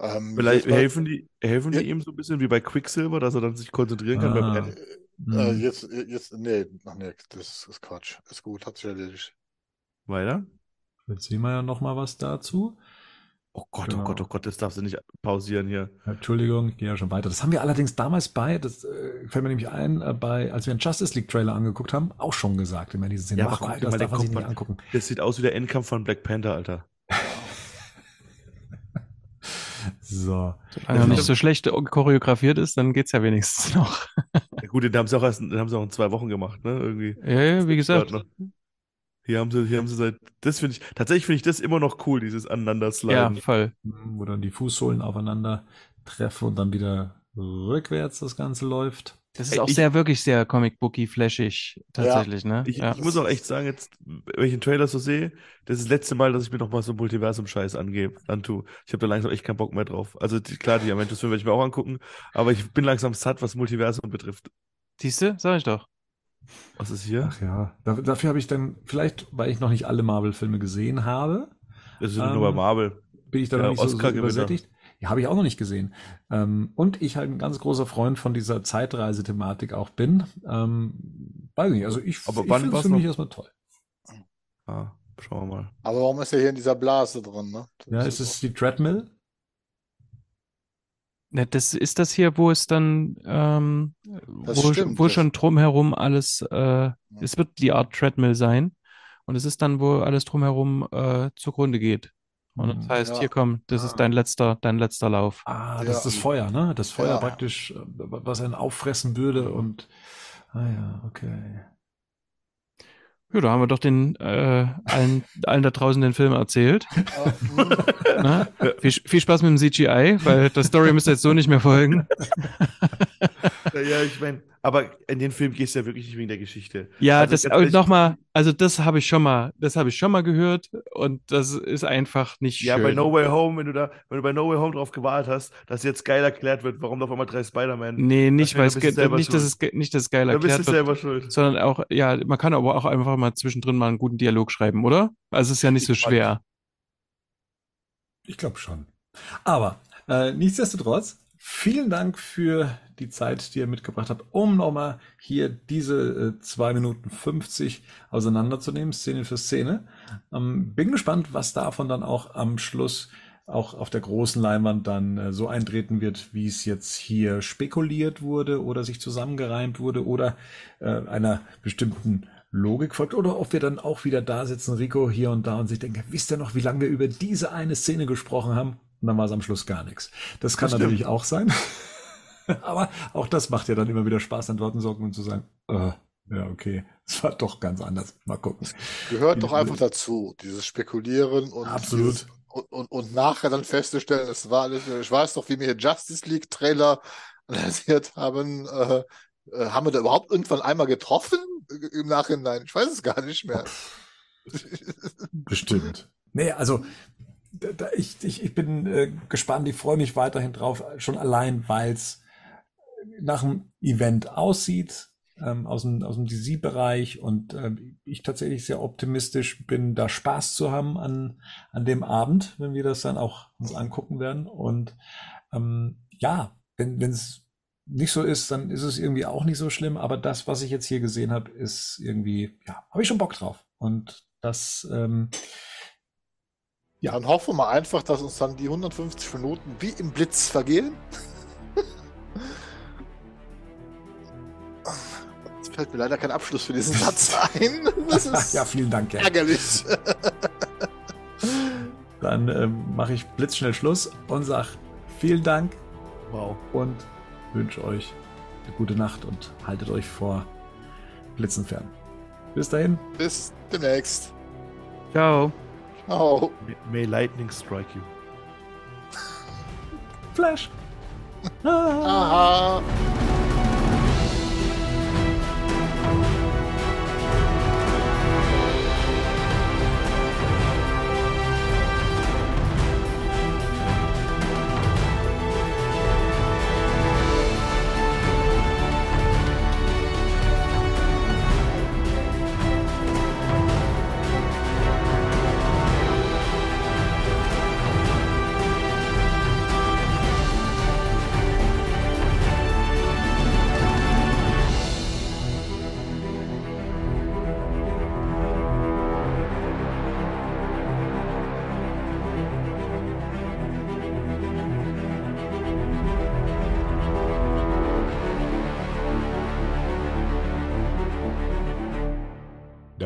ähm,
Vielleicht helfen die, helfen die
Ja.
ihm so ein bisschen wie bei Quicksilver, dass er dann sich konzentrieren kann beim
Ah.
Rennen.
Äh,
Hm.
jetzt, jetzt, nee, ach nee, das ist Quatsch. Ist gut, hat sich erledigt.
Weiter?
Jetzt sehen wir ja noch mal was dazu.
Oh Gott,
Genau.
oh Gott, oh Gott, das darfst du nicht pausieren hier.
Entschuldigung, ich gehe ja schon weiter. Das haben wir allerdings damals bei, das äh, fällt mir nämlich ein, äh, bei, als wir einen Justice League Trailer angeguckt haben, auch schon gesagt, immer diese Szene.
Ja, aber
Ach,
guck dir
das
mal
darf man sich nicht
an.
angucken.
Das sieht aus wie der Endkampf von Black Panther, Alter. <laughs>
So.
Solange er nicht so schlecht choreografiert ist, dann geht's ja wenigstens <laughs> noch.
Ja, gut, den haben sie auch erst, den haben sie auch in zwei Wochen gemacht, ne? Irgendwie.
Ja, ja, wie gesagt.
Hier haben sie, hier haben sie seit, das finde ich, tatsächlich finde ich das immer noch cool, dieses
Ja,
Aneinandersliden.
voll.
Wo dann die Fußsohlen aufeinander treffen und dann wieder rückwärts das Ganze läuft.
Das ist
Ey,
auch
ich-
sehr, wirklich sehr Comic-Booky, flashig, tatsächlich, ne?
Ich,
Ja.
ich muss auch echt sagen, jetzt, wenn ich den Trailer so sehe, das ist das letzte Mal, dass ich mir noch mal so Multiversum-Scheiß angebe, antue. Ich habe da langsam echt keinen Bock mehr drauf. Also die, klar, die Avengers-Filme werde ich mir auch angucken, aber ich bin langsam satt, was Multiversum betrifft.
Siehst du? Sag ich doch.
Was ist hier?
Ach ja, da, dafür habe ich dann, vielleicht, weil ich noch nicht alle Marvel-Filme gesehen habe,
Das ist
Ähm,
nur bei Marvel.
bin ich da
Ja,
noch nicht so, so
Oscar-Gewinner.
übersättigt. Ja, habe ich auch noch nicht gesehen. Ähm, und ich halt ein ganz großer Freund von dieser Zeitreisethematik auch bin. Ähm, weiß nicht, also ich,
Aber
ich finde es für mich erstmal toll.
Ah, schauen wir mal.
Aber warum ist er hier in dieser Blase drin, ne?
Ja, ist es die Treadmill?
Ne, das ist das hier, wo es dann, ähm, wo,
stimmt,
wo schon drumherum alles, äh, es wird die Art Treadmill sein. Und es ist dann, wo alles drumherum äh, zugrunde geht. Und das
Mhm.
heißt,
Ja.
hier komm, das ist
Ah.
dein letzter, dein letzter Lauf.
Ah, das
Ja.
ist das Feuer, ne? Das Feuer
Ja.
praktisch, äh, was einen auffressen würde und, ah ja, okay.
Ja, da haben wir doch den äh, allen, allen da draußen den Film erzählt.
Hm. <laughs>
Ne? Viel, viel Spaß mit dem CGI, weil der Story müsst ihr jetzt so nicht mehr folgen. <laughs>
Ja, ja, ich meine, aber in den Film gehst du ja wirklich nicht wegen der Geschichte.
Ja,
Also
das nochmal, also das habe ich schon mal, das habe ich schon mal gehört und das ist einfach nicht
Ja,
schön.
bei No Way Home, wenn du da, wenn du bei No Way Home drauf gewartet hast, dass jetzt geil erklärt wird, warum da auf einmal drei Spider-Man.
Nee, nicht, weil es nicht, dass
schuld.
es ge- nicht, dass es geil
Da bist du
erklärt wird,
selber schuld.
sondern auch, ja, man kann aber auch einfach mal zwischendrin mal einen guten Dialog schreiben, oder? Also es ist ja nicht so schwer.
Ich glaube schon. Aber äh, nichtsdestotrotz, vielen Dank für die Zeit, die ihr mitgebracht habt, um nochmal hier diese äh, 2 Minuten 50 auseinanderzunehmen, Szene für Szene. Ähm, bin gespannt, was davon dann auch am Schluss auch auf der großen Leinwand dann äh, so eintreten wird, wie es jetzt hier spekuliert wurde oder sich zusammengereimt wurde oder äh, einer bestimmten Logik folgt oder ob wir dann auch wieder da sitzen, Rico hier und da und sich denken, wisst ihr noch, wie lange wir über diese eine Szene gesprochen haben? Und dann war es am Schluss gar nichts. Das kann
Das
natürlich auch sein. <laughs> Aber auch das macht ja dann immer wieder Spaß, Antworten sorgen und zu sagen, äh, ja, okay, es war doch ganz anders. Mal gucken.
Gehört doch einfach dazu, dieses Spekulieren und,
Absolut.
Dieses, und, und, und nachher dann festzustellen, es war alles, ich weiß noch, wie wir hier Justice League Trailer <laughs> analysiert haben, äh, äh, haben wir da überhaupt irgendwann einmal getroffen im Nachhinein? Ich weiß es gar nicht mehr.
Bestimmt. Nee, also ich, ich, ich bin äh, gespannt, ich freue mich weiterhin drauf, schon allein, weil es nach einem Event aussieht, ähm, aus dem, aus dem DC-Bereich und ähm, ich tatsächlich sehr optimistisch bin, da Spaß zu haben an, an dem Abend, wenn wir das dann auch uns angucken werden. Und ähm, ja, wenn es nicht so ist, dann ist es irgendwie auch nicht so schlimm, aber das, was ich jetzt hier gesehen habe, ist irgendwie, ja, habe ich schon Bock drauf. Und das, ähm, Ja.
Dann hoffen wir einfach, dass uns dann die 150 Minuten wie im Blitz vergehen. Es fällt mir leider kein Abschluss für diesen Satz ein. Das ist
ja, vielen Dank, ja.
ärgerlich.
Dann ähm, mache ich blitzschnell Schluss und sag vielen Dank
Wow.
und wünsche euch eine gute Nacht und haltet euch vor Blitzen fern. Bis dahin.
Bis demnächst.
Ciao.
Ciao.
May, may lightning strike you.
Flash.
Aha. <laughs>
Der uh-huh.